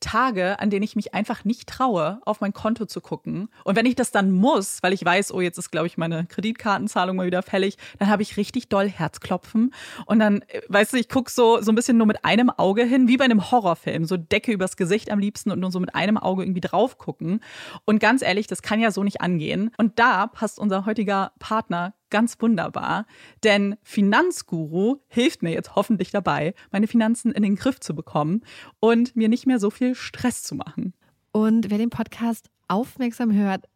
Tage, an denen ich mich einfach nicht traue, auf mein Konto zu gucken. Und wenn ich das dann muss, weil ich weiß, oh, jetzt ist, glaube ich, meine Kreditkartenzahlung mal wieder fällig, dann habe ich richtig doll Herzklopfen. Und dann, äh, weißt du, ich gucke so, so ein bisschen nur mit einem Auge hin, wie bei einem Horrorfilm. So Decke übers Gesicht am liebsten und nur so mit einem Auge irgendwie drauf gucken. Und ganz ehrlich, das kann ja so nicht angehen. Und da passt unser heutiger Partner ganz wunderbar, denn Finanzguru hilft mir jetzt hoffentlich dabei, meine Finanzen in den Griff zu bekommen und mir nicht mehr so viel Stress zu machen. Und wer den Podcast aufmerksam hört,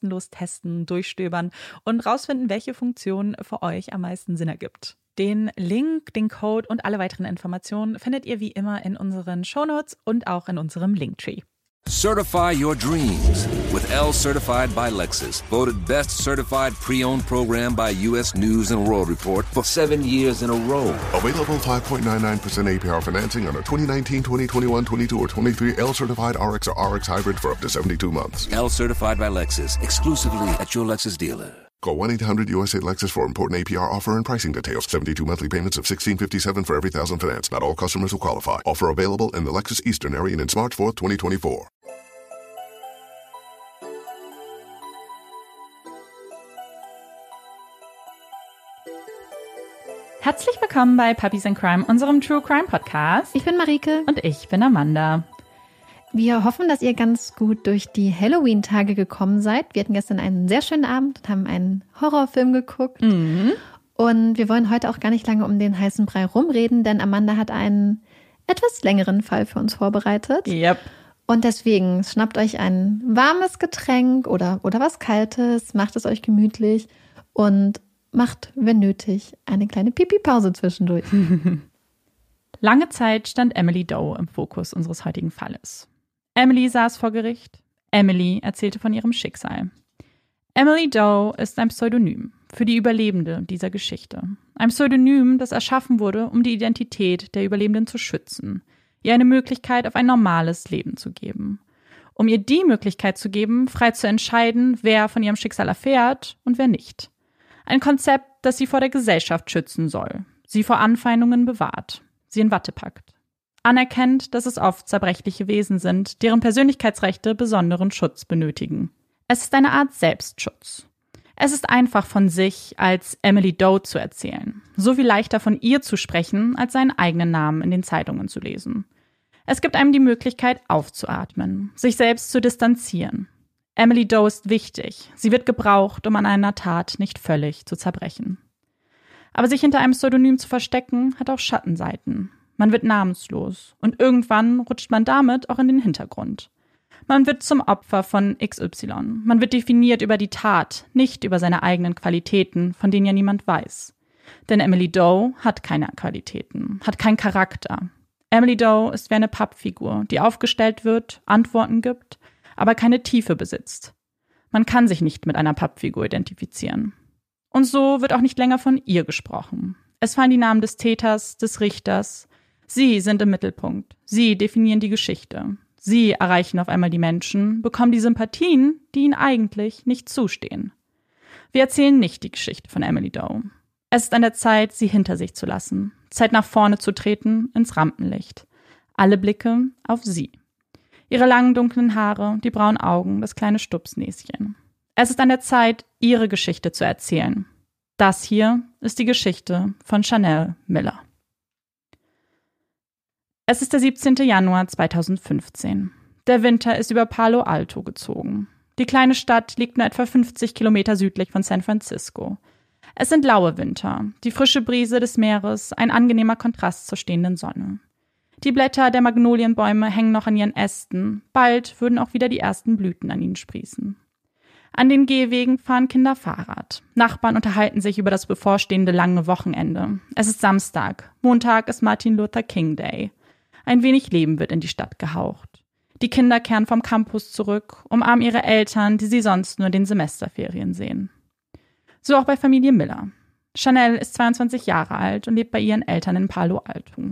kostenlos testen, durchstöbern und rausfinden, welche Funktion für euch am meisten Sinn ergibt. Den Link, den Code und alle weiteren Informationen findet ihr wie immer in unseren Shownotes und auch in unserem Linktree. Certify your dreams with L Certified by Lexus, voted best certified pre-owned program by U.S. News and World Report for seven years in a row. Available 5.99% APR financing on a 2019, 2021, 22, or 23 L Certified RX or RX Hybrid for up to 72 months. L Certified by Lexus, exclusively at your Lexus dealer. Call 1 800 USA Lexus for important APR offer and pricing details. 72 monthly payments of 1657 for every thousand finance. Not all customers will qualify. Offer available in the Lexus Eastern area and in March 4th, 2024. Herzlich willkommen bei Puppies in Crime, unserem True Crime Podcast. Ich bin Marike. Und ich bin Amanda. Wir hoffen, dass ihr ganz gut durch die Halloween-Tage gekommen seid. Wir hatten gestern einen sehr schönen Abend und haben einen Horrorfilm geguckt. Mhm. Und wir wollen heute auch gar nicht lange um den heißen Brei rumreden, denn Amanda hat einen etwas längeren Fall für uns vorbereitet. Yep. Und deswegen schnappt euch ein warmes Getränk oder, oder was Kaltes, macht es euch gemütlich und macht, wenn nötig, eine kleine Pipi-Pause zwischendurch. Lange Zeit stand Emily Doe im Fokus unseres heutigen Falles. Emily saß vor Gericht. Emily erzählte von ihrem Schicksal. Emily Doe ist ein Pseudonym für die Überlebende dieser Geschichte. Ein Pseudonym, das erschaffen wurde, um die Identität der Überlebenden zu schützen, ihr eine Möglichkeit auf ein normales Leben zu geben. um ihr die Möglichkeit zu geben, frei zu entscheiden, wer von ihrem Schicksal erfährt und wer nicht. Ein Konzept, das sie vor der Gesellschaft schützen soll, sie vor Anfeindungen bewahrt, sie in Watte packt. Anerkennt, dass es oft zerbrechliche Wesen sind, deren Persönlichkeitsrechte besonderen Schutz benötigen. Es ist eine Art Selbstschutz. Es ist einfach von sich als Emily Doe zu erzählen, so viel leichter von ihr zu sprechen, als seinen eigenen Namen in den Zeitungen zu lesen. Es gibt einem die Möglichkeit aufzuatmen, sich selbst zu distanzieren. Emily Doe ist wichtig. Sie wird gebraucht, um an einer Tat nicht völlig zu zerbrechen. Aber sich hinter einem Pseudonym zu verstecken, hat auch Schattenseiten. Man wird namenslos und irgendwann rutscht man damit auch in den Hintergrund. Man wird zum Opfer von XY. Man wird definiert über die Tat, nicht über seine eigenen Qualitäten, von denen ja niemand weiß. Denn Emily Doe hat keine Qualitäten, hat keinen Charakter. Emily Doe ist wie eine Pappfigur, die aufgestellt wird, Antworten gibt, aber keine Tiefe besitzt. Man kann sich nicht mit einer Pappfigur identifizieren. Und so wird auch nicht länger von ihr gesprochen. Es fallen die Namen des Täters, des Richters. Sie sind im Mittelpunkt. Sie definieren die Geschichte. Sie erreichen auf einmal die Menschen, bekommen die Sympathien, die ihnen eigentlich nicht zustehen. Wir erzählen nicht die Geschichte von Emily Doe. Es ist an der Zeit, sie hinter sich zu lassen, Zeit nach vorne zu treten ins Rampenlicht. Alle Blicke auf sie. Ihre langen dunklen Haare, die braunen Augen, das kleine Stupsnäschen. Es ist an der Zeit, ihre Geschichte zu erzählen. Das hier ist die Geschichte von Chanel Miller. Es ist der 17. Januar 2015. Der Winter ist über Palo Alto gezogen. Die kleine Stadt liegt nur etwa 50 Kilometer südlich von San Francisco. Es sind laue Winter, die frische Brise des Meeres, ein angenehmer Kontrast zur stehenden Sonne. Die Blätter der Magnolienbäume hängen noch an ihren Ästen, bald würden auch wieder die ersten Blüten an ihnen sprießen. An den Gehwegen fahren Kinder Fahrrad. Nachbarn unterhalten sich über das bevorstehende lange Wochenende. Es ist Samstag. Montag ist Martin Luther King Day. Ein wenig Leben wird in die Stadt gehaucht. Die Kinder kehren vom Campus zurück, umarmen ihre Eltern, die sie sonst nur in den Semesterferien sehen. So auch bei Familie Miller. Chanel ist 22 Jahre alt und lebt bei ihren Eltern in Palo Alto.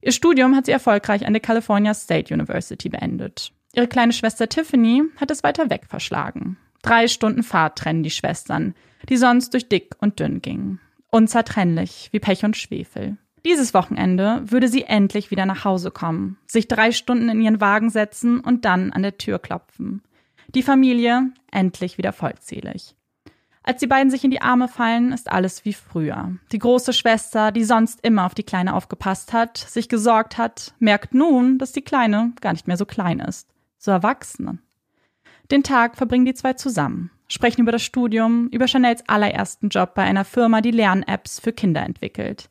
Ihr Studium hat sie erfolgreich an der California State University beendet. Ihre kleine Schwester Tiffany hat es weiter weg verschlagen. Drei Stunden Fahrt trennen die Schwestern, die sonst durch dick und dünn gingen. Unzertrennlich wie Pech und Schwefel. Dieses Wochenende würde sie endlich wieder nach Hause kommen, sich drei Stunden in ihren Wagen setzen und dann an der Tür klopfen. Die Familie endlich wieder vollzählig. Als die beiden sich in die Arme fallen, ist alles wie früher. Die große Schwester, die sonst immer auf die Kleine aufgepasst hat, sich gesorgt hat, merkt nun, dass die Kleine gar nicht mehr so klein ist, so erwachsen. Den Tag verbringen die zwei zusammen, sprechen über das Studium, über Chanels allerersten Job bei einer Firma, die Lern-Apps für Kinder entwickelt.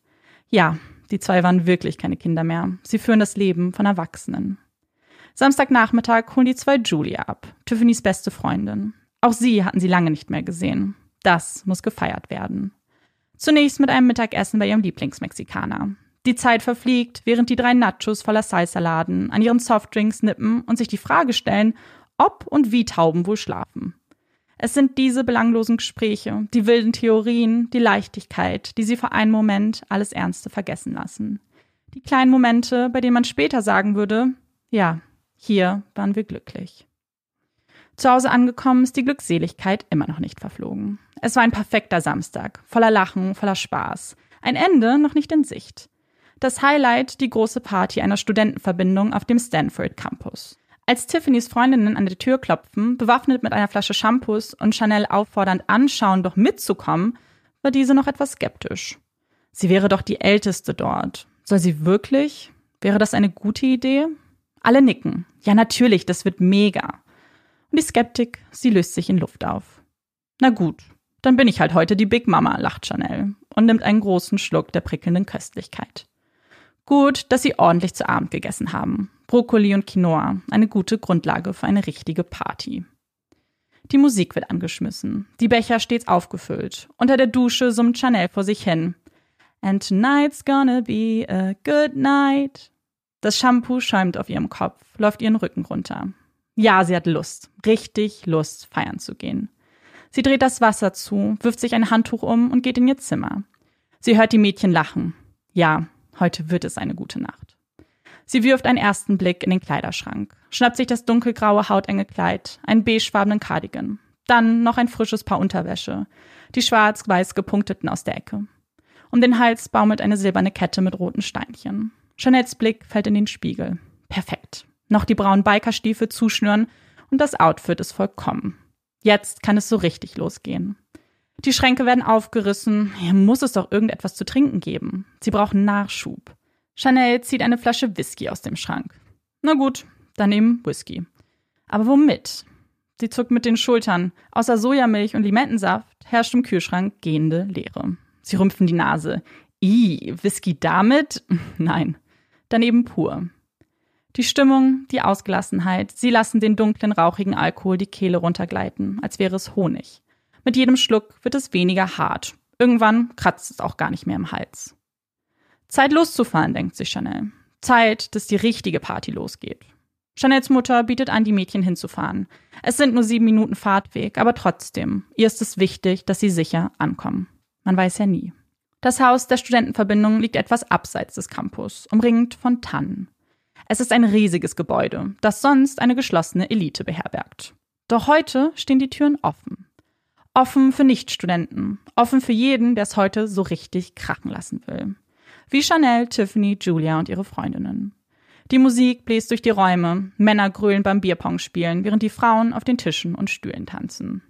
Ja, die zwei waren wirklich keine Kinder mehr. Sie führen das Leben von Erwachsenen. Samstagnachmittag holen die zwei Julia ab, Tiffany's beste Freundin. Auch sie hatten sie lange nicht mehr gesehen. Das muss gefeiert werden. Zunächst mit einem Mittagessen bei ihrem Lieblingsmexikaner. Die Zeit verfliegt, während die drei Nachos voller Salsa-Laden an ihren Softdrinks nippen und sich die Frage stellen, ob und wie Tauben wohl schlafen. Es sind diese belanglosen Gespräche, die wilden Theorien, die Leichtigkeit, die sie für einen Moment alles Ernste vergessen lassen. Die kleinen Momente, bei denen man später sagen würde, ja, hier waren wir glücklich. Zu Hause angekommen ist die Glückseligkeit immer noch nicht verflogen. Es war ein perfekter Samstag, voller Lachen, voller Spaß. Ein Ende noch nicht in Sicht. Das Highlight die große Party einer Studentenverbindung auf dem Stanford Campus. Als Tiffany's Freundinnen an der Tür klopfen, bewaffnet mit einer Flasche Shampoos und Chanel auffordernd anschauen, doch mitzukommen, war diese noch etwas skeptisch. Sie wäre doch die Älteste dort. Soll sie wirklich? Wäre das eine gute Idee? Alle nicken. Ja, natürlich, das wird mega. Und die Skeptik, sie löst sich in Luft auf. Na gut, dann bin ich halt heute die Big Mama, lacht Chanel und nimmt einen großen Schluck der prickelnden Köstlichkeit. Gut, dass sie ordentlich zu Abend gegessen haben. Brokkoli und Quinoa, eine gute Grundlage für eine richtige Party. Die Musik wird angeschmissen, die Becher stets aufgefüllt. Unter der Dusche summt Chanel vor sich hin. And tonight's gonna be a good night. Das Shampoo schäumt auf ihrem Kopf, läuft ihren Rücken runter. Ja, sie hat Lust, richtig Lust, feiern zu gehen. Sie dreht das Wasser zu, wirft sich ein Handtuch um und geht in ihr Zimmer. Sie hört die Mädchen lachen. Ja, heute wird es eine gute Nacht. Sie wirft einen ersten Blick in den Kleiderschrank, schnappt sich das dunkelgraue hautenge Kleid, einen beigefarbenen Cardigan, dann noch ein frisches Paar Unterwäsche, die schwarz-weiß gepunkteten aus der Ecke. Um den Hals baumelt eine silberne Kette mit roten Steinchen. Jeanettes Blick fällt in den Spiegel. Perfekt. Noch die braunen Bikerstiefel zuschnüren und das Outfit ist vollkommen. Jetzt kann es so richtig losgehen. Die Schränke werden aufgerissen. Hier muss es doch irgendetwas zu trinken geben. Sie brauchen Nachschub. Chanel zieht eine Flasche Whisky aus dem Schrank. Na gut, dann eben Whisky. Aber womit? Sie zuckt mit den Schultern. Außer Sojamilch und Limettensaft herrscht im Kühlschrank gehende Leere. Sie rümpfen die Nase. I, Whisky damit? Nein. Daneben pur. Die Stimmung, die Ausgelassenheit, sie lassen den dunklen, rauchigen Alkohol die Kehle runtergleiten, als wäre es Honig. Mit jedem Schluck wird es weniger hart. Irgendwann kratzt es auch gar nicht mehr im Hals. Zeit loszufahren, denkt sich Chanel. Zeit, dass die richtige Party losgeht. Chanels Mutter bietet an, die Mädchen hinzufahren. Es sind nur sieben Minuten Fahrtweg, aber trotzdem, ihr ist es wichtig, dass sie sicher ankommen. Man weiß ja nie. Das Haus der Studentenverbindung liegt etwas abseits des Campus, umringt von Tannen. Es ist ein riesiges Gebäude, das sonst eine geschlossene Elite beherbergt. Doch heute stehen die Türen offen. Offen für Nichtstudenten, offen für jeden, der es heute so richtig krachen lassen will. Wie Chanel, Tiffany, Julia und ihre Freundinnen. Die Musik bläst durch die Räume, Männer grölen beim Bierpong spielen, während die Frauen auf den Tischen und Stühlen tanzen.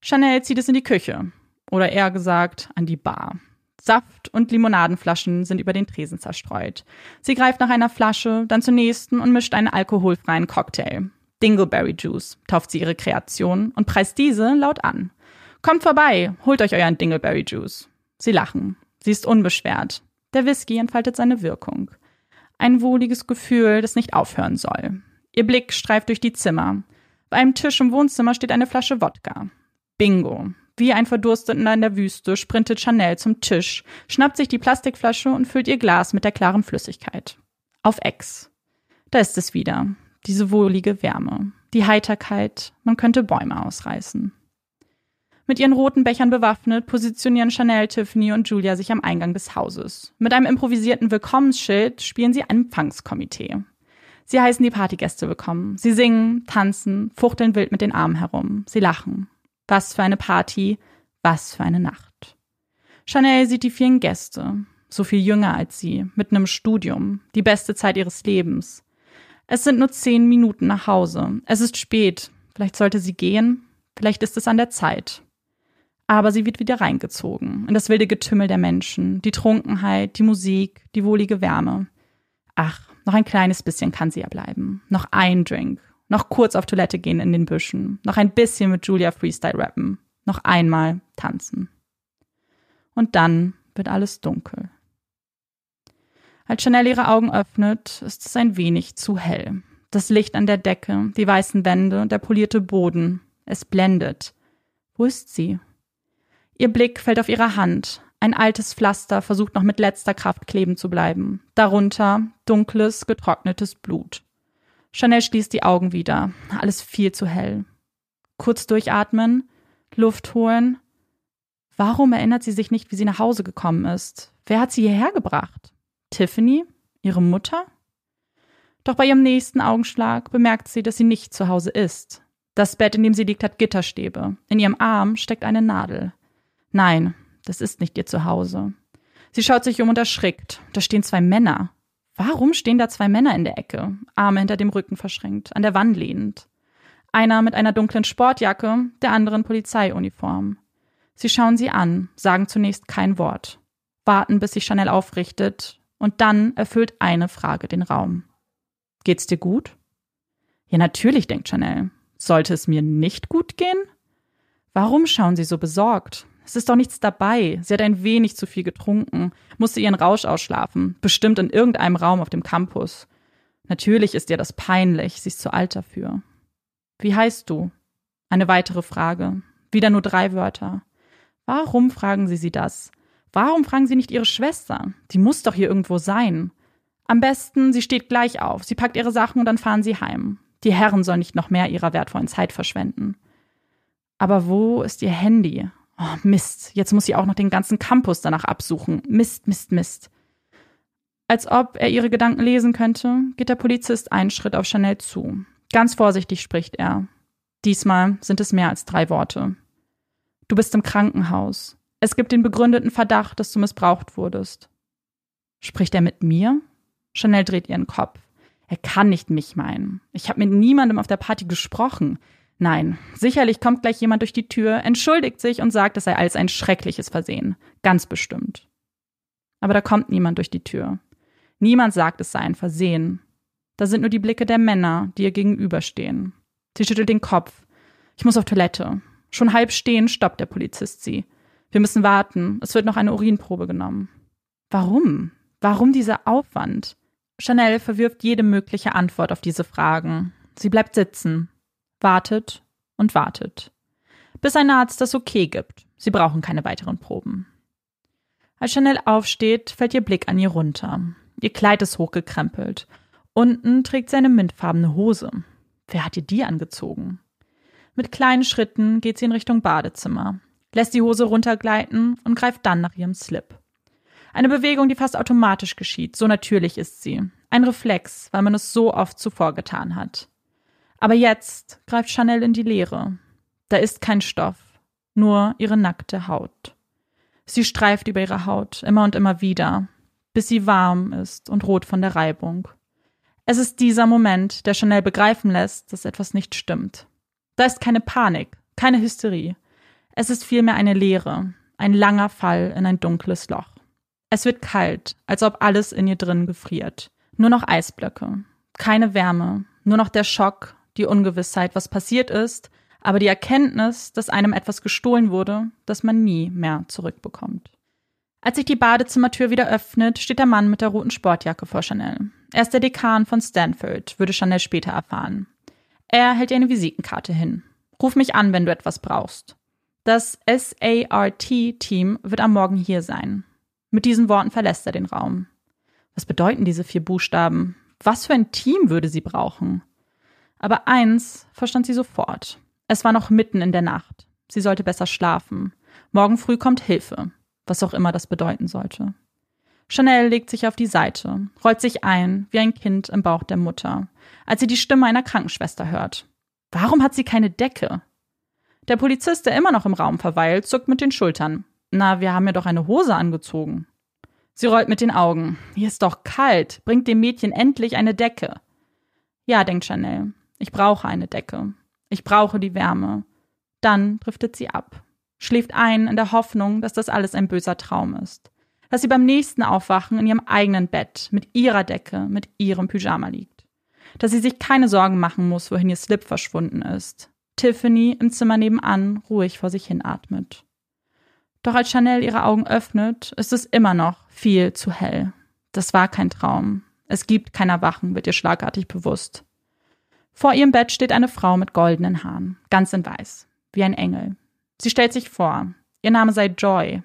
Chanel zieht es in die Küche, oder eher gesagt an die Bar. Saft und Limonadenflaschen sind über den Tresen zerstreut. Sie greift nach einer Flasche, dann zur nächsten und mischt einen alkoholfreien Cocktail. Dingleberry Juice tauft sie ihre Kreation und preist diese laut an. Kommt vorbei, holt euch euren Dingleberry Juice. Sie lachen. Sie ist unbeschwert. Der Whisky entfaltet seine Wirkung. Ein wohliges Gefühl, das nicht aufhören soll. Ihr Blick streift durch die Zimmer. Bei einem Tisch im Wohnzimmer steht eine Flasche Wodka. Bingo. Wie ein Verdursteter in der Wüste sprintet Chanel zum Tisch, schnappt sich die Plastikflasche und füllt ihr Glas mit der klaren Flüssigkeit. Auf Ex. Da ist es wieder. Diese wohlige Wärme. Die Heiterkeit. Man könnte Bäume ausreißen. Mit ihren roten Bechern bewaffnet positionieren Chanel, Tiffany und Julia sich am Eingang des Hauses. Mit einem improvisierten Willkommensschild spielen sie ein Empfangskomitee. Sie heißen die Partygäste willkommen. Sie singen, tanzen, fuchteln wild mit den Armen herum. Sie lachen. Was für eine Party, was für eine Nacht. Chanel sieht die vielen Gäste, so viel jünger als sie, mitten im Studium, die beste Zeit ihres Lebens. Es sind nur zehn Minuten nach Hause. Es ist spät. Vielleicht sollte sie gehen. Vielleicht ist es an der Zeit. Aber sie wird wieder reingezogen in das wilde Getümmel der Menschen, die Trunkenheit, die Musik, die wohlige Wärme. Ach, noch ein kleines bisschen kann sie ja bleiben. Noch ein Drink noch kurz auf Toilette gehen in den Büschen. Noch ein bisschen mit Julia Freestyle rappen. Noch einmal tanzen. Und dann wird alles dunkel. Als Chanel ihre Augen öffnet, ist es ein wenig zu hell. Das Licht an der Decke, die weißen Wände, der polierte Boden. Es blendet. Wo ist sie? Ihr Blick fällt auf ihre Hand. Ein altes Pflaster versucht noch mit letzter Kraft kleben zu bleiben. Darunter dunkles, getrocknetes Blut. Chanel schließt die Augen wieder. Alles viel zu hell. Kurz durchatmen, Luft holen. Warum erinnert sie sich nicht, wie sie nach Hause gekommen ist? Wer hat sie hierher gebracht? Tiffany? Ihre Mutter? Doch bei ihrem nächsten Augenschlag bemerkt sie, dass sie nicht zu Hause ist. Das Bett, in dem sie liegt, hat Gitterstäbe. In ihrem Arm steckt eine Nadel. Nein, das ist nicht ihr Zuhause. Sie schaut sich um und erschrickt. Da stehen zwei Männer. Warum stehen da zwei Männer in der Ecke, Arme hinter dem Rücken verschränkt, an der Wand lehnend? Einer mit einer dunklen Sportjacke, der andere in Polizeiuniform. Sie schauen sie an, sagen zunächst kein Wort, warten, bis sich Chanel aufrichtet, und dann erfüllt eine Frage den Raum. Geht's dir gut? Ja, natürlich, denkt Chanel. Sollte es mir nicht gut gehen? Warum schauen Sie so besorgt? Es ist doch nichts dabei. Sie hat ein wenig zu viel getrunken, musste ihren Rausch ausschlafen, bestimmt in irgendeinem Raum auf dem Campus. Natürlich ist ihr das peinlich, sie ist zu alt dafür. Wie heißt du? Eine weitere Frage. Wieder nur drei Wörter. Warum fragen Sie sie das? Warum fragen Sie nicht Ihre Schwester? Die muss doch hier irgendwo sein. Am besten, sie steht gleich auf, sie packt ihre Sachen und dann fahren sie heim. Die Herren sollen nicht noch mehr ihrer wertvollen Zeit verschwenden. Aber wo ist ihr Handy? Oh, Mist, jetzt muss sie auch noch den ganzen Campus danach absuchen. Mist, Mist, Mist. Als ob er ihre Gedanken lesen könnte, geht der Polizist einen Schritt auf Chanel zu. Ganz vorsichtig spricht er. Diesmal sind es mehr als drei Worte. Du bist im Krankenhaus. Es gibt den begründeten Verdacht, dass du missbraucht wurdest. Spricht er mit mir? Chanel dreht ihren Kopf. Er kann nicht mich meinen. Ich habe mit niemandem auf der Party gesprochen. Nein, sicherlich kommt gleich jemand durch die Tür, entschuldigt sich und sagt, es sei alles ein schreckliches Versehen. Ganz bestimmt. Aber da kommt niemand durch die Tür. Niemand sagt, es sei ein Versehen. Da sind nur die Blicke der Männer, die ihr gegenüberstehen. Sie schüttelt den Kopf. Ich muss auf Toilette. Schon halb stehen stoppt der Polizist sie. Wir müssen warten. Es wird noch eine Urinprobe genommen. Warum? Warum dieser Aufwand? Chanel verwirft jede mögliche Antwort auf diese Fragen. Sie bleibt sitzen, wartet und wartet. Bis ein Arzt das Okay gibt. Sie brauchen keine weiteren Proben. Als Chanel aufsteht, fällt ihr Blick an ihr runter. Ihr Kleid ist hochgekrempelt. Unten trägt sie eine mintfarbene Hose. Wer hat ihr die angezogen? Mit kleinen Schritten geht sie in Richtung Badezimmer, lässt die Hose runtergleiten und greift dann nach ihrem Slip. Eine Bewegung, die fast automatisch geschieht, so natürlich ist sie. Ein Reflex, weil man es so oft zuvor getan hat. Aber jetzt greift Chanel in die Leere. Da ist kein Stoff, nur ihre nackte Haut. Sie streift über ihre Haut immer und immer wieder, bis sie warm ist und rot von der Reibung. Es ist dieser Moment, der Chanel begreifen lässt, dass etwas nicht stimmt. Da ist keine Panik, keine Hysterie. Es ist vielmehr eine Leere, ein langer Fall in ein dunkles Loch. Es wird kalt, als ob alles in ihr drin gefriert. Nur noch Eisblöcke. Keine Wärme. Nur noch der Schock, die Ungewissheit, was passiert ist, aber die Erkenntnis, dass einem etwas gestohlen wurde, das man nie mehr zurückbekommt. Als sich die Badezimmertür wieder öffnet, steht der Mann mit der roten Sportjacke vor Chanel. Er ist der Dekan von Stanford, würde Chanel später erfahren. Er hält ihr eine Visitenkarte hin. Ruf mich an, wenn du etwas brauchst. Das SART-Team wird am Morgen hier sein. Mit diesen Worten verlässt er den Raum. Was bedeuten diese vier Buchstaben? Was für ein Team würde sie brauchen? Aber eins verstand sie sofort. Es war noch mitten in der Nacht. Sie sollte besser schlafen. Morgen früh kommt Hilfe, was auch immer das bedeuten sollte. Chanel legt sich auf die Seite, rollt sich ein, wie ein Kind im Bauch der Mutter, als sie die Stimme einer Krankenschwester hört. Warum hat sie keine Decke? Der Polizist, der immer noch im Raum verweilt, zuckt mit den Schultern. Na, wir haben ja doch eine Hose angezogen. Sie rollt mit den Augen. Hier ist doch kalt. Bringt dem Mädchen endlich eine Decke. Ja, denkt Chanel. Ich brauche eine Decke. Ich brauche die Wärme. Dann driftet sie ab. Schläft ein in der Hoffnung, dass das alles ein böser Traum ist. Dass sie beim nächsten Aufwachen in ihrem eigenen Bett, mit ihrer Decke, mit ihrem Pyjama liegt. Dass sie sich keine Sorgen machen muss, wohin ihr Slip verschwunden ist. Tiffany im Zimmer nebenan ruhig vor sich hin atmet. Doch als Chanel ihre Augen öffnet, ist es immer noch viel zu hell. Das war kein Traum. Es gibt kein Erwachen, wird ihr schlagartig bewusst. Vor ihrem Bett steht eine Frau mit goldenen Haaren, ganz in weiß, wie ein Engel. Sie stellt sich vor, ihr Name sei Joy.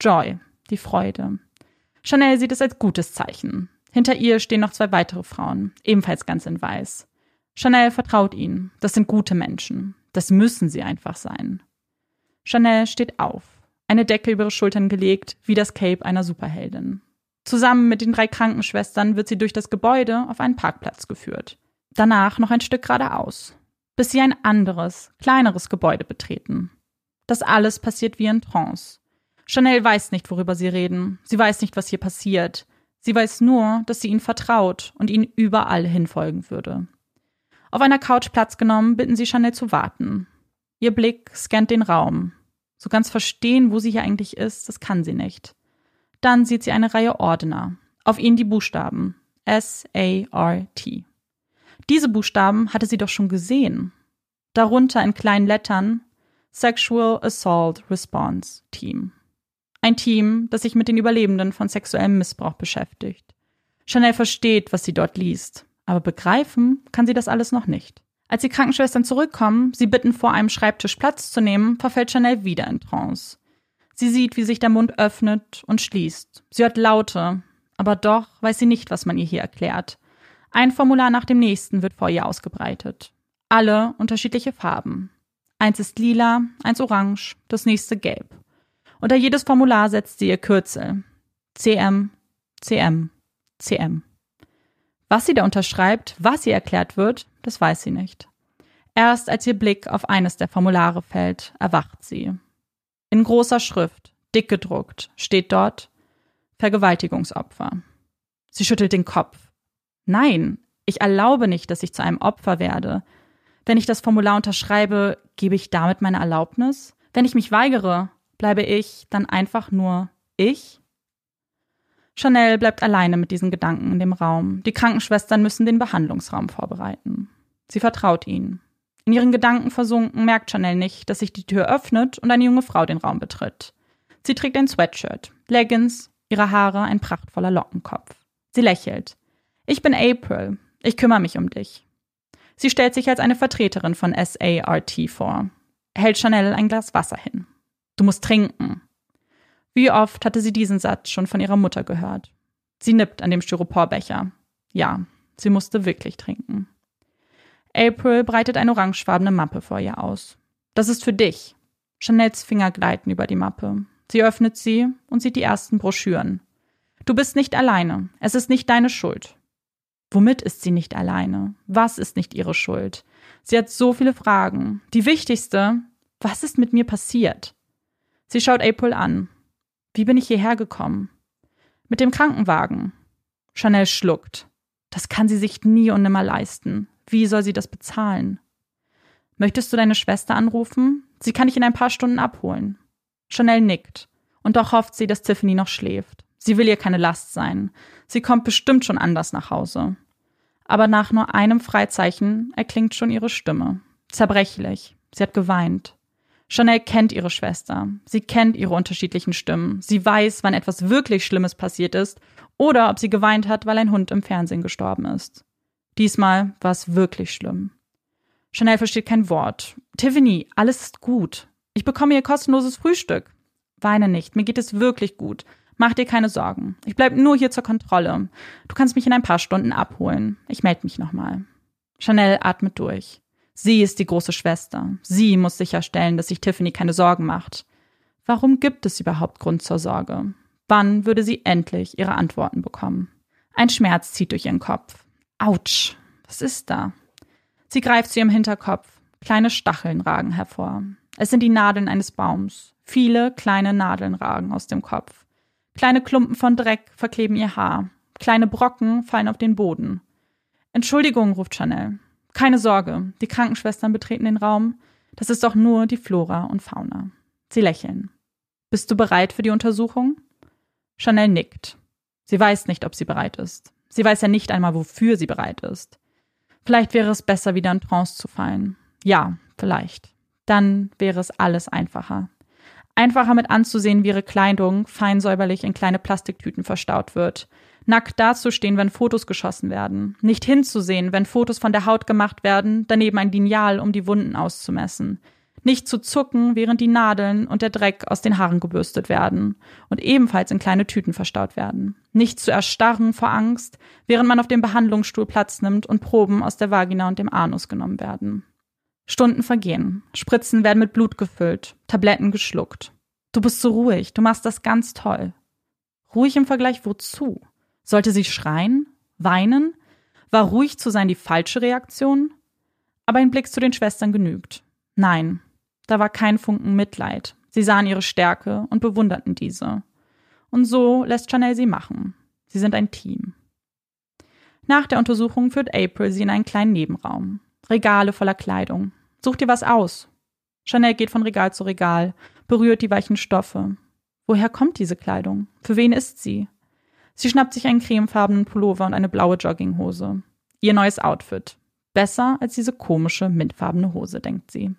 Joy, die Freude. Chanel sieht es als gutes Zeichen. Hinter ihr stehen noch zwei weitere Frauen, ebenfalls ganz in weiß. Chanel vertraut ihnen. Das sind gute Menschen. Das müssen sie einfach sein. Chanel steht auf eine Decke über ihre Schultern gelegt, wie das Cape einer Superheldin. Zusammen mit den drei Krankenschwestern wird sie durch das Gebäude auf einen Parkplatz geführt. Danach noch ein Stück geradeaus, bis sie ein anderes, kleineres Gebäude betreten. Das alles passiert wie in Trance. Chanel weiß nicht, worüber sie reden. Sie weiß nicht, was hier passiert. Sie weiß nur, dass sie ihnen vertraut und ihnen überall hinfolgen würde. Auf einer Couch Platz genommen, bitten sie Chanel zu warten. Ihr Blick scannt den Raum, so ganz verstehen, wo sie hier eigentlich ist, das kann sie nicht. Dann sieht sie eine Reihe Ordner. Auf ihnen die Buchstaben S-A-R-T. Diese Buchstaben hatte sie doch schon gesehen. Darunter in kleinen Lettern Sexual Assault Response Team. Ein Team, das sich mit den Überlebenden von sexuellem Missbrauch beschäftigt. Chanel versteht, was sie dort liest, aber begreifen kann sie das alles noch nicht. Als die Krankenschwestern zurückkommen, sie bitten, vor einem Schreibtisch Platz zu nehmen, verfällt Chanel wieder in Trance. Sie sieht, wie sich der Mund öffnet und schließt. Sie hört Laute, aber doch weiß sie nicht, was man ihr hier erklärt. Ein Formular nach dem nächsten wird vor ihr ausgebreitet. Alle unterschiedliche Farben. Eins ist lila, eins orange, das nächste gelb. Unter jedes Formular setzt sie ihr Kürzel. CM, CM, CM. Was sie da unterschreibt, was ihr erklärt wird, das weiß sie nicht. Erst als ihr Blick auf eines der Formulare fällt, erwacht sie. In großer Schrift, dick gedruckt, steht dort Vergewaltigungsopfer. Sie schüttelt den Kopf. Nein, ich erlaube nicht, dass ich zu einem Opfer werde. Wenn ich das Formular unterschreibe, gebe ich damit meine Erlaubnis? Wenn ich mich weigere, bleibe ich dann einfach nur ich? Chanel bleibt alleine mit diesen Gedanken in dem Raum. Die Krankenschwestern müssen den Behandlungsraum vorbereiten. Sie vertraut ihnen. In ihren Gedanken versunken merkt Chanel nicht, dass sich die Tür öffnet und eine junge Frau den Raum betritt. Sie trägt ein Sweatshirt, Leggings, ihre Haare ein prachtvoller Lockenkopf. Sie lächelt. Ich bin April. Ich kümmere mich um dich. Sie stellt sich als eine Vertreterin von SART vor, hält Chanel ein Glas Wasser hin. Du musst trinken. Wie oft hatte sie diesen Satz schon von ihrer Mutter gehört? Sie nippt an dem Styroporbecher. Ja, sie musste wirklich trinken. April breitet eine orangefarbene Mappe vor ihr aus. Das ist für dich. Chanels Finger gleiten über die Mappe. Sie öffnet sie und sieht die ersten Broschüren. Du bist nicht alleine. Es ist nicht deine Schuld. Womit ist sie nicht alleine? Was ist nicht ihre Schuld? Sie hat so viele Fragen. Die wichtigste, was ist mit mir passiert? Sie schaut April an. Wie bin ich hierher gekommen? Mit dem Krankenwagen. Chanel schluckt. Das kann sie sich nie und nimmer leisten. Wie soll sie das bezahlen? Möchtest du deine Schwester anrufen? Sie kann dich in ein paar Stunden abholen. Chanel nickt. Und doch hofft sie, dass Tiffany noch schläft. Sie will ihr keine Last sein. Sie kommt bestimmt schon anders nach Hause. Aber nach nur einem Freizeichen erklingt schon ihre Stimme. Zerbrechlich. Sie hat geweint. Chanel kennt ihre Schwester. Sie kennt ihre unterschiedlichen Stimmen. Sie weiß, wann etwas wirklich Schlimmes passiert ist oder ob sie geweint hat, weil ein Hund im Fernsehen gestorben ist. Diesmal war es wirklich schlimm. Chanel versteht kein Wort. Tiffany, alles ist gut. Ich bekomme ihr kostenloses Frühstück. Weine nicht, mir geht es wirklich gut. Mach dir keine Sorgen. Ich bleib nur hier zur Kontrolle. Du kannst mich in ein paar Stunden abholen. Ich melde mich nochmal. Chanel atmet durch. Sie ist die große Schwester. Sie muss sicherstellen, dass sich Tiffany keine Sorgen macht. Warum gibt es überhaupt Grund zur Sorge? Wann würde sie endlich ihre Antworten bekommen? Ein Schmerz zieht durch ihren Kopf. Autsch, was ist da? Sie greift zu ihrem Hinterkopf. Kleine Stacheln ragen hervor. Es sind die Nadeln eines Baums. Viele kleine Nadeln ragen aus dem Kopf. Kleine Klumpen von Dreck verkleben ihr Haar. Kleine Brocken fallen auf den Boden. Entschuldigung, ruft Chanel. Keine Sorge, die Krankenschwestern betreten den Raum. Das ist doch nur die Flora und Fauna. Sie lächeln. Bist du bereit für die Untersuchung? Chanel nickt. Sie weiß nicht, ob sie bereit ist. Sie weiß ja nicht einmal, wofür sie bereit ist. Vielleicht wäre es besser, wieder in Trance zu fallen. Ja, vielleicht. Dann wäre es alles einfacher. Einfacher mit anzusehen, wie ihre Kleidung fein säuberlich in kleine Plastiktüten verstaut wird, nackt dazustehen, wenn Fotos geschossen werden, nicht hinzusehen, wenn Fotos von der Haut gemacht werden, daneben ein Lineal, um die Wunden auszumessen, nicht zu zucken, während die Nadeln und der Dreck aus den Haaren gebürstet werden und ebenfalls in kleine Tüten verstaut werden, nicht zu erstarren vor Angst, während man auf dem Behandlungsstuhl Platz nimmt und Proben aus der Vagina und dem Anus genommen werden. Stunden vergehen, Spritzen werden mit Blut gefüllt, Tabletten geschluckt. Du bist so ruhig, du machst das ganz toll. Ruhig im Vergleich wozu? Sollte sie schreien? Weinen? War ruhig zu sein die falsche Reaktion? Aber ein Blick zu den Schwestern genügt. Nein, da war kein Funken Mitleid. Sie sahen ihre Stärke und bewunderten diese. Und so lässt Chanel sie machen. Sie sind ein Team. Nach der Untersuchung führt April sie in einen kleinen Nebenraum. Regale voller Kleidung. Such dir was aus. Chanel geht von Regal zu Regal, berührt die weichen Stoffe. Woher kommt diese Kleidung? Für wen ist sie? Sie schnappt sich einen cremefarbenen Pullover und eine blaue Jogginghose. Ihr neues Outfit. Besser als diese komische, mintfarbene Hose, denkt sie.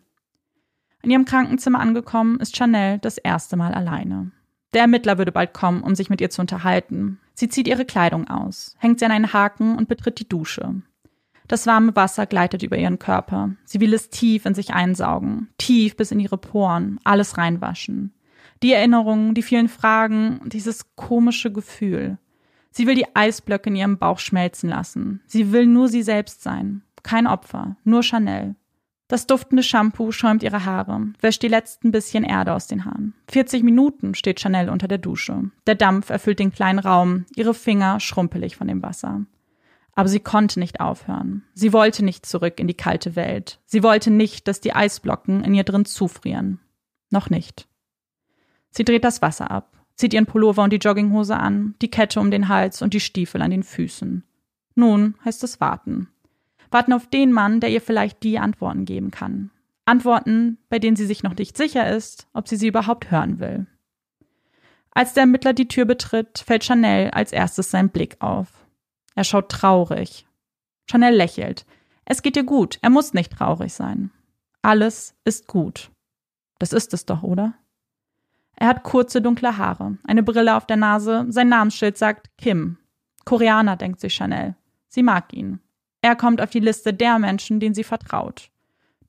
In ihrem Krankenzimmer angekommen, ist Chanel das erste Mal alleine. Der Ermittler würde bald kommen, um sich mit ihr zu unterhalten. Sie zieht ihre Kleidung aus, hängt sie an einen Haken und betritt die Dusche. Das warme Wasser gleitet über ihren Körper. Sie will es tief in sich einsaugen, tief bis in ihre Poren, alles reinwaschen. Die Erinnerungen, die vielen Fragen, dieses komische Gefühl. Sie will die Eisblöcke in ihrem Bauch schmelzen lassen. Sie will nur sie selbst sein. Kein Opfer, nur Chanel. Das duftende Shampoo schäumt ihre Haare, wäscht die letzten bisschen Erde aus den Haaren. 40 Minuten steht Chanel unter der Dusche. Der Dampf erfüllt den kleinen Raum, ihre Finger schrumpelig von dem Wasser. Aber sie konnte nicht aufhören. Sie wollte nicht zurück in die kalte Welt. Sie wollte nicht, dass die Eisblocken in ihr drin zufrieren. Noch nicht. Sie dreht das Wasser ab, zieht ihren Pullover und die Jogginghose an, die Kette um den Hals und die Stiefel an den Füßen. Nun heißt es warten warten auf den Mann, der ihr vielleicht die Antworten geben kann. Antworten, bei denen sie sich noch nicht sicher ist, ob sie sie überhaupt hören will. Als der Ermittler die Tür betritt, fällt Chanel als erstes sein Blick auf. Er schaut traurig. Chanel lächelt. Es geht ihr gut, er muss nicht traurig sein. Alles ist gut. Das ist es doch, oder? Er hat kurze dunkle Haare, eine Brille auf der Nase, sein Namensschild sagt Kim. Koreaner, denkt sich Chanel. Sie mag ihn. Er kommt auf die Liste der Menschen, denen sie vertraut.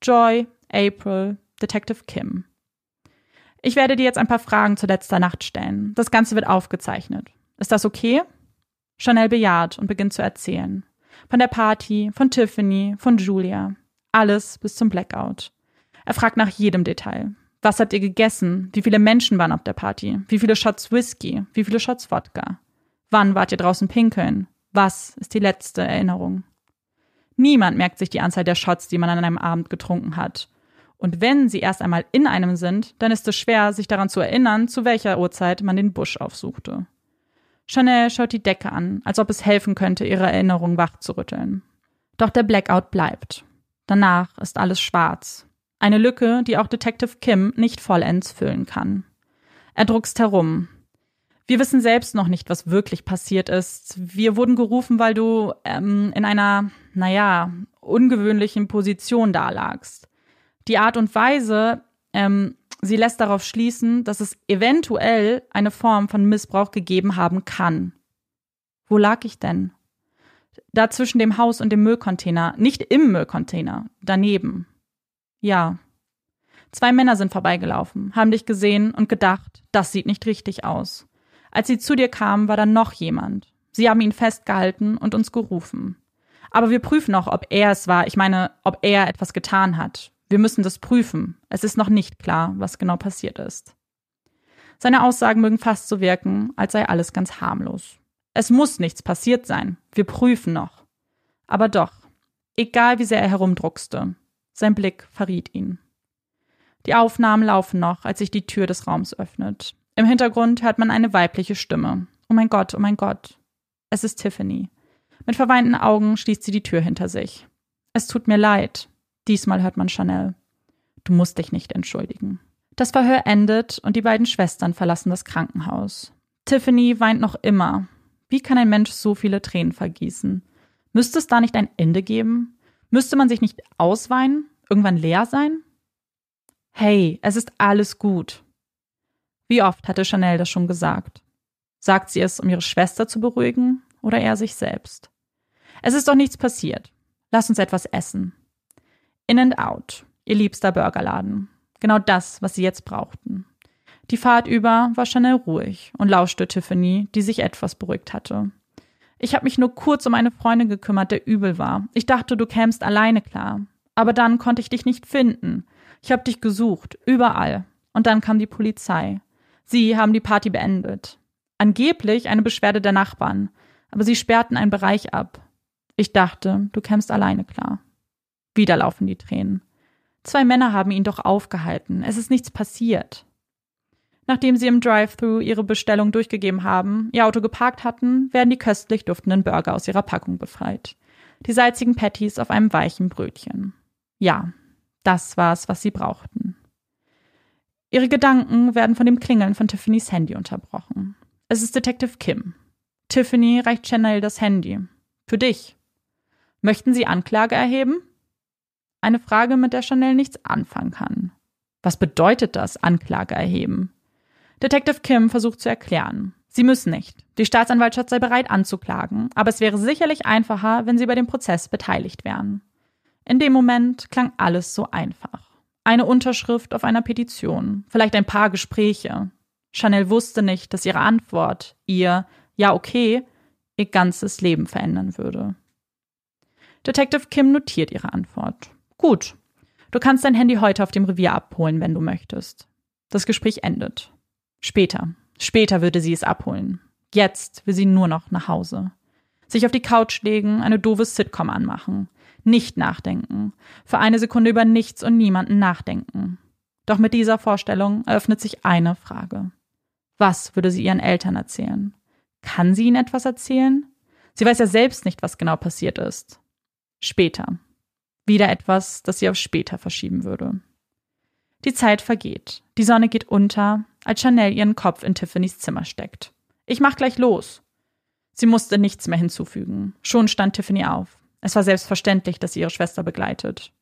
Joy, April, Detective Kim. Ich werde dir jetzt ein paar Fragen zu letzter Nacht stellen. Das Ganze wird aufgezeichnet. Ist das okay? Chanel bejaht und beginnt zu erzählen. Von der Party, von Tiffany, von Julia. Alles bis zum Blackout. Er fragt nach jedem Detail. Was habt ihr gegessen? Wie viele Menschen waren auf der Party? Wie viele Shots Whisky? Wie viele Shots Wodka? Wann wart ihr draußen pinkeln? Was ist die letzte Erinnerung? Niemand merkt sich die Anzahl der Shots, die man an einem Abend getrunken hat. Und wenn sie erst einmal in einem sind, dann ist es schwer, sich daran zu erinnern, zu welcher Uhrzeit man den Busch aufsuchte. Chanel schaut die Decke an, als ob es helfen könnte, ihre Erinnerung wachzurütteln. Doch der Blackout bleibt. Danach ist alles schwarz. Eine Lücke, die auch Detective Kim nicht vollends füllen kann. Er druckst herum, wir wissen selbst noch nicht, was wirklich passiert ist. Wir wurden gerufen, weil du ähm, in einer, naja, ungewöhnlichen Position dalagst. Die Art und Weise, ähm, sie lässt darauf schließen, dass es eventuell eine Form von Missbrauch gegeben haben kann. Wo lag ich denn? Da zwischen dem Haus und dem Müllcontainer, nicht im Müllcontainer, daneben. Ja. Zwei Männer sind vorbeigelaufen, haben dich gesehen und gedacht, das sieht nicht richtig aus. Als sie zu dir kamen, war da noch jemand. Sie haben ihn festgehalten und uns gerufen. Aber wir prüfen noch, ob er es war. Ich meine, ob er etwas getan hat. Wir müssen das prüfen. Es ist noch nicht klar, was genau passiert ist. Seine Aussagen mögen fast so wirken, als sei alles ganz harmlos. Es muss nichts passiert sein. Wir prüfen noch. Aber doch, egal wie sehr er herumdruckste, sein Blick verriet ihn. Die Aufnahmen laufen noch, als sich die Tür des Raums öffnet. Im Hintergrund hört man eine weibliche Stimme. Oh mein Gott, oh mein Gott. Es ist Tiffany. Mit verweinten Augen schließt sie die Tür hinter sich. Es tut mir leid. Diesmal hört man Chanel. Du musst dich nicht entschuldigen. Das Verhör endet und die beiden Schwestern verlassen das Krankenhaus. Tiffany weint noch immer. Wie kann ein Mensch so viele Tränen vergießen? Müsste es da nicht ein Ende geben? Müsste man sich nicht ausweinen? Irgendwann leer sein? Hey, es ist alles gut. Wie oft hatte Chanel das schon gesagt? Sagt sie es, um ihre Schwester zu beruhigen oder eher sich selbst? Es ist doch nichts passiert. Lass uns etwas essen. In and Out, ihr liebster Burgerladen. Genau das, was sie jetzt brauchten. Die Fahrt über war Chanel ruhig und lauschte Tiffany, die sich etwas beruhigt hatte. Ich habe mich nur kurz um eine Freundin gekümmert, der übel war. Ich dachte, du kämst alleine klar. Aber dann konnte ich dich nicht finden. Ich habe dich gesucht, überall. Und dann kam die Polizei. Sie haben die Party beendet. Angeblich eine Beschwerde der Nachbarn, aber sie sperrten einen Bereich ab. Ich dachte, du kämst alleine klar. Wieder laufen die Tränen. Zwei Männer haben ihn doch aufgehalten. Es ist nichts passiert. Nachdem sie im Drive-Thru ihre Bestellung durchgegeben haben, ihr Auto geparkt hatten, werden die köstlich duftenden Burger aus ihrer Packung befreit. Die salzigen Patties auf einem weichen Brötchen. Ja, das war's, was sie brauchten. Ihre Gedanken werden von dem Klingeln von Tiffany's Handy unterbrochen. Es ist Detective Kim. Tiffany reicht Chanel das Handy. Für dich. Möchten Sie Anklage erheben? Eine Frage, mit der Chanel nichts anfangen kann. Was bedeutet das, Anklage erheben? Detective Kim versucht zu erklären. Sie müssen nicht. Die Staatsanwaltschaft sei bereit anzuklagen, aber es wäre sicherlich einfacher, wenn Sie bei dem Prozess beteiligt wären. In dem Moment klang alles so einfach. Eine Unterschrift auf einer Petition, vielleicht ein paar Gespräche. Chanel wusste nicht, dass ihre Antwort, ihr Ja, okay, ihr ganzes Leben verändern würde. Detective Kim notiert ihre Antwort. Gut. Du kannst dein Handy heute auf dem Revier abholen, wenn du möchtest. Das Gespräch endet. Später. Später würde sie es abholen. Jetzt will sie nur noch nach Hause. Sich auf die Couch legen, eine doofe Sitcom anmachen. Nicht nachdenken. Für eine Sekunde über nichts und niemanden nachdenken. Doch mit dieser Vorstellung eröffnet sich eine Frage. Was würde sie ihren Eltern erzählen? Kann sie ihnen etwas erzählen? Sie weiß ja selbst nicht, was genau passiert ist. Später. Wieder etwas, das sie auf später verschieben würde. Die Zeit vergeht. Die Sonne geht unter, als Chanel ihren Kopf in Tiffany's Zimmer steckt. Ich mach gleich los. Sie musste nichts mehr hinzufügen. Schon stand Tiffany auf. Es war selbstverständlich, dass sie ihre Schwester begleitet.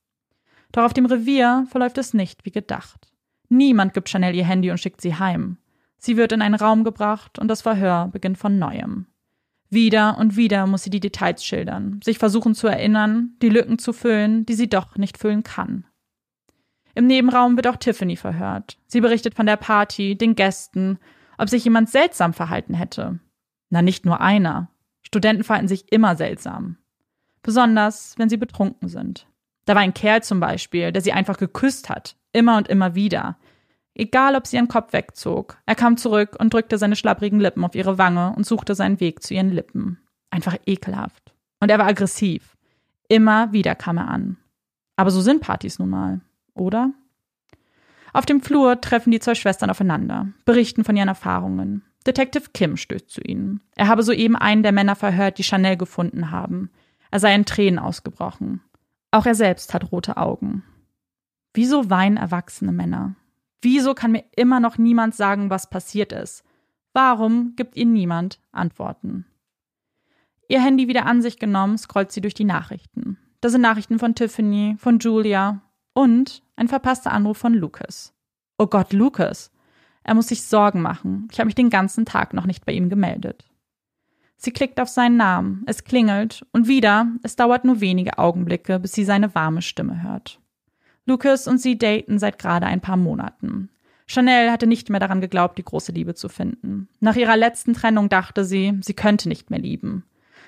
Doch auf dem Revier verläuft es nicht wie gedacht. Niemand gibt Chanel ihr Handy und schickt sie heim. Sie wird in einen Raum gebracht und das Verhör beginnt von neuem. Wieder und wieder muss sie die Details schildern, sich versuchen zu erinnern, die Lücken zu füllen, die sie doch nicht füllen kann. Im Nebenraum wird auch Tiffany verhört. Sie berichtet von der Party, den Gästen, ob sich jemand seltsam verhalten hätte. Na, nicht nur einer. Studenten verhalten sich immer seltsam. Besonders, wenn sie betrunken sind. Da war ein Kerl zum Beispiel, der sie einfach geküsst hat. Immer und immer wieder. Egal, ob sie ihren Kopf wegzog. Er kam zurück und drückte seine schlapprigen Lippen auf ihre Wange und suchte seinen Weg zu ihren Lippen. Einfach ekelhaft. Und er war aggressiv. Immer wieder kam er an. Aber so sind Partys nun mal, oder? Auf dem Flur treffen die zwei Schwestern aufeinander, berichten von ihren Erfahrungen. Detective Kim stößt zu ihnen. Er habe soeben einen der Männer verhört, die Chanel gefunden haben. Er sei in Tränen ausgebrochen. Auch er selbst hat rote Augen. Wieso weinen erwachsene Männer? Wieso kann mir immer noch niemand sagen, was passiert ist? Warum gibt ihnen niemand Antworten? Ihr Handy wieder an sich genommen, scrollt sie durch die Nachrichten. Das sind Nachrichten von Tiffany, von Julia und ein verpasster Anruf von Lucas. Oh Gott, Lucas. Er muss sich Sorgen machen. Ich habe mich den ganzen Tag noch nicht bei ihm gemeldet. Sie klickt auf seinen Namen, es klingelt und wieder, es dauert nur wenige Augenblicke, bis sie seine warme Stimme hört. Lucas und sie daten seit gerade ein paar Monaten. Chanel hatte nicht mehr daran geglaubt, die große Liebe zu finden. Nach ihrer letzten Trennung dachte sie, sie könnte nicht mehr lieben.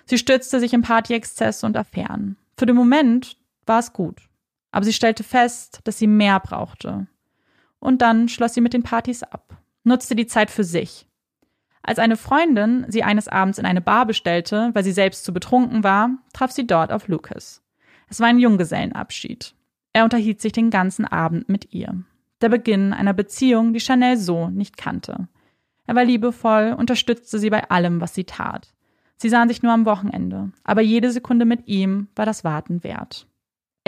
Sie stürzte sich in Partyexzess und Affären. Für den Moment war es gut. Aber sie stellte fest, dass sie mehr brauchte. Und dann schloss sie mit den Partys ab, nutzte die Zeit für sich, als eine Freundin sie eines Abends in eine Bar bestellte, weil sie selbst zu betrunken war, traf sie dort auf Lucas. Es war ein Junggesellenabschied. Er unterhielt sich den ganzen Abend mit ihr. Der Beginn einer Beziehung, die Chanel so nicht kannte. Er war liebevoll, unterstützte sie bei allem, was sie tat. Sie sahen sich nur am Wochenende, aber jede Sekunde mit ihm war das Warten wert.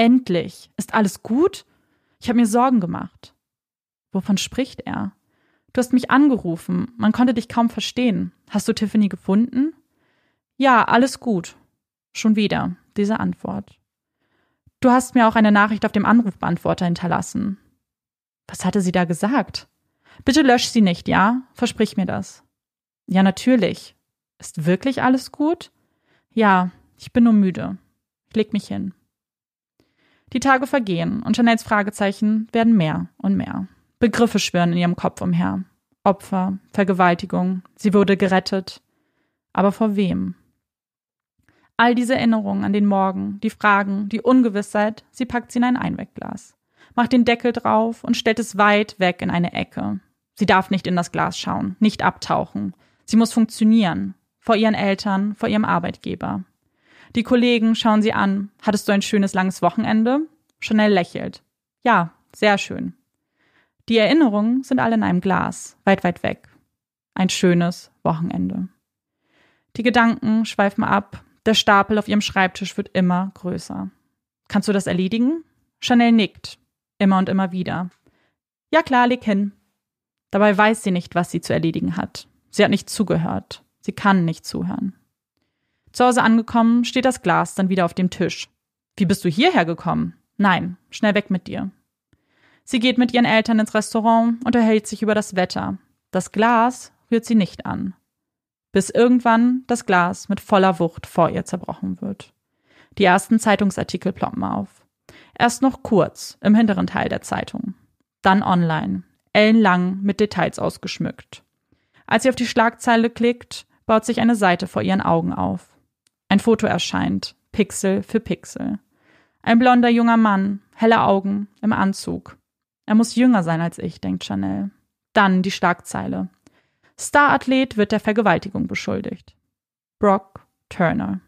Endlich! Ist alles gut? Ich habe mir Sorgen gemacht. Wovon spricht er? Du hast mich angerufen. Man konnte dich kaum verstehen. Hast du Tiffany gefunden? Ja, alles gut. Schon wieder diese Antwort. Du hast mir auch eine Nachricht auf dem Anrufbeantworter hinterlassen. Was hatte sie da gesagt? Bitte lösch sie nicht, ja? Versprich mir das. Ja, natürlich. Ist wirklich alles gut? Ja, ich bin nur müde. Ich leg mich hin. Die Tage vergehen und Janelles Fragezeichen werden mehr und mehr. Begriffe schwirren in ihrem Kopf umher. Opfer, Vergewaltigung, sie wurde gerettet. Aber vor wem? All diese Erinnerungen an den Morgen, die Fragen, die Ungewissheit, sie packt sie in ein Einwegglas, macht den Deckel drauf und stellt es weit weg in eine Ecke. Sie darf nicht in das Glas schauen, nicht abtauchen. Sie muss funktionieren. Vor ihren Eltern, vor ihrem Arbeitgeber. Die Kollegen schauen sie an. Hattest du ein schönes langes Wochenende? Chanel lächelt. Ja, sehr schön. Die Erinnerungen sind alle in einem Glas, weit, weit weg. Ein schönes Wochenende. Die Gedanken schweifen ab, der Stapel auf ihrem Schreibtisch wird immer größer. Kannst du das erledigen? Chanel nickt, immer und immer wieder. Ja klar, leg hin. Dabei weiß sie nicht, was sie zu erledigen hat. Sie hat nicht zugehört. Sie kann nicht zuhören. Zu Hause angekommen, steht das Glas dann wieder auf dem Tisch. Wie bist du hierher gekommen? Nein, schnell weg mit dir. Sie geht mit ihren Eltern ins Restaurant, unterhält sich über das Wetter. Das Glas rührt sie nicht an. Bis irgendwann das Glas mit voller Wucht vor ihr zerbrochen wird. Die ersten Zeitungsartikel ploppen auf. Erst noch kurz im hinteren Teil der Zeitung. Dann online, ellenlang mit Details ausgeschmückt. Als sie auf die Schlagzeile klickt, baut sich eine Seite vor ihren Augen auf. Ein Foto erscheint, Pixel für Pixel. Ein blonder junger Mann, helle Augen, im Anzug. Er muss jünger sein als ich, denkt Chanel. Dann die Schlagzeile. Starathlet wird der Vergewaltigung beschuldigt. Brock Turner.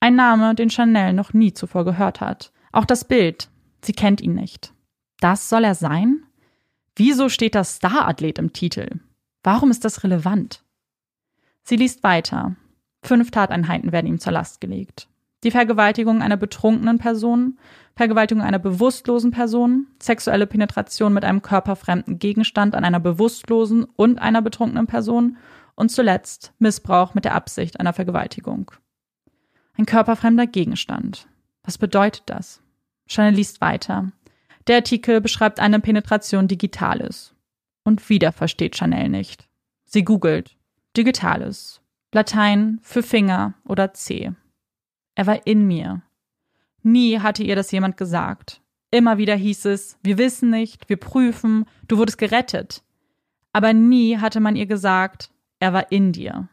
Ein Name, den Chanel noch nie zuvor gehört hat. Auch das Bild. Sie kennt ihn nicht. Das soll er sein? Wieso steht das Starathlet im Titel? Warum ist das relevant? Sie liest weiter. Fünf Tateinheiten werden ihm zur Last gelegt. Die Vergewaltigung einer betrunkenen Person, Vergewaltigung einer bewusstlosen Person, sexuelle Penetration mit einem körperfremden Gegenstand an einer bewusstlosen und einer betrunkenen Person und zuletzt Missbrauch mit der Absicht einer Vergewaltigung. Ein körperfremder Gegenstand. Was bedeutet das? Chanel liest weiter. Der Artikel beschreibt eine Penetration Digitalis. Und wieder versteht Chanel nicht. Sie googelt. Digitalis. Latein für Finger oder C. Er war in mir. Nie hatte ihr das jemand gesagt. Immer wieder hieß es, wir wissen nicht, wir prüfen, du wurdest gerettet. Aber nie hatte man ihr gesagt, er war in dir.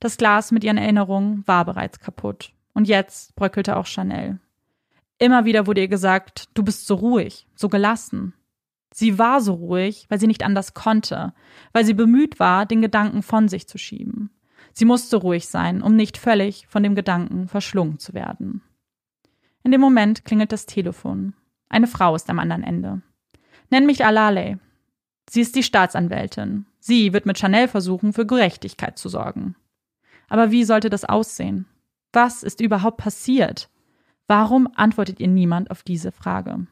Das Glas mit ihren Erinnerungen war bereits kaputt. Und jetzt bröckelte auch Chanel. Immer wieder wurde ihr gesagt, du bist so ruhig, so gelassen. Sie war so ruhig, weil sie nicht anders konnte, weil sie bemüht war, den Gedanken von sich zu schieben. Sie musste ruhig sein, um nicht völlig von dem Gedanken verschlungen zu werden. In dem Moment klingelt das Telefon. Eine Frau ist am anderen Ende. Nenn mich Alale. Sie ist die Staatsanwältin. Sie wird mit Chanel versuchen, für Gerechtigkeit zu sorgen. Aber wie sollte das aussehen? Was ist überhaupt passiert? Warum antwortet ihr niemand auf diese Frage?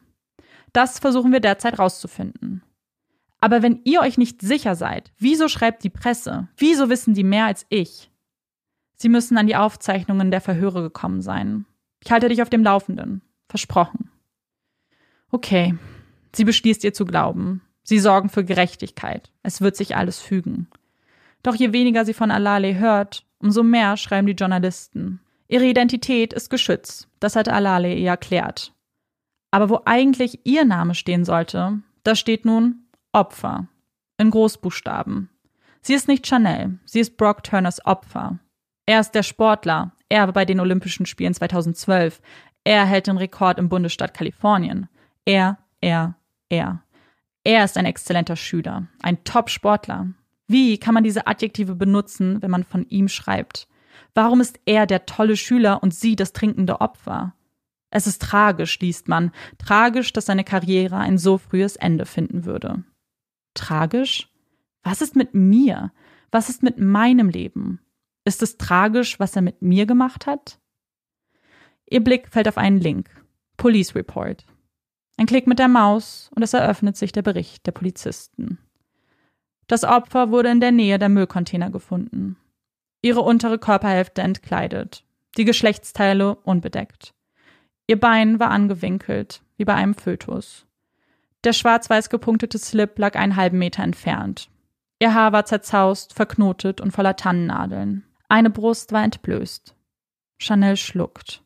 Das versuchen wir derzeit rauszufinden. Aber wenn ihr euch nicht sicher seid, wieso schreibt die Presse? Wieso wissen die mehr als ich? Sie müssen an die Aufzeichnungen der Verhöre gekommen sein. Ich halte dich auf dem Laufenden. Versprochen. Okay. Sie beschließt ihr zu glauben. Sie sorgen für Gerechtigkeit. Es wird sich alles fügen. Doch je weniger sie von Alale hört, umso mehr schreiben die Journalisten. Ihre Identität ist geschützt, das hat Alale ihr erklärt. Aber wo eigentlich ihr Name stehen sollte, da steht nun Opfer in Großbuchstaben. Sie ist nicht Chanel, sie ist Brock Turners Opfer. Er ist der Sportler, er war bei den Olympischen Spielen 2012, er hält den Rekord im Bundesstaat Kalifornien. Er, er, er. Er ist ein exzellenter Schüler, ein Top-Sportler. Wie kann man diese Adjektive benutzen, wenn man von ihm schreibt? Warum ist er der tolle Schüler und sie das trinkende Opfer? Es ist tragisch, liest man, tragisch, dass seine Karriere ein so frühes Ende finden würde. Tragisch? Was ist mit mir? Was ist mit meinem Leben? Ist es tragisch, was er mit mir gemacht hat? Ihr Blick fällt auf einen Link. Police Report. Ein Klick mit der Maus und es eröffnet sich der Bericht der Polizisten. Das Opfer wurde in der Nähe der Müllcontainer gefunden ihre untere Körperhälfte entkleidet, die Geschlechtsteile unbedeckt. Ihr Bein war angewinkelt, wie bei einem Fötus. Der schwarz-weiß gepunktete Slip lag einen halben Meter entfernt. Ihr Haar war zerzaust, verknotet und voller Tannennadeln. Eine Brust war entblößt. Chanel schluckt.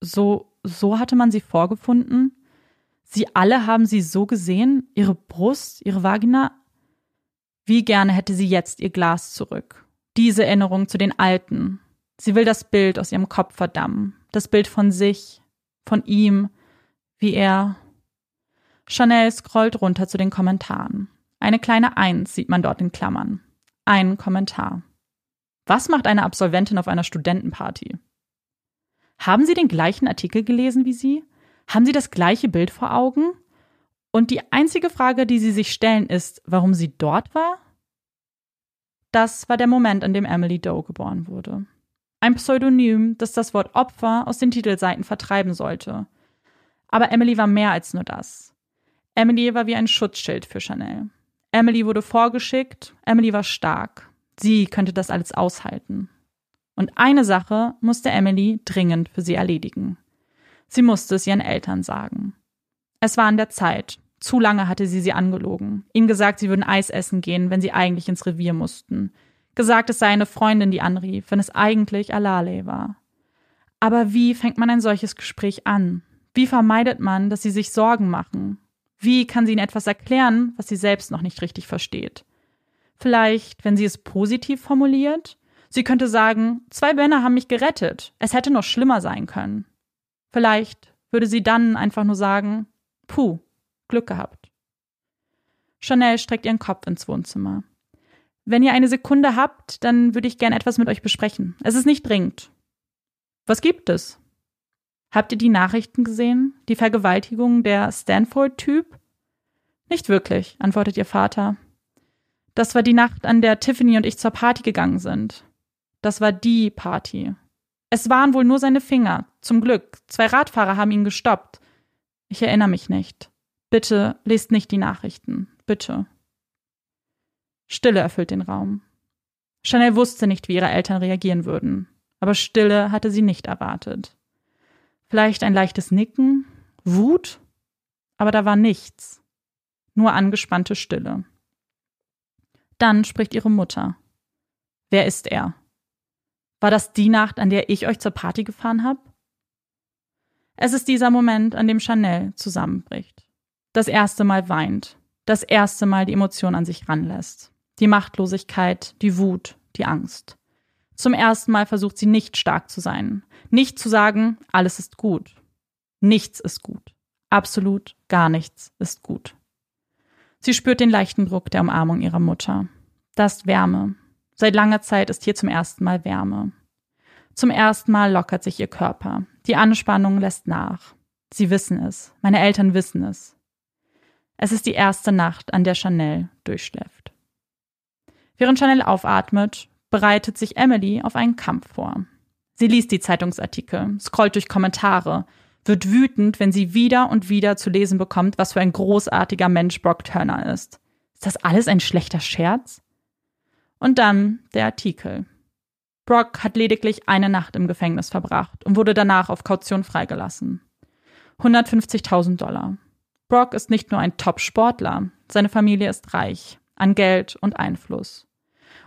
So, so hatte man sie vorgefunden? Sie alle haben sie so gesehen? Ihre Brust, ihre Vagina? Wie gerne hätte sie jetzt ihr Glas zurück diese Erinnerung zu den Alten. Sie will das Bild aus ihrem Kopf verdammen. Das Bild von sich, von ihm, wie er. Chanel scrollt runter zu den Kommentaren. Eine kleine Eins sieht man dort in Klammern. Ein Kommentar. Was macht eine Absolventin auf einer Studentenparty? Haben Sie den gleichen Artikel gelesen wie Sie? Haben Sie das gleiche Bild vor Augen? Und die einzige Frage, die Sie sich stellen, ist, warum sie dort war? Das war der Moment, an dem Emily Doe geboren wurde. Ein Pseudonym, das das Wort Opfer aus den Titelseiten vertreiben sollte. Aber Emily war mehr als nur das. Emily war wie ein Schutzschild für Chanel. Emily wurde vorgeschickt, Emily war stark. Sie könnte das alles aushalten. Und eine Sache musste Emily dringend für sie erledigen. Sie musste es ihren Eltern sagen. Es war an der Zeit, zu lange hatte sie sie angelogen, ihnen gesagt, sie würden Eis essen gehen, wenn sie eigentlich ins Revier mussten. Gesagt, es sei eine Freundin, die anrief, wenn es eigentlich Alale war. Aber wie fängt man ein solches Gespräch an? Wie vermeidet man, dass sie sich Sorgen machen? Wie kann sie ihnen etwas erklären, was sie selbst noch nicht richtig versteht? Vielleicht, wenn sie es positiv formuliert? Sie könnte sagen, zwei Männer haben mich gerettet. Es hätte noch schlimmer sein können. Vielleicht, würde sie dann einfach nur sagen, puh, Glück gehabt. Chanel streckt ihren Kopf ins Wohnzimmer. Wenn ihr eine Sekunde habt, dann würde ich gern etwas mit euch besprechen. Es ist nicht dringend. Was gibt es? Habt ihr die Nachrichten gesehen? Die Vergewaltigung der Stanford-Typ? Nicht wirklich, antwortet ihr Vater. Das war die Nacht, an der Tiffany und ich zur Party gegangen sind. Das war die Party. Es waren wohl nur seine Finger. Zum Glück. Zwei Radfahrer haben ihn gestoppt. Ich erinnere mich nicht. Bitte lest nicht die Nachrichten. Bitte. Stille erfüllt den Raum. Chanel wusste nicht, wie ihre Eltern reagieren würden, aber Stille hatte sie nicht erwartet. Vielleicht ein leichtes Nicken, Wut, aber da war nichts, nur angespannte Stille. Dann spricht ihre Mutter. Wer ist er? War das die Nacht, an der ich euch zur Party gefahren habe? Es ist dieser Moment, an dem Chanel zusammenbricht. Das erste Mal weint, das erste Mal die Emotion an sich ranlässt die Machtlosigkeit, die Wut, die Angst. Zum ersten Mal versucht sie nicht stark zu sein, nicht zu sagen, alles ist gut. Nichts ist gut. Absolut gar nichts ist gut. Sie spürt den leichten Druck der Umarmung ihrer Mutter. Das ist Wärme. Seit langer Zeit ist hier zum ersten Mal Wärme. Zum ersten Mal lockert sich ihr Körper. Die Anspannung lässt nach. Sie wissen es. Meine Eltern wissen es. Es ist die erste Nacht, an der Chanel durchschläft. Während Chanel aufatmet, bereitet sich Emily auf einen Kampf vor. Sie liest die Zeitungsartikel, scrollt durch Kommentare, wird wütend, wenn sie wieder und wieder zu lesen bekommt, was für ein großartiger Mensch Brock Turner ist. Ist das alles ein schlechter Scherz? Und dann der Artikel. Brock hat lediglich eine Nacht im Gefängnis verbracht und wurde danach auf Kaution freigelassen. 150.000 Dollar. Brock ist nicht nur ein Top-Sportler, seine Familie ist reich an Geld und Einfluss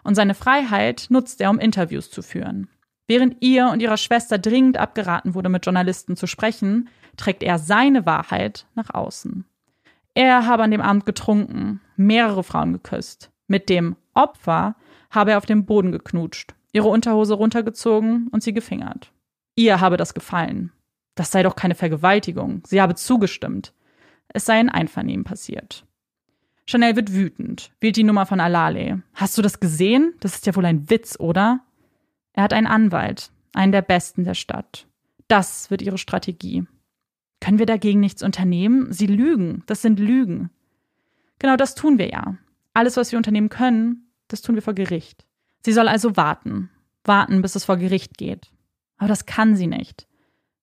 und seine Freiheit nutzt er, um Interviews zu führen. Während ihr und ihrer Schwester dringend abgeraten wurde, mit Journalisten zu sprechen, trägt er seine Wahrheit nach außen. Er habe an dem Abend getrunken, mehrere Frauen geküsst. Mit dem Opfer habe er auf dem Boden geknutscht, ihre Unterhose runtergezogen und sie gefingert. Ihr habe das gefallen. Das sei doch keine Vergewaltigung. Sie habe zugestimmt. Es sei in Einvernehmen passiert. Chanel wird wütend, wählt die Nummer von Alale. Hast du das gesehen? Das ist ja wohl ein Witz, oder? Er hat einen Anwalt, einen der besten der Stadt. Das wird ihre Strategie. Können wir dagegen nichts unternehmen? Sie lügen. Das sind Lügen. Genau das tun wir ja. Alles, was wir unternehmen können, das tun wir vor Gericht. Sie soll also warten. Warten, bis es vor Gericht geht. Aber das kann sie nicht.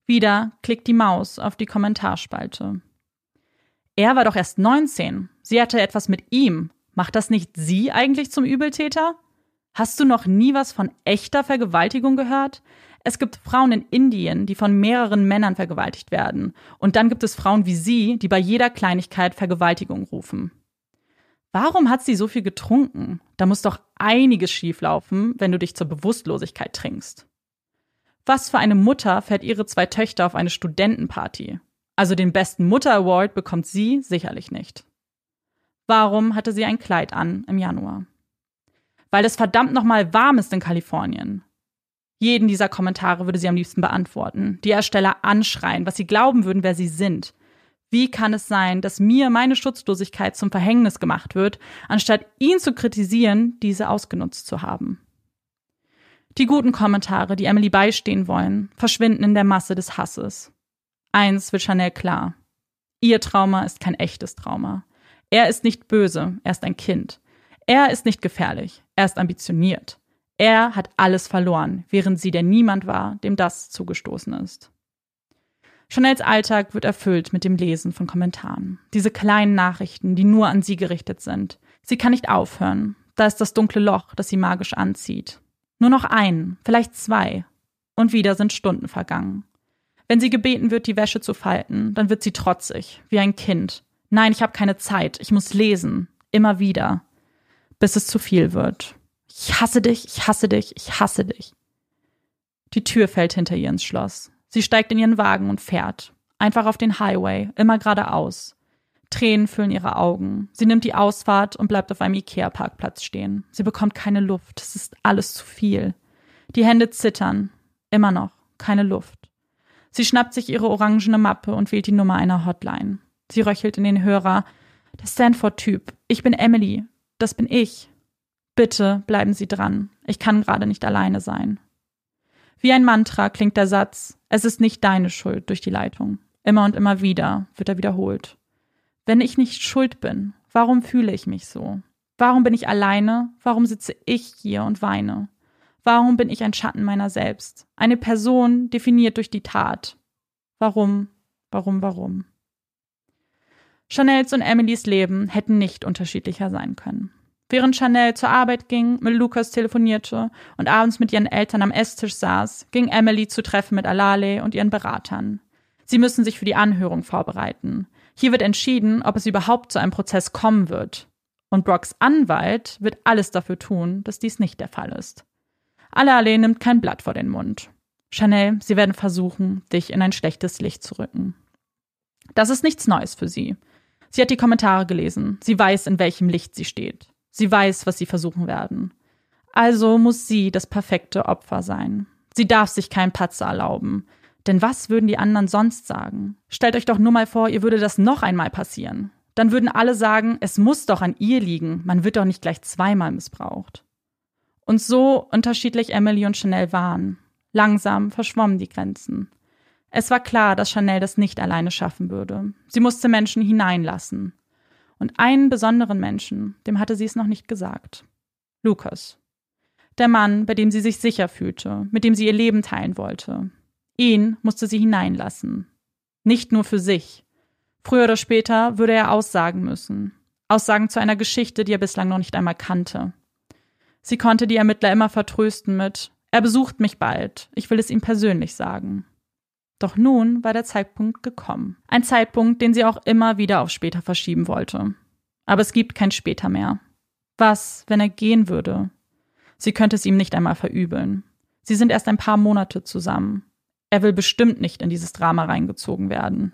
Wieder klickt die Maus auf die Kommentarspalte. Er war doch erst 19. Sie hatte etwas mit ihm. Macht das nicht sie eigentlich zum Übeltäter? Hast du noch nie was von echter Vergewaltigung gehört? Es gibt Frauen in Indien, die von mehreren Männern vergewaltigt werden. Und dann gibt es Frauen wie sie, die bei jeder Kleinigkeit Vergewaltigung rufen. Warum hat sie so viel getrunken? Da muss doch einiges schieflaufen, wenn du dich zur Bewusstlosigkeit trinkst. Was für eine Mutter fährt ihre zwei Töchter auf eine Studentenparty? Also den besten Mutter Award bekommt sie sicherlich nicht. Warum hatte sie ein Kleid an im Januar? Weil es verdammt nochmal warm ist in Kalifornien. Jeden dieser Kommentare würde sie am liebsten beantworten, die Ersteller anschreien, was sie glauben würden, wer sie sind. Wie kann es sein, dass mir meine Schutzlosigkeit zum Verhängnis gemacht wird, anstatt ihn zu kritisieren, diese ausgenutzt zu haben? Die guten Kommentare, die Emily beistehen wollen, verschwinden in der Masse des Hasses. Eins wird Chanel klar. Ihr Trauma ist kein echtes Trauma. Er ist nicht böse, er ist ein Kind. Er ist nicht gefährlich, er ist ambitioniert. Er hat alles verloren, während sie der Niemand war, dem das zugestoßen ist. Chanels Alltag wird erfüllt mit dem Lesen von Kommentaren. Diese kleinen Nachrichten, die nur an sie gerichtet sind. Sie kann nicht aufhören. Da ist das dunkle Loch, das sie magisch anzieht. Nur noch ein, vielleicht zwei. Und wieder sind Stunden vergangen. Wenn sie gebeten wird, die Wäsche zu falten, dann wird sie trotzig, wie ein Kind. Nein, ich habe keine Zeit, ich muss lesen. Immer wieder. Bis es zu viel wird. Ich hasse dich, ich hasse dich, ich hasse dich. Die Tür fällt hinter ihr ins Schloss. Sie steigt in ihren Wagen und fährt. Einfach auf den Highway, immer geradeaus. Tränen füllen ihre Augen. Sie nimmt die Ausfahrt und bleibt auf einem Ikea-Parkplatz stehen. Sie bekommt keine Luft. Es ist alles zu viel. Die Hände zittern. Immer noch. Keine Luft. Sie schnappt sich ihre orangene Mappe und wählt die Nummer einer Hotline. Sie röchelt in den Hörer. Der Stanford-Typ. Ich bin Emily. Das bin ich. Bitte bleiben Sie dran. Ich kann gerade nicht alleine sein. Wie ein Mantra klingt der Satz, es ist nicht deine Schuld durch die Leitung. Immer und immer wieder wird er wiederholt. Wenn ich nicht schuld bin, warum fühle ich mich so? Warum bin ich alleine? Warum sitze ich hier und weine? Warum bin ich ein Schatten meiner selbst? Eine Person definiert durch die Tat. Warum, warum, warum? Chanels und Emilys Leben hätten nicht unterschiedlicher sein können. Während Chanel zur Arbeit ging, mit Lukas telefonierte und abends mit ihren Eltern am Esstisch saß, ging Emily zu Treffen mit Alale und ihren Beratern. Sie müssen sich für die Anhörung vorbereiten. Hier wird entschieden, ob es überhaupt zu einem Prozess kommen wird. Und Brocks Anwalt wird alles dafür tun, dass dies nicht der Fall ist. Alale nimmt kein Blatt vor den Mund. Chanel, sie werden versuchen, dich in ein schlechtes Licht zu rücken. Das ist nichts Neues für sie. Sie hat die Kommentare gelesen. Sie weiß, in welchem Licht sie steht. Sie weiß, was sie versuchen werden. Also muss sie das perfekte Opfer sein. Sie darf sich keinen Patzer erlauben. Denn was würden die anderen sonst sagen? Stellt euch doch nur mal vor, ihr würde das noch einmal passieren. Dann würden alle sagen, es muss doch an ihr liegen, man wird doch nicht gleich zweimal missbraucht. Und so unterschiedlich Emily und Chanel waren. Langsam verschwommen die Grenzen. Es war klar, dass Chanel das nicht alleine schaffen würde. Sie musste Menschen hineinlassen. Und einen besonderen Menschen, dem hatte sie es noch nicht gesagt. Lukas. Der Mann, bei dem sie sich sicher fühlte, mit dem sie ihr Leben teilen wollte. Ihn musste sie hineinlassen. Nicht nur für sich. Früher oder später würde er Aussagen müssen. Aussagen zu einer Geschichte, die er bislang noch nicht einmal kannte. Sie konnte die Ermittler immer vertrösten mit Er besucht mich bald, ich will es ihm persönlich sagen. Doch nun war der Zeitpunkt gekommen. Ein Zeitpunkt, den sie auch immer wieder auf später verschieben wollte. Aber es gibt kein später mehr. Was, wenn er gehen würde? Sie könnte es ihm nicht einmal verübeln. Sie sind erst ein paar Monate zusammen. Er will bestimmt nicht in dieses Drama reingezogen werden.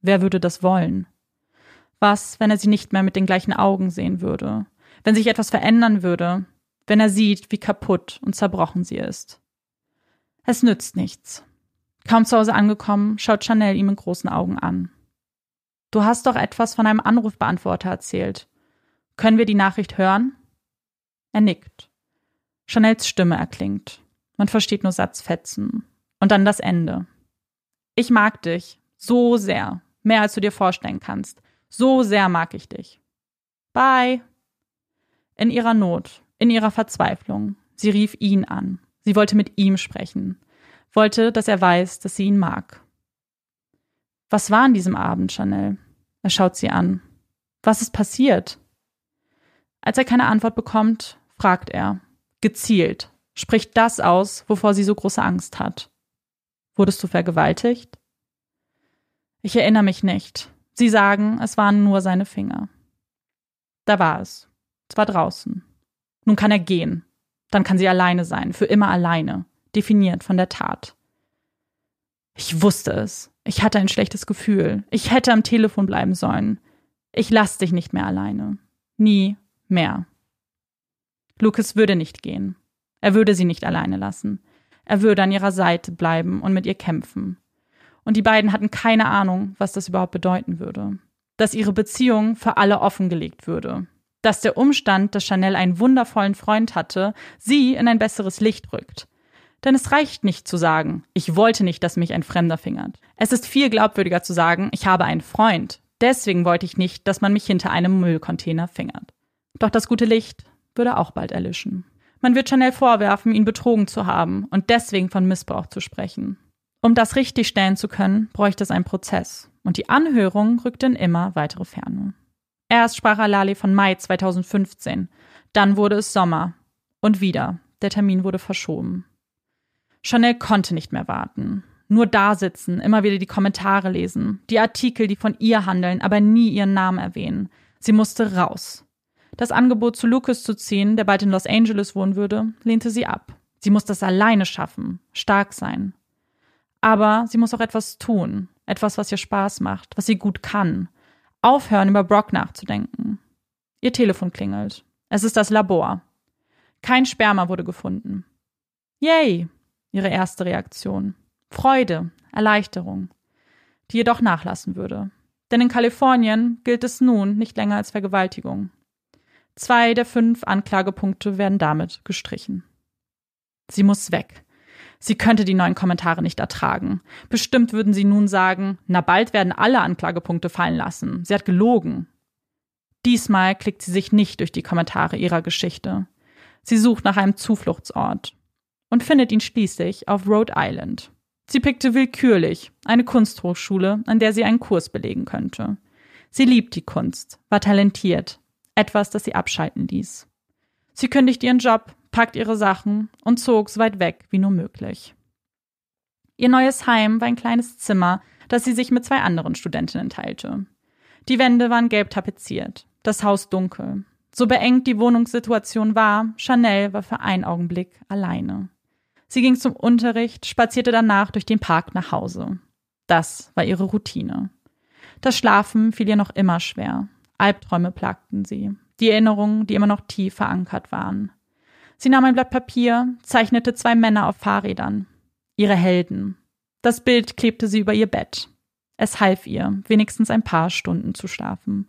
Wer würde das wollen? Was, wenn er sie nicht mehr mit den gleichen Augen sehen würde? Wenn sich etwas verändern würde? Wenn er sieht, wie kaputt und zerbrochen sie ist? Es nützt nichts. Kaum zu Hause angekommen, schaut Chanel ihm mit großen Augen an. Du hast doch etwas von einem Anrufbeantworter erzählt. Können wir die Nachricht hören? Er nickt. Chanels Stimme erklingt. Man versteht nur Satzfetzen. Und dann das Ende. Ich mag dich. So sehr. Mehr als du dir vorstellen kannst. So sehr mag ich dich. Bye. In ihrer Not, in ihrer Verzweiflung. Sie rief ihn an. Sie wollte mit ihm sprechen wollte, dass er weiß, dass sie ihn mag. Was war an diesem Abend, Chanel? Er schaut sie an. Was ist passiert? Als er keine Antwort bekommt, fragt er, gezielt, spricht das aus, wovor sie so große Angst hat. Wurdest du vergewaltigt? Ich erinnere mich nicht. Sie sagen, es waren nur seine Finger. Da war es. Es war draußen. Nun kann er gehen. Dann kann sie alleine sein, für immer alleine definiert von der Tat. Ich wusste es. Ich hatte ein schlechtes Gefühl. Ich hätte am Telefon bleiben sollen. Ich lass dich nicht mehr alleine. Nie mehr. Lucas würde nicht gehen. Er würde sie nicht alleine lassen. Er würde an ihrer Seite bleiben und mit ihr kämpfen. Und die beiden hatten keine Ahnung, was das überhaupt bedeuten würde. Dass ihre Beziehung für alle offengelegt würde. Dass der Umstand, dass Chanel einen wundervollen Freund hatte, sie in ein besseres Licht rückt. Denn es reicht nicht zu sagen, ich wollte nicht, dass mich ein Fremder fingert. Es ist viel glaubwürdiger zu sagen, ich habe einen Freund. Deswegen wollte ich nicht, dass man mich hinter einem Müllcontainer fingert. Doch das gute Licht würde auch bald erlischen. Man wird Chanel vorwerfen, ihn betrogen zu haben und deswegen von Missbrauch zu sprechen. Um das richtig stellen zu können, bräuchte es einen Prozess. Und die Anhörung rückt in immer weitere Ferne. Erst sprach Alali von Mai 2015, dann wurde es Sommer. Und wieder, der Termin wurde verschoben. Chanel konnte nicht mehr warten. Nur da sitzen, immer wieder die Kommentare lesen, die Artikel, die von ihr handeln, aber nie ihren Namen erwähnen. Sie musste raus. Das Angebot zu Lucas zu ziehen, der bald in Los Angeles wohnen würde, lehnte sie ab. Sie muss das alleine schaffen, stark sein. Aber sie muss auch etwas tun, etwas, was ihr Spaß macht, was sie gut kann. Aufhören, über Brock nachzudenken. Ihr Telefon klingelt. Es ist das Labor. Kein Sperma wurde gefunden. Yay, ihre erste Reaktion. Freude, Erleichterung, die jedoch nachlassen würde. Denn in Kalifornien gilt es nun nicht länger als Vergewaltigung. Zwei der fünf Anklagepunkte werden damit gestrichen. Sie muss weg. Sie könnte die neuen Kommentare nicht ertragen. Bestimmt würden sie nun sagen, na bald werden alle Anklagepunkte fallen lassen. Sie hat gelogen. Diesmal klickt sie sich nicht durch die Kommentare ihrer Geschichte. Sie sucht nach einem Zufluchtsort und findet ihn schließlich auf Rhode Island. Sie pickte willkürlich eine Kunsthochschule, an der sie einen Kurs belegen könnte. Sie liebt die Kunst, war talentiert, etwas, das sie abschalten ließ. Sie kündigt ihren Job, packt ihre Sachen und zog so weit weg wie nur möglich. Ihr neues Heim war ein kleines Zimmer, das sie sich mit zwei anderen Studentinnen teilte. Die Wände waren gelb tapeziert, das Haus dunkel. So beengt die Wohnungssituation war, Chanel war für einen Augenblick alleine. Sie ging zum Unterricht, spazierte danach durch den Park nach Hause. Das war ihre Routine. Das Schlafen fiel ihr noch immer schwer. Albträume plagten sie. Die Erinnerungen, die immer noch tief verankert waren. Sie nahm ein Blatt Papier, zeichnete zwei Männer auf Fahrrädern. Ihre Helden. Das Bild klebte sie über ihr Bett. Es half ihr, wenigstens ein paar Stunden zu schlafen.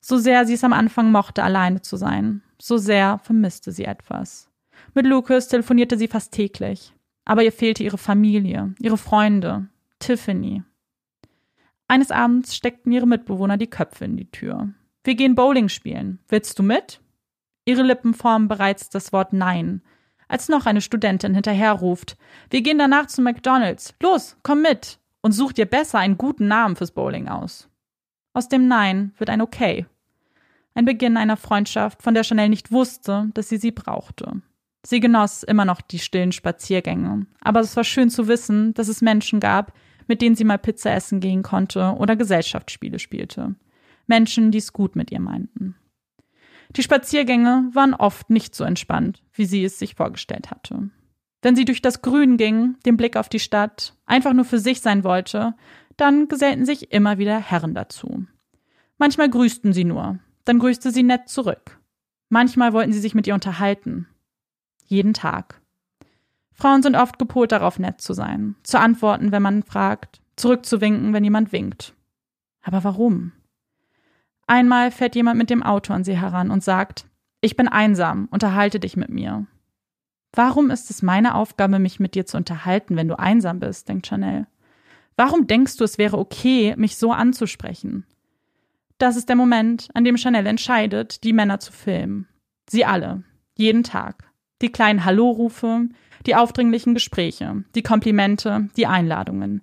So sehr sie es am Anfang mochte, alleine zu sein, so sehr vermisste sie etwas. Mit Lucas telefonierte sie fast täglich, aber ihr fehlte ihre Familie, ihre Freunde, Tiffany. Eines Abends steckten ihre Mitbewohner die Köpfe in die Tür. Wir gehen Bowling spielen. Willst du mit? Ihre Lippen formen bereits das Wort Nein, als noch eine Studentin hinterherruft. Wir gehen danach zu McDonalds. Los, komm mit und such dir besser einen guten Namen fürs Bowling aus. Aus dem Nein wird ein Okay. Ein Beginn einer Freundschaft, von der Chanel nicht wusste, dass sie sie brauchte. Sie genoss immer noch die stillen Spaziergänge, aber es war schön zu wissen, dass es Menschen gab, mit denen sie mal Pizza essen gehen konnte oder Gesellschaftsspiele spielte. Menschen, die es gut mit ihr meinten. Die Spaziergänge waren oft nicht so entspannt, wie sie es sich vorgestellt hatte. Wenn sie durch das Grün ging, den Blick auf die Stadt, einfach nur für sich sein wollte, dann gesellten sich immer wieder Herren dazu. Manchmal grüßten sie nur, dann grüßte sie nett zurück. Manchmal wollten sie sich mit ihr unterhalten. Jeden Tag. Frauen sind oft gepolt darauf, nett zu sein, zu antworten, wenn man fragt, zurückzuwinken, wenn jemand winkt. Aber warum? Einmal fährt jemand mit dem Auto an sie heran und sagt, ich bin einsam, unterhalte dich mit mir. Warum ist es meine Aufgabe, mich mit dir zu unterhalten, wenn du einsam bist, denkt Chanel. Warum denkst du, es wäre okay, mich so anzusprechen? Das ist der Moment, an dem Chanel entscheidet, die Männer zu filmen. Sie alle. Jeden Tag. Die kleinen Hallo-Rufe, die aufdringlichen Gespräche, die Komplimente, die Einladungen.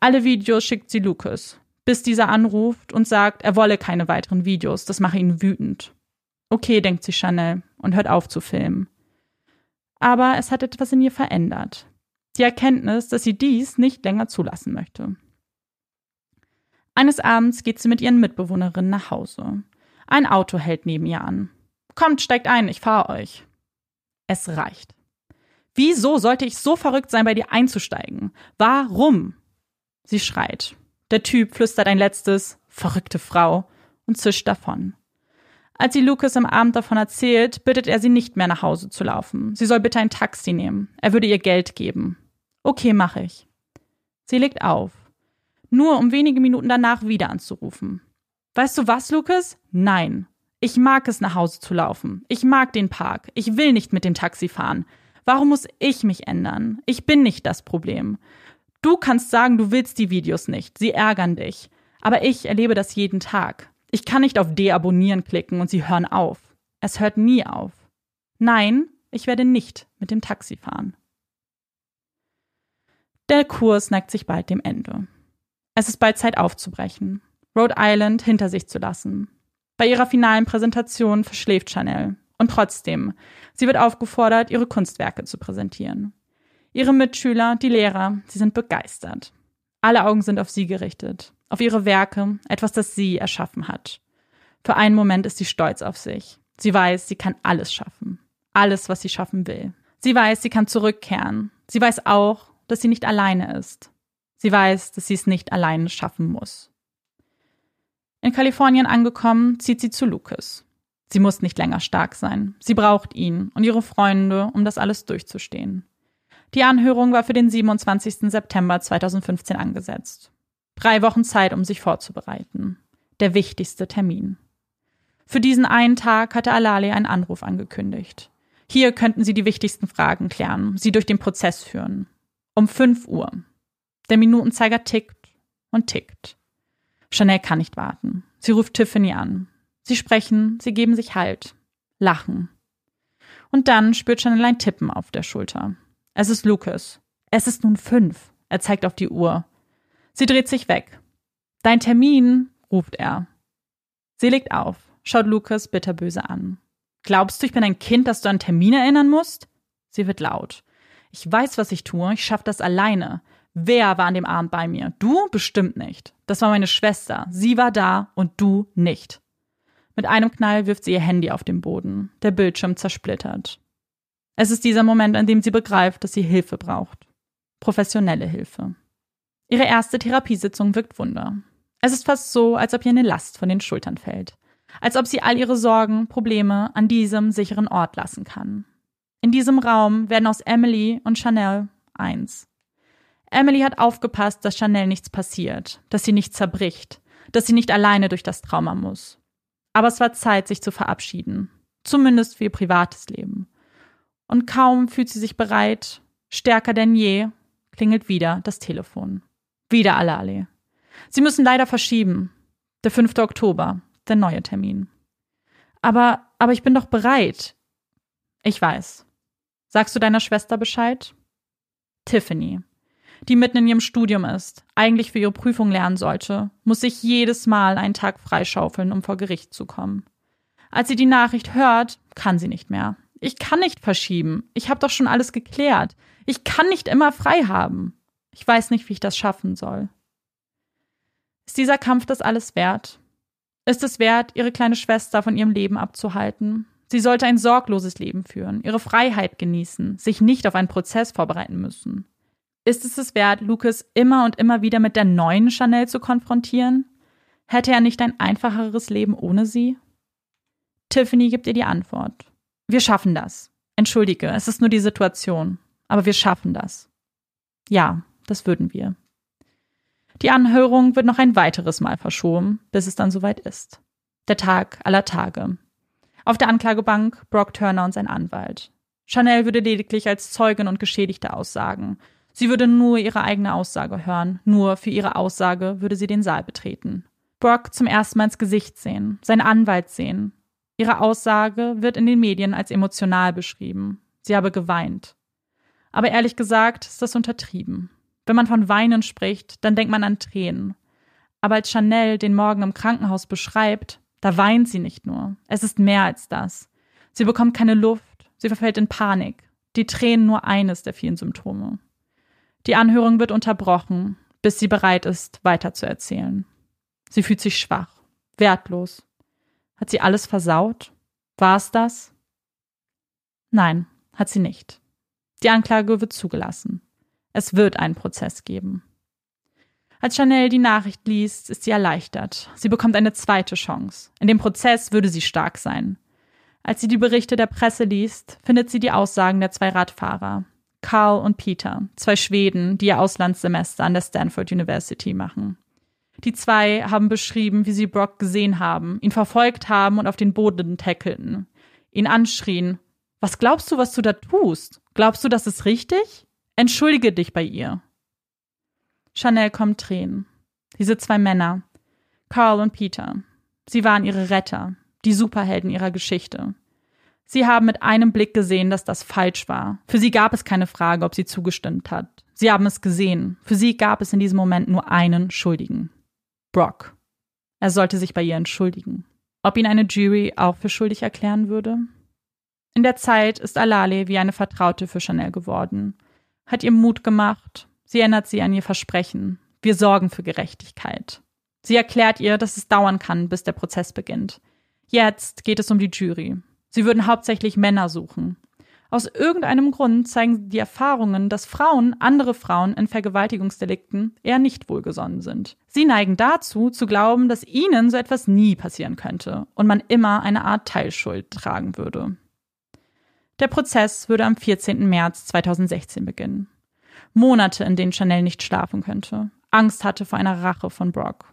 Alle Videos schickt sie Lucas bis dieser anruft und sagt, er wolle keine weiteren Videos, das mache ihn wütend. Okay, denkt sich Chanel und hört auf zu filmen. Aber es hat etwas in ihr verändert. Die Erkenntnis, dass sie dies nicht länger zulassen möchte. Eines Abends geht sie mit ihren Mitbewohnerinnen nach Hause. Ein Auto hält neben ihr an. Kommt, steigt ein, ich fahre euch. Es reicht. Wieso sollte ich so verrückt sein, bei dir einzusteigen? Warum? Sie schreit. Der Typ flüstert ein letztes verrückte Frau und zischt davon. Als sie Lucas am Abend davon erzählt, bittet er sie nicht mehr nach Hause zu laufen. Sie soll bitte ein Taxi nehmen. Er würde ihr Geld geben. Okay, mache ich. Sie legt auf. Nur um wenige Minuten danach wieder anzurufen. Weißt du was, Lucas? Nein. Ich mag es, nach Hause zu laufen. Ich mag den Park. Ich will nicht mit dem Taxi fahren. Warum muss ich mich ändern? Ich bin nicht das Problem. Du kannst sagen, du willst die Videos nicht, sie ärgern dich. Aber ich erlebe das jeden Tag. Ich kann nicht auf Deabonnieren klicken und sie hören auf. Es hört nie auf. Nein, ich werde nicht mit dem Taxi fahren. Der Kurs neigt sich bald dem Ende. Es ist bald Zeit aufzubrechen, Rhode Island hinter sich zu lassen. Bei ihrer finalen Präsentation verschläft Chanel. Und trotzdem, sie wird aufgefordert, ihre Kunstwerke zu präsentieren. Ihre Mitschüler, die Lehrer, sie sind begeistert. Alle Augen sind auf sie gerichtet, auf ihre Werke, etwas, das sie erschaffen hat. Für einen Moment ist sie stolz auf sich. Sie weiß, sie kann alles schaffen. Alles, was sie schaffen will. Sie weiß, sie kann zurückkehren. Sie weiß auch, dass sie nicht alleine ist. Sie weiß, dass sie es nicht alleine schaffen muss. In Kalifornien angekommen, zieht sie zu Lucas. Sie muss nicht länger stark sein. Sie braucht ihn und ihre Freunde, um das alles durchzustehen. Die Anhörung war für den 27. September 2015 angesetzt. Drei Wochen Zeit, um sich vorzubereiten. Der wichtigste Termin. Für diesen einen Tag hatte Alali einen Anruf angekündigt. Hier könnten sie die wichtigsten Fragen klären, sie durch den Prozess führen. Um 5 Uhr. Der Minutenzeiger tickt und tickt. Chanel kann nicht warten. Sie ruft Tiffany an. Sie sprechen, sie geben sich Halt, lachen. Und dann spürt Chanel ein Tippen auf der Schulter. Es ist Lucas. Es ist nun fünf. Er zeigt auf die Uhr. Sie dreht sich weg. Dein Termin, ruft er. Sie legt auf, schaut Lucas bitterböse an. Glaubst du, ich bin ein Kind, das du an Termin erinnern musst? Sie wird laut. Ich weiß, was ich tue, ich schaff das alleine. Wer war an dem Abend bei mir? Du bestimmt nicht. Das war meine Schwester. Sie war da und du nicht. Mit einem Knall wirft sie ihr Handy auf den Boden. Der Bildschirm zersplittert. Es ist dieser Moment, an dem sie begreift, dass sie Hilfe braucht. Professionelle Hilfe. Ihre erste Therapiesitzung wirkt Wunder. Es ist fast so, als ob ihr eine Last von den Schultern fällt. Als ob sie all ihre Sorgen, Probleme an diesem sicheren Ort lassen kann. In diesem Raum werden aus Emily und Chanel eins. Emily hat aufgepasst, dass Chanel nichts passiert, dass sie nicht zerbricht, dass sie nicht alleine durch das Trauma muss. Aber es war Zeit, sich zu verabschieden. Zumindest für ihr privates Leben. Und kaum fühlt sie sich bereit, stärker denn je, klingelt wieder das Telefon. Wieder Alali. Sie müssen leider verschieben. Der 5. Oktober, der neue Termin. Aber, aber ich bin doch bereit. Ich weiß. Sagst du deiner Schwester Bescheid? Tiffany, die mitten in ihrem Studium ist, eigentlich für ihre Prüfung lernen sollte, muss sich jedes Mal einen Tag freischaufeln, um vor Gericht zu kommen. Als sie die Nachricht hört, kann sie nicht mehr. Ich kann nicht verschieben. Ich habe doch schon alles geklärt. Ich kann nicht immer frei haben. Ich weiß nicht, wie ich das schaffen soll. Ist dieser Kampf das alles wert? Ist es wert, ihre kleine Schwester von ihrem Leben abzuhalten? Sie sollte ein sorgloses Leben führen, ihre Freiheit genießen, sich nicht auf einen Prozess vorbereiten müssen. Ist es es wert, Lucas immer und immer wieder mit der neuen Chanel zu konfrontieren? Hätte er nicht ein einfacheres Leben ohne sie? Tiffany gibt ihr die Antwort. Wir schaffen das. Entschuldige, es ist nur die Situation. Aber wir schaffen das. Ja, das würden wir. Die Anhörung wird noch ein weiteres Mal verschoben, bis es dann soweit ist. Der Tag aller Tage. Auf der Anklagebank Brock Turner und sein Anwalt. Chanel würde lediglich als Zeugin und Geschädigte aussagen Sie würde nur ihre eigene Aussage hören, nur für ihre Aussage würde sie den Saal betreten. Brock zum ersten Mal ins Gesicht sehen, seinen Anwalt sehen. Ihre Aussage wird in den Medien als emotional beschrieben. Sie habe geweint. Aber ehrlich gesagt ist das untertrieben. Wenn man von Weinen spricht, dann denkt man an Tränen. Aber als Chanel den Morgen im Krankenhaus beschreibt, da weint sie nicht nur. Es ist mehr als das. Sie bekommt keine Luft, sie verfällt in Panik. Die Tränen nur eines der vielen Symptome. Die Anhörung wird unterbrochen, bis sie bereit ist, weiterzuerzählen. Sie fühlt sich schwach, wertlos. Hat sie alles versaut? War es das? Nein, hat sie nicht. Die Anklage wird zugelassen. Es wird einen Prozess geben. Als Chanel die Nachricht liest, ist sie erleichtert. Sie bekommt eine zweite Chance. In dem Prozess würde sie stark sein. Als sie die Berichte der Presse liest, findet sie die Aussagen der zwei Radfahrer. Carl und Peter, zwei Schweden, die ihr Auslandssemester an der Stanford University machen. Die zwei haben beschrieben, wie sie Brock gesehen haben, ihn verfolgt haben und auf den Boden tackelten, ihn anschrien. Was glaubst du, was du da tust? Glaubst du, das ist richtig? Entschuldige dich bei ihr. Chanel kommt Tränen. Diese zwei Männer, Carl und Peter, sie waren ihre Retter, die Superhelden ihrer Geschichte. Sie haben mit einem Blick gesehen, dass das falsch war. Für sie gab es keine Frage, ob sie zugestimmt hat. Sie haben es gesehen. Für sie gab es in diesem Moment nur einen Schuldigen. Brock. Er sollte sich bei ihr entschuldigen. Ob ihn eine Jury auch für schuldig erklären würde? In der Zeit ist Alale wie eine Vertraute für Chanel geworden, hat ihr Mut gemacht, sie erinnert sie an ihr Versprechen. Wir sorgen für Gerechtigkeit. Sie erklärt ihr, dass es dauern kann, bis der Prozess beginnt. Jetzt geht es um die Jury. Sie würden hauptsächlich Männer suchen. Aus irgendeinem Grund zeigen die Erfahrungen, dass Frauen andere Frauen in Vergewaltigungsdelikten eher nicht wohlgesonnen sind. Sie neigen dazu, zu glauben, dass ihnen so etwas nie passieren könnte und man immer eine Art Teilschuld tragen würde. Der Prozess würde am 14. März 2016 beginnen. Monate, in denen Chanel nicht schlafen könnte, Angst hatte vor einer Rache von Brock.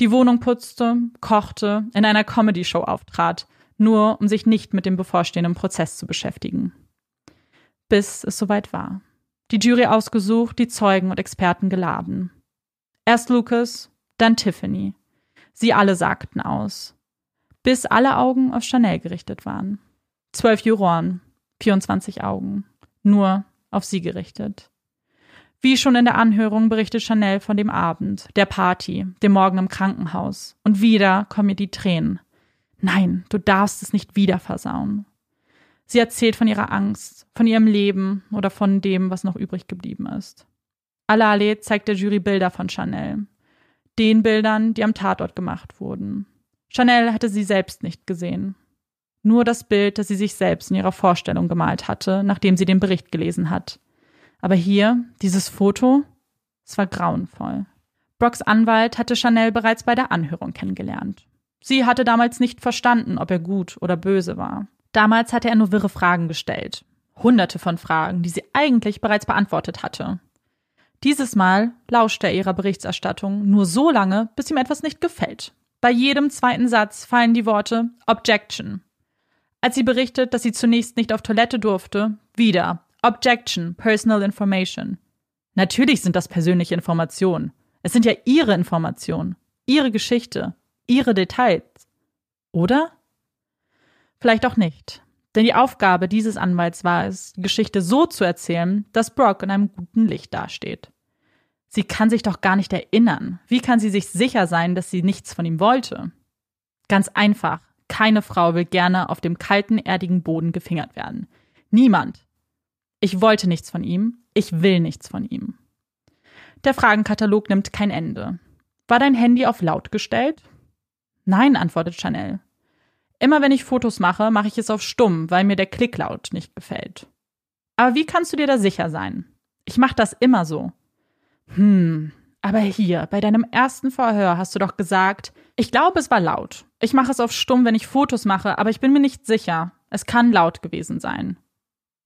Die Wohnung putzte, kochte, in einer Comedy-Show auftrat, nur um sich nicht mit dem bevorstehenden Prozess zu beschäftigen. Bis es soweit war. Die Jury ausgesucht, die Zeugen und Experten geladen. Erst Lucas, dann Tiffany. Sie alle sagten aus. Bis alle Augen auf Chanel gerichtet waren. Zwölf Juroren, 24 Augen. Nur auf sie gerichtet. Wie schon in der Anhörung berichtet Chanel von dem Abend, der Party, dem Morgen im Krankenhaus. Und wieder kommen ihr die Tränen. Nein, du darfst es nicht wieder versauen. Sie erzählt von ihrer Angst, von ihrem Leben oder von dem, was noch übrig geblieben ist. Alale zeigt der Jury Bilder von Chanel. Den Bildern, die am Tatort gemacht wurden. Chanel hatte sie selbst nicht gesehen. Nur das Bild, das sie sich selbst in ihrer Vorstellung gemalt hatte, nachdem sie den Bericht gelesen hat. Aber hier, dieses Foto, es war grauenvoll. Brocks Anwalt hatte Chanel bereits bei der Anhörung kennengelernt. Sie hatte damals nicht verstanden, ob er gut oder böse war. Damals hatte er nur wirre Fragen gestellt. Hunderte von Fragen, die sie eigentlich bereits beantwortet hatte. Dieses Mal lauschte er ihrer Berichterstattung nur so lange, bis ihm etwas nicht gefällt. Bei jedem zweiten Satz fallen die Worte Objection. Als sie berichtet, dass sie zunächst nicht auf Toilette durfte, wieder Objection, Personal Information. Natürlich sind das persönliche Informationen. Es sind ja Ihre Informationen, Ihre Geschichte, Ihre Details. Oder? Vielleicht auch nicht. Denn die Aufgabe dieses Anwalts war es, die Geschichte so zu erzählen, dass Brock in einem guten Licht dasteht. Sie kann sich doch gar nicht erinnern. Wie kann sie sich sicher sein, dass sie nichts von ihm wollte? Ganz einfach. Keine Frau will gerne auf dem kalten, erdigen Boden gefingert werden. Niemand. Ich wollte nichts von ihm, ich will nichts von ihm. Der Fragenkatalog nimmt kein Ende. War dein Handy auf laut gestellt? Nein, antwortet Chanel. Immer wenn ich Fotos mache, mache ich es auf stumm, weil mir der Klicklaut nicht gefällt. Aber wie kannst du dir da sicher sein? Ich mache das immer so. Hm, aber hier, bei deinem ersten Verhör hast du doch gesagt, ich glaube, es war laut. Ich mache es auf stumm, wenn ich Fotos mache, aber ich bin mir nicht sicher. Es kann laut gewesen sein.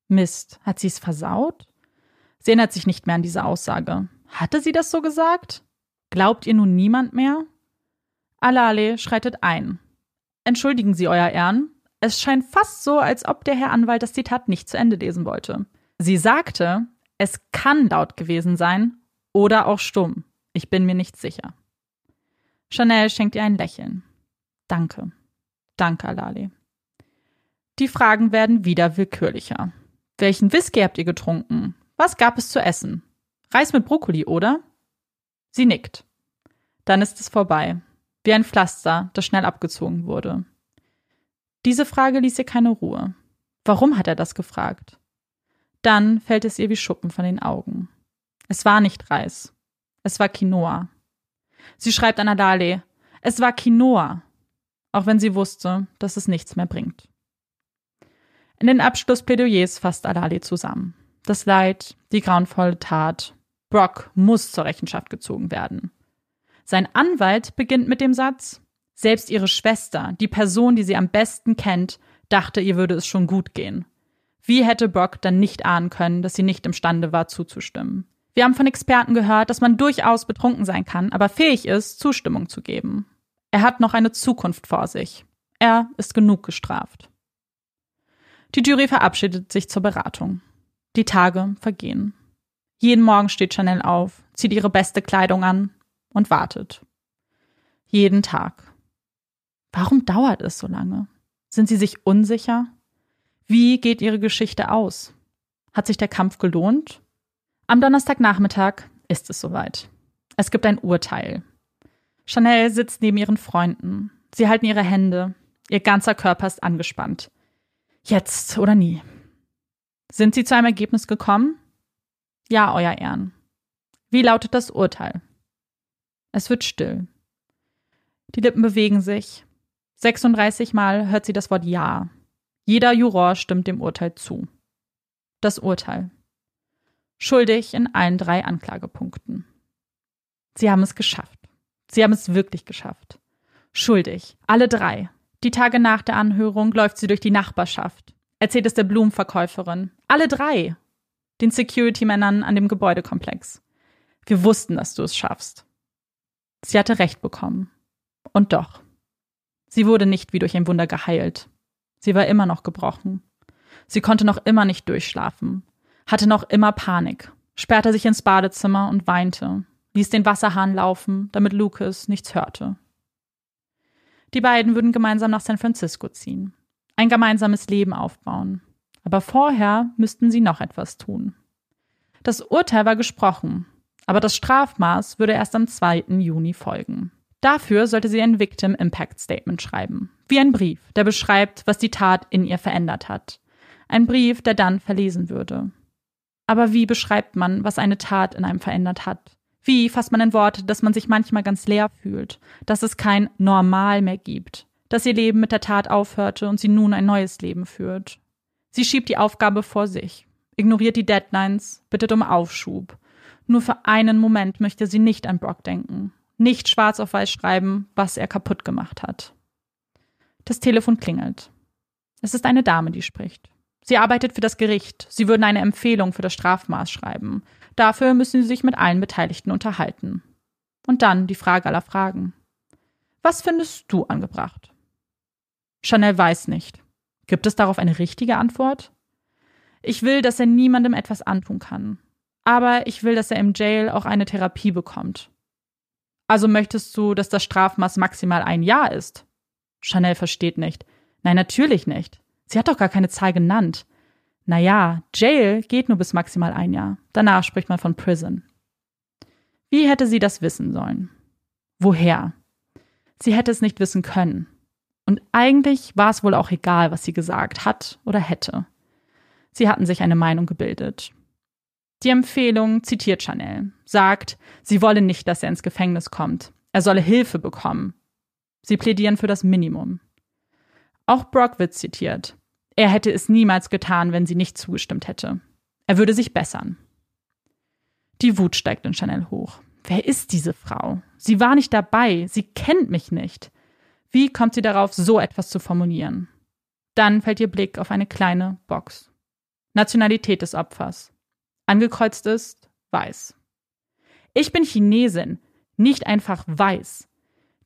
Mist, hat sie es versaut? Sie erinnert sich nicht mehr an diese Aussage. Hatte sie das so gesagt? Glaubt ihr nun niemand mehr? Alale schreitet ein. Entschuldigen Sie, Euer Ehren. Es scheint fast so, als ob der Herr Anwalt das Zitat nicht zu Ende lesen wollte. Sie sagte, es kann laut gewesen sein oder auch stumm. Ich bin mir nicht sicher. Chanel schenkt ihr ein Lächeln. Danke. Danke, Alale. Die Fragen werden wieder willkürlicher. Welchen Whisky habt ihr getrunken? Was gab es zu essen? Reis mit Brokkoli, oder? Sie nickt. Dann ist es vorbei. Wie ein Pflaster, das schnell abgezogen wurde. Diese Frage ließ ihr keine Ruhe. Warum hat er das gefragt? Dann fällt es ihr wie Schuppen von den Augen. Es war nicht Reis. Es war Quinoa. Sie schreibt an Adale, es war Quinoa, auch wenn sie wusste, dass es nichts mehr bringt. In den Abschlussplädoyers fasst Adali zusammen. Das Leid, die grauenvolle Tat. Brock muss zur Rechenschaft gezogen werden. Sein Anwalt beginnt mit dem Satz, selbst ihre Schwester, die Person, die sie am besten kennt, dachte, ihr würde es schon gut gehen. Wie hätte Brock dann nicht ahnen können, dass sie nicht imstande war, zuzustimmen? Wir haben von Experten gehört, dass man durchaus betrunken sein kann, aber fähig ist, Zustimmung zu geben. Er hat noch eine Zukunft vor sich. Er ist genug gestraft. Die Jury verabschiedet sich zur Beratung. Die Tage vergehen. Jeden Morgen steht Chanel auf, zieht ihre beste Kleidung an und wartet. Jeden Tag. Warum dauert es so lange? Sind sie sich unsicher? Wie geht ihre Geschichte aus? Hat sich der Kampf gelohnt? Am Donnerstagnachmittag ist es soweit. Es gibt ein Urteil. Chanel sitzt neben ihren Freunden. Sie halten ihre Hände. Ihr ganzer Körper ist angespannt. Jetzt oder nie. Sind Sie zu einem Ergebnis gekommen? Ja, Euer Ehren. Wie lautet das Urteil? Es wird still. Die Lippen bewegen sich. 36 Mal hört sie das Wort Ja. Jeder Juror stimmt dem Urteil zu. Das Urteil. Schuldig in allen drei Anklagepunkten. Sie haben es geschafft. Sie haben es wirklich geschafft. Schuldig. Alle drei. Die Tage nach der Anhörung läuft sie durch die Nachbarschaft. erzählt es der Blumenverkäuferin. Alle drei. Den Security-Männern an dem Gebäudekomplex. Wir wussten, dass du es schaffst. Sie hatte recht bekommen. Und doch. Sie wurde nicht wie durch ein Wunder geheilt. Sie war immer noch gebrochen. Sie konnte noch immer nicht durchschlafen, hatte noch immer Panik, sperrte sich ins Badezimmer und weinte, ließ den Wasserhahn laufen, damit Lucas nichts hörte. Die beiden würden gemeinsam nach San Francisco ziehen, ein gemeinsames Leben aufbauen. Aber vorher müssten sie noch etwas tun. Das Urteil war gesprochen, aber das Strafmaß würde erst am 2. Juni folgen. Dafür sollte sie ein Victim Impact Statement schreiben, wie ein Brief, der beschreibt, was die Tat in ihr verändert hat. Ein Brief, der dann verlesen würde. Aber wie beschreibt man, was eine Tat in einem verändert hat? Wie fasst man in Worte, dass man sich manchmal ganz leer fühlt, dass es kein Normal mehr gibt, dass ihr Leben mit der Tat aufhörte und sie nun ein neues Leben führt? Sie schiebt die Aufgabe vor sich, ignoriert die Deadlines, bittet um Aufschub. Nur für einen Moment möchte sie nicht an Brock denken, nicht schwarz auf weiß schreiben, was er kaputt gemacht hat. Das Telefon klingelt. Es ist eine Dame, die spricht. Sie arbeitet für das Gericht. Sie würden eine Empfehlung für das Strafmaß schreiben. Dafür müssen Sie sich mit allen Beteiligten unterhalten. Und dann die Frage aller Fragen. Was findest du angebracht? Chanel weiß nicht. Gibt es darauf eine richtige Antwort? Ich will, dass er niemandem etwas antun kann. Aber ich will, dass er im Jail auch eine Therapie bekommt. Also möchtest du, dass das Strafmaß maximal ein Jahr ist? Chanel versteht nicht. Nein, natürlich nicht. Sie hat doch gar keine Zahl genannt. Naja, Jail geht nur bis maximal ein Jahr. Danach spricht man von Prison. Wie hätte sie das wissen sollen? Woher? Sie hätte es nicht wissen können. Und eigentlich war es wohl auch egal, was sie gesagt hat oder hätte. Sie hatten sich eine Meinung gebildet. Die Empfehlung zitiert Chanel, sagt, sie wolle nicht, dass er ins Gefängnis kommt. Er solle Hilfe bekommen. Sie plädieren für das Minimum. Auch Brock wird zitiert. Er hätte es niemals getan, wenn sie nicht zugestimmt hätte. Er würde sich bessern. Die Wut steigt in Chanel hoch. Wer ist diese Frau? Sie war nicht dabei, sie kennt mich nicht. Wie kommt sie darauf, so etwas zu formulieren? Dann fällt ihr Blick auf eine kleine Box. Nationalität des Opfers. Angekreuzt ist weiß. Ich bin Chinesin, nicht einfach weiß.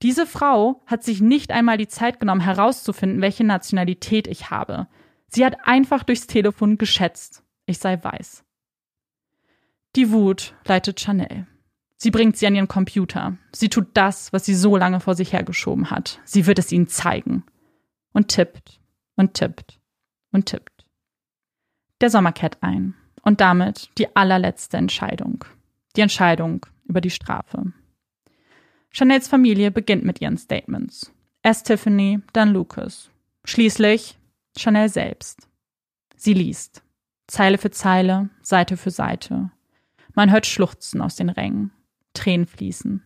Diese Frau hat sich nicht einmal die Zeit genommen, herauszufinden, welche Nationalität ich habe. Sie hat einfach durchs Telefon geschätzt, ich sei weiß. Die Wut leitet Chanel. Sie bringt sie an ihren Computer. Sie tut das, was sie so lange vor sich hergeschoben hat. Sie wird es ihnen zeigen. Und tippt und tippt und tippt. Der Sommer kehrt ein. Und damit die allerletzte Entscheidung. Die Entscheidung über die Strafe. Chanels Familie beginnt mit ihren Statements. Erst Tiffany, dann Lucas. Schließlich Chanel selbst. Sie liest. Zeile für Zeile, Seite für Seite. Man hört Schluchzen aus den Rängen. Tränen fließen.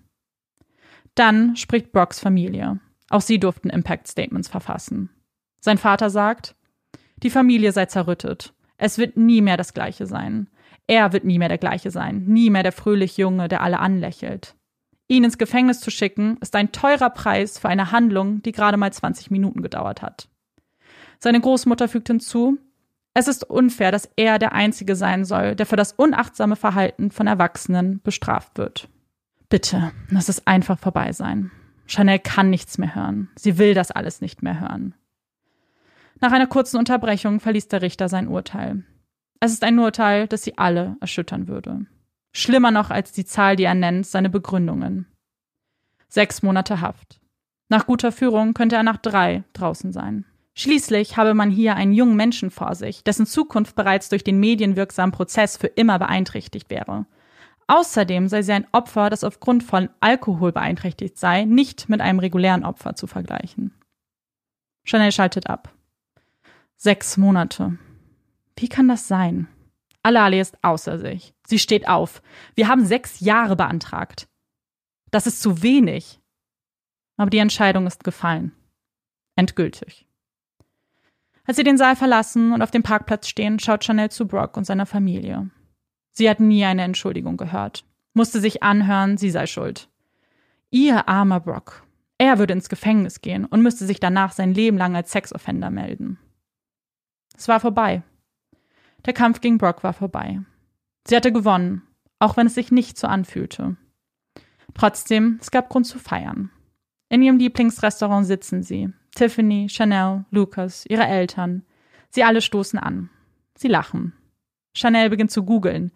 Dann spricht Brocks Familie. Auch sie durften Impact Statements verfassen. Sein Vater sagt, die Familie sei zerrüttet. Es wird nie mehr das Gleiche sein. Er wird nie mehr der Gleiche sein. Nie mehr der fröhliche Junge, der alle anlächelt. Ihn ins Gefängnis zu schicken, ist ein teurer Preis für eine Handlung, die gerade mal 20 Minuten gedauert hat. Seine Großmutter fügt hinzu, es ist unfair, dass er der Einzige sein soll, der für das unachtsame Verhalten von Erwachsenen bestraft wird. Bitte, lass es einfach vorbei sein. Chanel kann nichts mehr hören. Sie will das alles nicht mehr hören. Nach einer kurzen Unterbrechung verließ der Richter sein Urteil. Es ist ein Urteil, das sie alle erschüttern würde. Schlimmer noch als die Zahl, die er nennt, seine Begründungen. Sechs Monate Haft. Nach guter Führung könnte er nach drei draußen sein. Schließlich habe man hier einen jungen Menschen vor sich, dessen Zukunft bereits durch den medienwirksamen Prozess für immer beeinträchtigt wäre. Außerdem sei sie ein Opfer, das aufgrund von Alkohol beeinträchtigt sei, nicht mit einem regulären Opfer zu vergleichen. Chanel schaltet ab. Sechs Monate. Wie kann das sein? Alali ist außer sich. Sie steht auf. Wir haben sechs Jahre beantragt. Das ist zu wenig. Aber die Entscheidung ist gefallen. Endgültig. Als sie den Saal verlassen und auf dem Parkplatz stehen, schaut Chanel zu Brock und seiner Familie. Sie hat nie eine Entschuldigung gehört, musste sich anhören, sie sei schuld. Ihr armer Brock. Er würde ins Gefängnis gehen und müsste sich danach sein Leben lang als Sexoffender melden. Es war vorbei. Der Kampf gegen Brock war vorbei. Sie hatte gewonnen, auch wenn es sich nicht so anfühlte. Trotzdem, es gab Grund zu feiern. In ihrem Lieblingsrestaurant sitzen sie. Tiffany, Chanel, Lucas, ihre Eltern. Sie alle stoßen an. Sie lachen. Chanel beginnt zu googeln.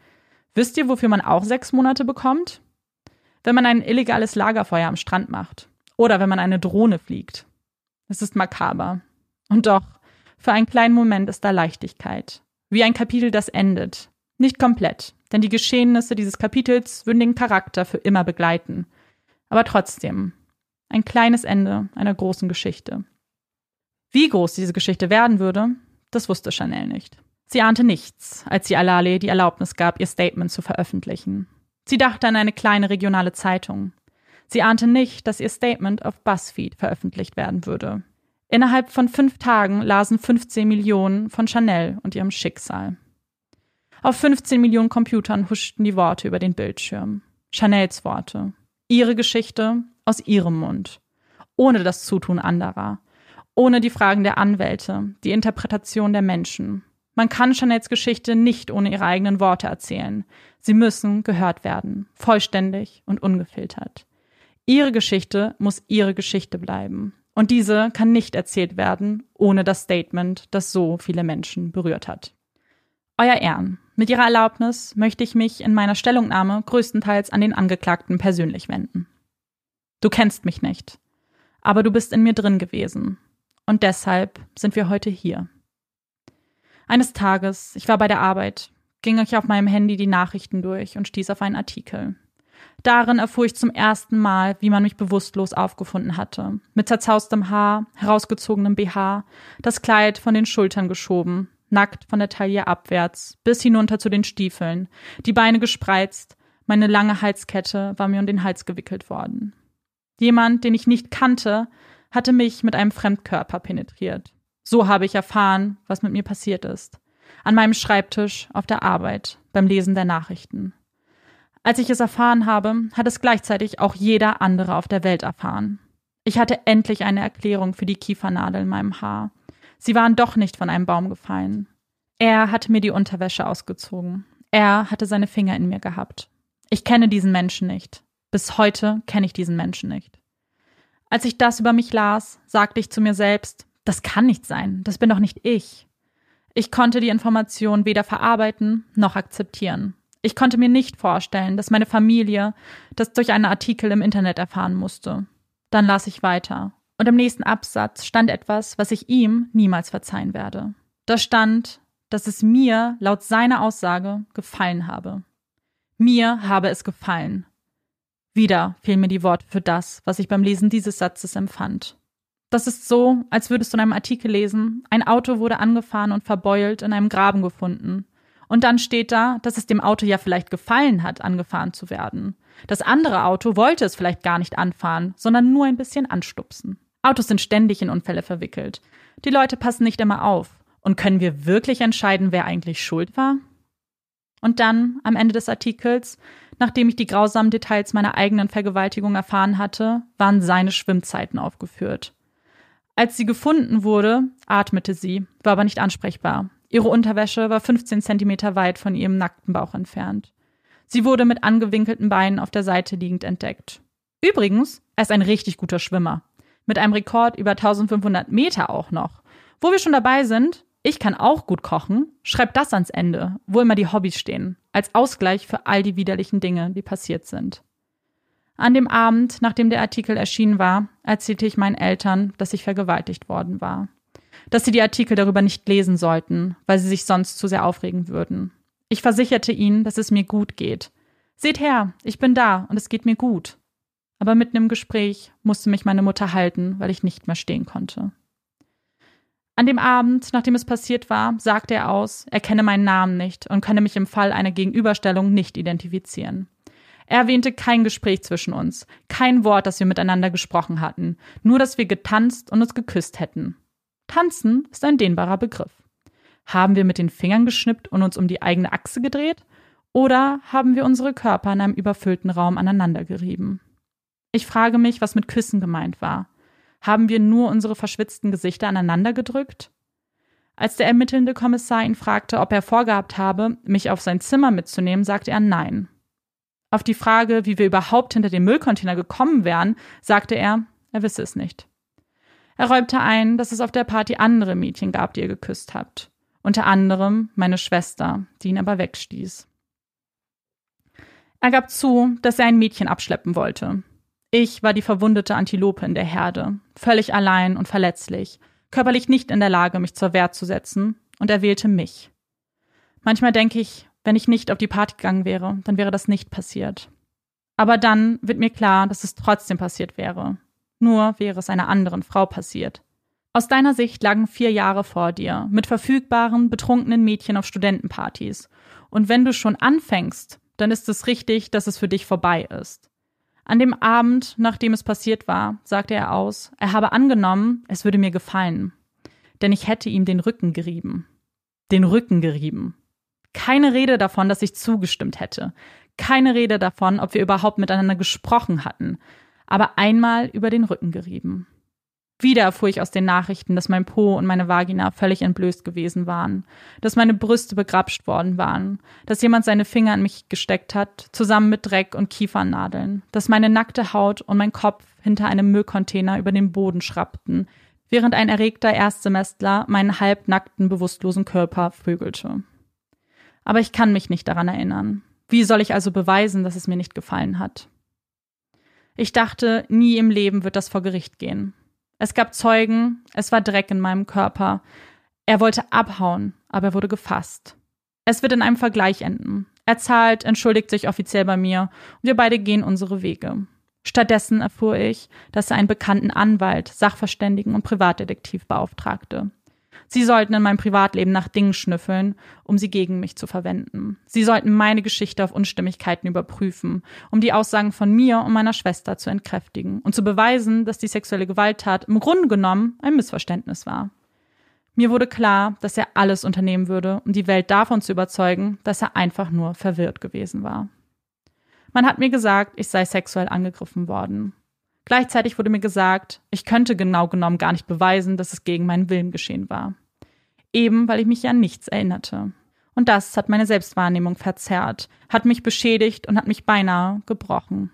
Wisst ihr, wofür man auch sechs Monate bekommt? Wenn man ein illegales Lagerfeuer am Strand macht. Oder wenn man eine Drohne fliegt. Es ist makaber. Und doch, für einen kleinen Moment ist da Leichtigkeit. Wie ein Kapitel, das endet. Nicht komplett, denn die Geschehnisse dieses Kapitels würden den Charakter für immer begleiten. Aber trotzdem, ein kleines Ende einer großen Geschichte. Wie groß diese Geschichte werden würde, das wusste Chanel nicht. Sie ahnte nichts, als sie Alale die Erlaubnis gab, ihr Statement zu veröffentlichen. Sie dachte an eine kleine regionale Zeitung. Sie ahnte nicht, dass ihr Statement auf BuzzFeed veröffentlicht werden würde. Innerhalb von fünf Tagen lasen 15 Millionen von Chanel und ihrem Schicksal. Auf 15 Millionen Computern huschten die Worte über den Bildschirm. Chanels Worte. Ihre Geschichte aus ihrem Mund. Ohne das Zutun anderer. Ohne die Fragen der Anwälte, die Interpretation der Menschen. Man kann Chanels Geschichte nicht ohne ihre eigenen Worte erzählen. Sie müssen gehört werden. Vollständig und ungefiltert. Ihre Geschichte muss ihre Geschichte bleiben. Und diese kann nicht erzählt werden ohne das Statement, das so viele Menschen berührt hat. Euer Ehren, mit Ihrer Erlaubnis möchte ich mich in meiner Stellungnahme größtenteils an den Angeklagten persönlich wenden. Du kennst mich nicht, aber du bist in mir drin gewesen. Und deshalb sind wir heute hier. Eines Tages, ich war bei der Arbeit, ging ich auf meinem Handy die Nachrichten durch und stieß auf einen Artikel. Darin erfuhr ich zum ersten Mal, wie man mich bewusstlos aufgefunden hatte. Mit zerzaustem Haar, herausgezogenem BH, das Kleid von den Schultern geschoben, nackt von der Taille abwärts, bis hinunter zu den Stiefeln, die Beine gespreizt, meine lange Halskette war mir um den Hals gewickelt worden. Jemand, den ich nicht kannte, hatte mich mit einem Fremdkörper penetriert. So habe ich erfahren, was mit mir passiert ist. An meinem Schreibtisch, auf der Arbeit, beim Lesen der Nachrichten. Als ich es erfahren habe, hat es gleichzeitig auch jeder andere auf der Welt erfahren. Ich hatte endlich eine Erklärung für die Kiefernadel in meinem Haar. Sie waren doch nicht von einem Baum gefallen. Er hatte mir die Unterwäsche ausgezogen. Er hatte seine Finger in mir gehabt. Ich kenne diesen Menschen nicht. Bis heute kenne ich diesen Menschen nicht. Als ich das über mich las, sagte ich zu mir selbst, das kann nicht sein, das bin doch nicht ich. Ich konnte die Information weder verarbeiten noch akzeptieren. Ich konnte mir nicht vorstellen, dass meine Familie das durch einen Artikel im Internet erfahren musste. Dann las ich weiter. Und im nächsten Absatz stand etwas, was ich ihm niemals verzeihen werde. Da stand, dass es mir, laut seiner Aussage, gefallen habe. Mir habe es gefallen. Wieder fehlen mir die Worte für das, was ich beim Lesen dieses Satzes empfand. Das ist so, als würdest du in einem Artikel lesen, ein Auto wurde angefahren und verbeult in einem Graben gefunden. Und dann steht da, dass es dem Auto ja vielleicht gefallen hat, angefahren zu werden. Das andere Auto wollte es vielleicht gar nicht anfahren, sondern nur ein bisschen anstupsen. Autos sind ständig in Unfälle verwickelt. Die Leute passen nicht immer auf. Und können wir wirklich entscheiden, wer eigentlich schuld war? Und dann, am Ende des Artikels, nachdem ich die grausamen Details meiner eigenen Vergewaltigung erfahren hatte, waren seine Schwimmzeiten aufgeführt. Als sie gefunden wurde, atmete sie, war aber nicht ansprechbar. Ihre Unterwäsche war 15 Zentimeter weit von ihrem nackten Bauch entfernt. Sie wurde mit angewinkelten Beinen auf der Seite liegend entdeckt. Übrigens, er ist ein richtig guter Schwimmer. Mit einem Rekord über 1500 Meter auch noch. Wo wir schon dabei sind, ich kann auch gut kochen, schreibt das ans Ende, wo immer die Hobbys stehen, als Ausgleich für all die widerlichen Dinge, die passiert sind. An dem Abend, nachdem der Artikel erschienen war, erzählte ich meinen Eltern, dass ich vergewaltigt worden war dass sie die Artikel darüber nicht lesen sollten, weil sie sich sonst zu sehr aufregen würden. Ich versicherte ihnen, dass es mir gut geht. Seht her, ich bin da und es geht mir gut. Aber mitten im Gespräch musste mich meine Mutter halten, weil ich nicht mehr stehen konnte. An dem Abend, nachdem es passiert war, sagte er aus, er kenne meinen Namen nicht und könne mich im Fall einer Gegenüberstellung nicht identifizieren. Er erwähnte kein Gespräch zwischen uns, kein Wort, das wir miteinander gesprochen hatten, nur dass wir getanzt und uns geküsst hätten. Tanzen ist ein dehnbarer Begriff. Haben wir mit den Fingern geschnippt und uns um die eigene Achse gedreht? Oder haben wir unsere Körper in einem überfüllten Raum aneinandergerieben? Ich frage mich, was mit Küssen gemeint war. Haben wir nur unsere verschwitzten Gesichter aneinander gedrückt? Als der ermittelnde Kommissar ihn fragte, ob er vorgehabt habe, mich auf sein Zimmer mitzunehmen, sagte er nein. Auf die Frage, wie wir überhaupt hinter den Müllcontainer gekommen wären, sagte er, er wisse es nicht. Er räumte ein, dass es auf der Party andere Mädchen gab, die ihr geküsst habt. Unter anderem meine Schwester, die ihn aber wegstieß. Er gab zu, dass er ein Mädchen abschleppen wollte. Ich war die verwundete Antilope in der Herde, völlig allein und verletzlich, körperlich nicht in der Lage, mich zur Wehr zu setzen, und er wählte mich. Manchmal denke ich, wenn ich nicht auf die Party gegangen wäre, dann wäre das nicht passiert. Aber dann wird mir klar, dass es trotzdem passiert wäre. Nur wäre es einer anderen Frau passiert. Aus deiner Sicht lagen vier Jahre vor dir, mit verfügbaren, betrunkenen Mädchen auf Studentenpartys. Und wenn du schon anfängst, dann ist es richtig, dass es für dich vorbei ist. An dem Abend, nachdem es passiert war, sagte er aus, er habe angenommen, es würde mir gefallen. Denn ich hätte ihm den Rücken gerieben. Den Rücken gerieben. Keine Rede davon, dass ich zugestimmt hätte. Keine Rede davon, ob wir überhaupt miteinander gesprochen hatten. Aber einmal über den Rücken gerieben. Wieder erfuhr ich aus den Nachrichten, dass mein Po und meine Vagina völlig entblößt gewesen waren, dass meine Brüste begrapscht worden waren, dass jemand seine Finger in mich gesteckt hat, zusammen mit Dreck und Kiefernadeln, dass meine nackte Haut und mein Kopf hinter einem Müllcontainer über den Boden schrappten, während ein erregter Erstsemestler meinen halbnackten, bewusstlosen Körper vögelte. Aber ich kann mich nicht daran erinnern. Wie soll ich also beweisen, dass es mir nicht gefallen hat? Ich dachte, nie im Leben wird das vor Gericht gehen. Es gab Zeugen, es war Dreck in meinem Körper. Er wollte abhauen, aber er wurde gefasst. Es wird in einem Vergleich enden. Er zahlt, entschuldigt sich offiziell bei mir und wir beide gehen unsere Wege. Stattdessen erfuhr ich, dass er einen bekannten Anwalt, Sachverständigen und Privatdetektiv beauftragte. Sie sollten in meinem Privatleben nach Dingen schnüffeln, um sie gegen mich zu verwenden. Sie sollten meine Geschichte auf Unstimmigkeiten überprüfen, um die Aussagen von mir und meiner Schwester zu entkräftigen und zu beweisen, dass die sexuelle Gewalttat im Grunde genommen ein Missverständnis war. Mir wurde klar, dass er alles unternehmen würde, um die Welt davon zu überzeugen, dass er einfach nur verwirrt gewesen war. Man hat mir gesagt, ich sei sexuell angegriffen worden. Gleichzeitig wurde mir gesagt, ich könnte genau genommen gar nicht beweisen, dass es gegen meinen Willen geschehen war. Eben weil ich mich an nichts erinnerte. Und das hat meine Selbstwahrnehmung verzerrt, hat mich beschädigt und hat mich beinahe gebrochen.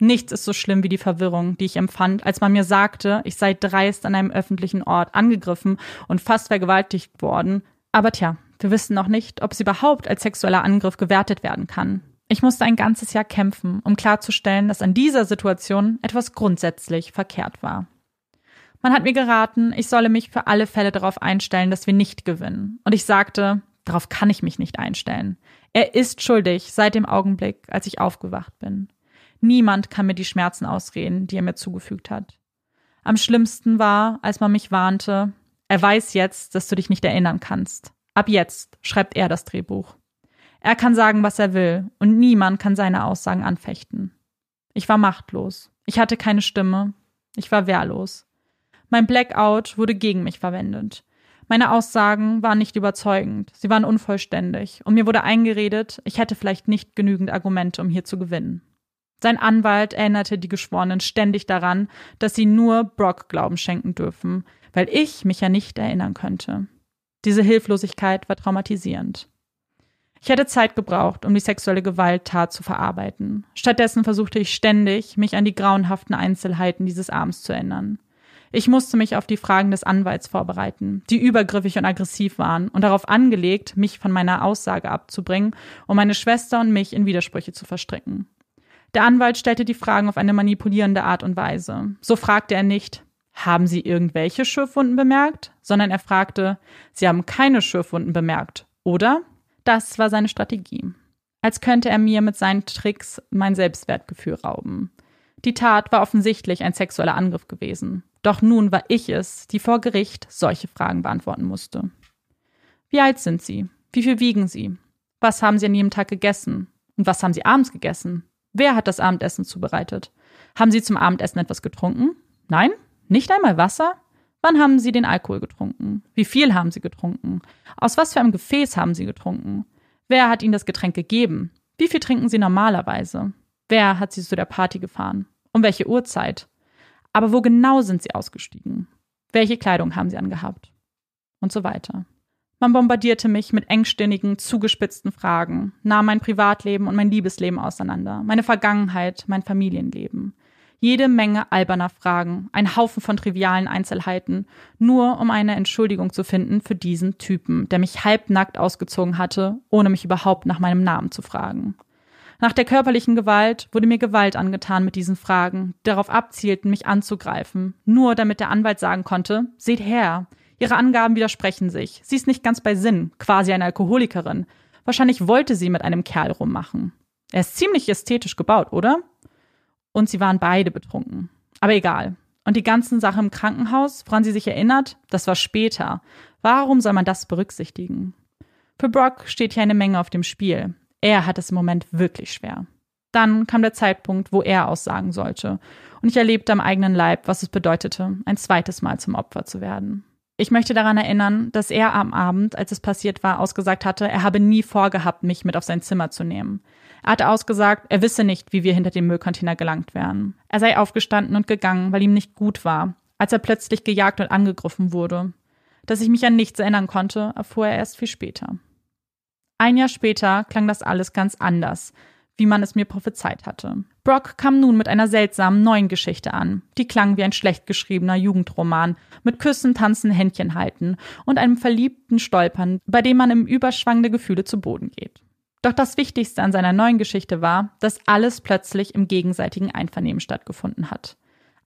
Nichts ist so schlimm wie die Verwirrung, die ich empfand, als man mir sagte, ich sei dreist an einem öffentlichen Ort angegriffen und fast vergewaltigt worden. Aber tja, wir wissen noch nicht, ob es überhaupt als sexueller Angriff gewertet werden kann. Ich musste ein ganzes Jahr kämpfen, um klarzustellen, dass an dieser Situation etwas grundsätzlich verkehrt war. Man hat mir geraten, ich solle mich für alle Fälle darauf einstellen, dass wir nicht gewinnen. Und ich sagte, darauf kann ich mich nicht einstellen. Er ist schuldig seit dem Augenblick, als ich aufgewacht bin. Niemand kann mir die Schmerzen ausreden, die er mir zugefügt hat. Am schlimmsten war, als man mich warnte, er weiß jetzt, dass du dich nicht erinnern kannst. Ab jetzt schreibt er das Drehbuch. Er kann sagen, was er will, und niemand kann seine Aussagen anfechten. Ich war machtlos. Ich hatte keine Stimme. Ich war wehrlos. Mein Blackout wurde gegen mich verwendet. Meine Aussagen waren nicht überzeugend, sie waren unvollständig, und mir wurde eingeredet, ich hätte vielleicht nicht genügend Argumente, um hier zu gewinnen. Sein Anwalt erinnerte die Geschworenen ständig daran, dass sie nur Brock Glauben schenken dürfen, weil ich mich ja nicht erinnern könnte. Diese Hilflosigkeit war traumatisierend. Ich hätte Zeit gebraucht, um die sexuelle Gewalttat zu verarbeiten. Stattdessen versuchte ich ständig, mich an die grauenhaften Einzelheiten dieses Abends zu erinnern. Ich musste mich auf die Fragen des Anwalts vorbereiten, die übergriffig und aggressiv waren und darauf angelegt, mich von meiner Aussage abzubringen, um meine Schwester und mich in Widersprüche zu verstricken. Der Anwalt stellte die Fragen auf eine manipulierende Art und Weise. So fragte er nicht, haben Sie irgendwelche Schürfwunden bemerkt? sondern er fragte, Sie haben keine Schürfwunden bemerkt, oder? Das war seine Strategie. Als könnte er mir mit seinen Tricks mein Selbstwertgefühl rauben. Die Tat war offensichtlich ein sexueller Angriff gewesen. Doch nun war ich es, die vor Gericht solche Fragen beantworten musste. Wie alt sind Sie? Wie viel wiegen Sie? Was haben Sie an jedem Tag gegessen? Und was haben Sie abends gegessen? Wer hat das Abendessen zubereitet? Haben Sie zum Abendessen etwas getrunken? Nein? Nicht einmal Wasser? Wann haben Sie den Alkohol getrunken? Wie viel haben Sie getrunken? Aus was für einem Gefäß haben Sie getrunken? Wer hat Ihnen das Getränk gegeben? Wie viel trinken Sie normalerweise? Wer hat Sie zu der Party gefahren? Um welche Uhrzeit? Aber wo genau sind Sie ausgestiegen? Welche Kleidung haben Sie angehabt? Und so weiter. Man bombardierte mich mit engstirnigen, zugespitzten Fragen, nahm mein Privatleben und mein Liebesleben auseinander, meine Vergangenheit, mein Familienleben. Jede Menge alberner Fragen, ein Haufen von trivialen Einzelheiten, nur um eine Entschuldigung zu finden für diesen Typen, der mich halbnackt ausgezogen hatte, ohne mich überhaupt nach meinem Namen zu fragen. Nach der körperlichen Gewalt wurde mir Gewalt angetan mit diesen Fragen, die darauf abzielten, mich anzugreifen, nur damit der Anwalt sagen konnte, seht her, ihre Angaben widersprechen sich, sie ist nicht ganz bei Sinn, quasi eine Alkoholikerin. Wahrscheinlich wollte sie mit einem Kerl rummachen. Er ist ziemlich ästhetisch gebaut, oder? und sie waren beide betrunken. Aber egal. Und die ganzen Sachen im Krankenhaus, woran sie sich erinnert, das war später. Warum soll man das berücksichtigen? Für Brock steht hier eine Menge auf dem Spiel. Er hat es im Moment wirklich schwer. Dann kam der Zeitpunkt, wo er aussagen sollte. Und ich erlebte am eigenen Leib, was es bedeutete, ein zweites Mal zum Opfer zu werden. Ich möchte daran erinnern, dass er am Abend, als es passiert war, ausgesagt hatte, er habe nie vorgehabt, mich mit auf sein Zimmer zu nehmen. Er hatte ausgesagt, er wisse nicht, wie wir hinter dem Müllcontainer gelangt wären. Er sei aufgestanden und gegangen, weil ihm nicht gut war, als er plötzlich gejagt und angegriffen wurde. Dass ich mich an nichts erinnern konnte, erfuhr er erst viel später. Ein Jahr später klang das alles ganz anders, wie man es mir prophezeit hatte. Brock kam nun mit einer seltsamen neuen Geschichte an. Die klang wie ein schlecht geschriebener Jugendroman, mit Küssen, Tanzen, Händchen halten und einem verliebten Stolpern, bei dem man im Überschwang der Gefühle zu Boden geht. Doch das Wichtigste an seiner neuen Geschichte war, dass alles plötzlich im gegenseitigen Einvernehmen stattgefunden hat.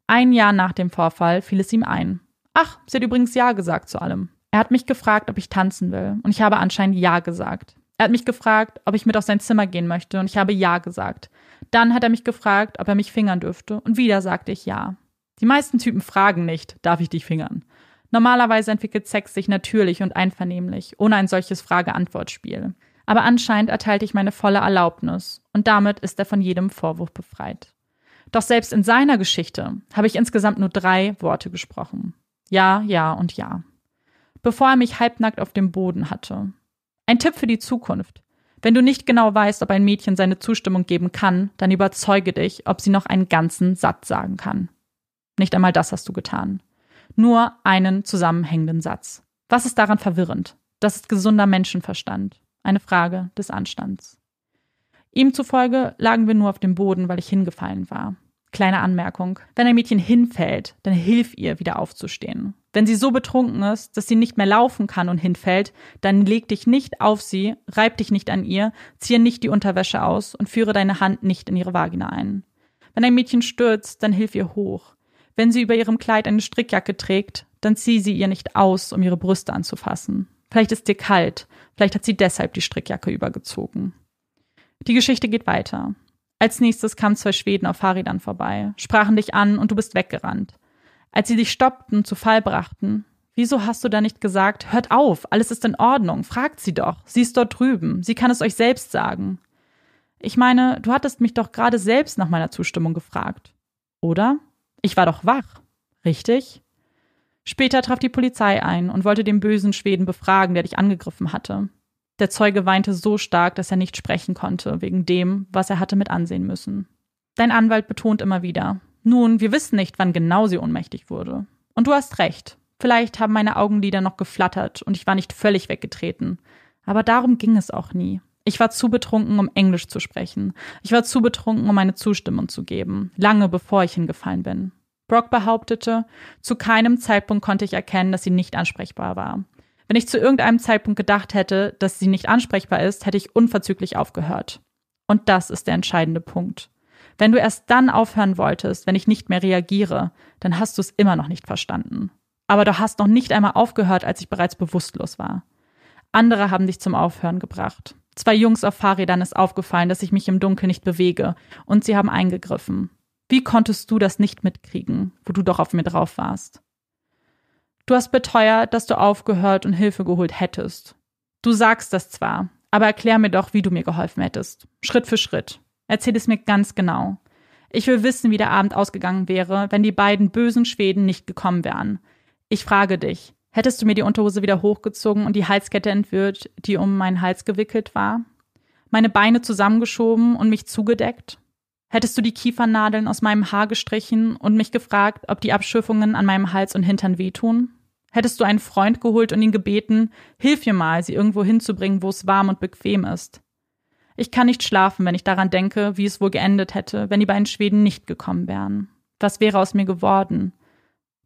Ein Jahr nach dem Vorfall fiel es ihm ein. Ach, sie hat übrigens Ja gesagt zu allem. Er hat mich gefragt, ob ich tanzen will, und ich habe anscheinend Ja gesagt. Er hat mich gefragt, ob ich mit auf sein Zimmer gehen möchte, und ich habe Ja gesagt. Dann hat er mich gefragt, ob er mich fingern dürfte, und wieder sagte ich Ja. Die meisten Typen fragen nicht, darf ich dich fingern? Normalerweise entwickelt Sex sich natürlich und einvernehmlich, ohne ein solches Frage-Antwort-Spiel aber anscheinend erteilte ich meine volle Erlaubnis und damit ist er von jedem Vorwurf befreit. Doch selbst in seiner Geschichte habe ich insgesamt nur drei Worte gesprochen. Ja, ja und ja. Bevor er mich halbnackt auf dem Boden hatte. Ein Tipp für die Zukunft. Wenn du nicht genau weißt, ob ein Mädchen seine Zustimmung geben kann, dann überzeuge dich, ob sie noch einen ganzen Satz sagen kann. Nicht einmal das hast du getan. Nur einen zusammenhängenden Satz. Was ist daran verwirrend? Das ist gesunder Menschenverstand eine Frage des Anstands. Ihm zufolge lagen wir nur auf dem Boden, weil ich hingefallen war. Kleine Anmerkung. Wenn ein Mädchen hinfällt, dann hilf ihr, wieder aufzustehen. Wenn sie so betrunken ist, dass sie nicht mehr laufen kann und hinfällt, dann leg dich nicht auf sie, reib dich nicht an ihr, ziehe nicht die Unterwäsche aus und führe deine Hand nicht in ihre Vagina ein. Wenn ein Mädchen stürzt, dann hilf ihr hoch. Wenn sie über ihrem Kleid eine Strickjacke trägt, dann zieh sie ihr nicht aus, um ihre Brüste anzufassen. Vielleicht ist dir kalt, vielleicht hat sie deshalb die Strickjacke übergezogen. Die Geschichte geht weiter. Als nächstes kamen zwei Schweden auf Fahrrädern vorbei, sprachen dich an und du bist weggerannt. Als sie dich stoppten, zu Fall brachten, wieso hast du da nicht gesagt, hört auf, alles ist in Ordnung, fragt sie doch, sie ist dort drüben, sie kann es euch selbst sagen. Ich meine, du hattest mich doch gerade selbst nach meiner Zustimmung gefragt. Oder? Ich war doch wach. Richtig? Später traf die Polizei ein und wollte den bösen Schweden befragen, der dich angegriffen hatte. Der Zeuge weinte so stark, dass er nicht sprechen konnte, wegen dem, was er hatte mit ansehen müssen. Dein Anwalt betont immer wieder, nun, wir wissen nicht, wann genau sie ohnmächtig wurde. Und du hast recht. Vielleicht haben meine Augenlider noch geflattert und ich war nicht völlig weggetreten. Aber darum ging es auch nie. Ich war zu betrunken, um Englisch zu sprechen. Ich war zu betrunken, um meine Zustimmung zu geben, lange bevor ich hingefallen bin. Brock behauptete, zu keinem Zeitpunkt konnte ich erkennen, dass sie nicht ansprechbar war. Wenn ich zu irgendeinem Zeitpunkt gedacht hätte, dass sie nicht ansprechbar ist, hätte ich unverzüglich aufgehört. Und das ist der entscheidende Punkt. Wenn du erst dann aufhören wolltest, wenn ich nicht mehr reagiere, dann hast du es immer noch nicht verstanden. Aber du hast noch nicht einmal aufgehört, als ich bereits bewusstlos war. Andere haben dich zum Aufhören gebracht. Zwei Jungs auf Fahrrädern ist aufgefallen, dass ich mich im Dunkeln nicht bewege, und sie haben eingegriffen. Wie konntest du das nicht mitkriegen, wo du doch auf mir drauf warst? Du hast beteuert, dass du aufgehört und Hilfe geholt hättest. Du sagst das zwar, aber erklär mir doch, wie du mir geholfen hättest. Schritt für Schritt. Erzähl es mir ganz genau. Ich will wissen, wie der Abend ausgegangen wäre, wenn die beiden bösen Schweden nicht gekommen wären. Ich frage dich, hättest du mir die Unterhose wieder hochgezogen und die Halskette entwirrt, die um meinen Hals gewickelt war? Meine Beine zusammengeschoben und mich zugedeckt? Hättest du die Kiefernadeln aus meinem Haar gestrichen und mich gefragt, ob die Abschürfungen an meinem Hals und Hintern wehtun? Hättest du einen Freund geholt und ihn gebeten, hilf mir mal, sie irgendwo hinzubringen, wo es warm und bequem ist. Ich kann nicht schlafen, wenn ich daran denke, wie es wohl geendet hätte, wenn die beiden Schweden nicht gekommen wären. Was wäre aus mir geworden?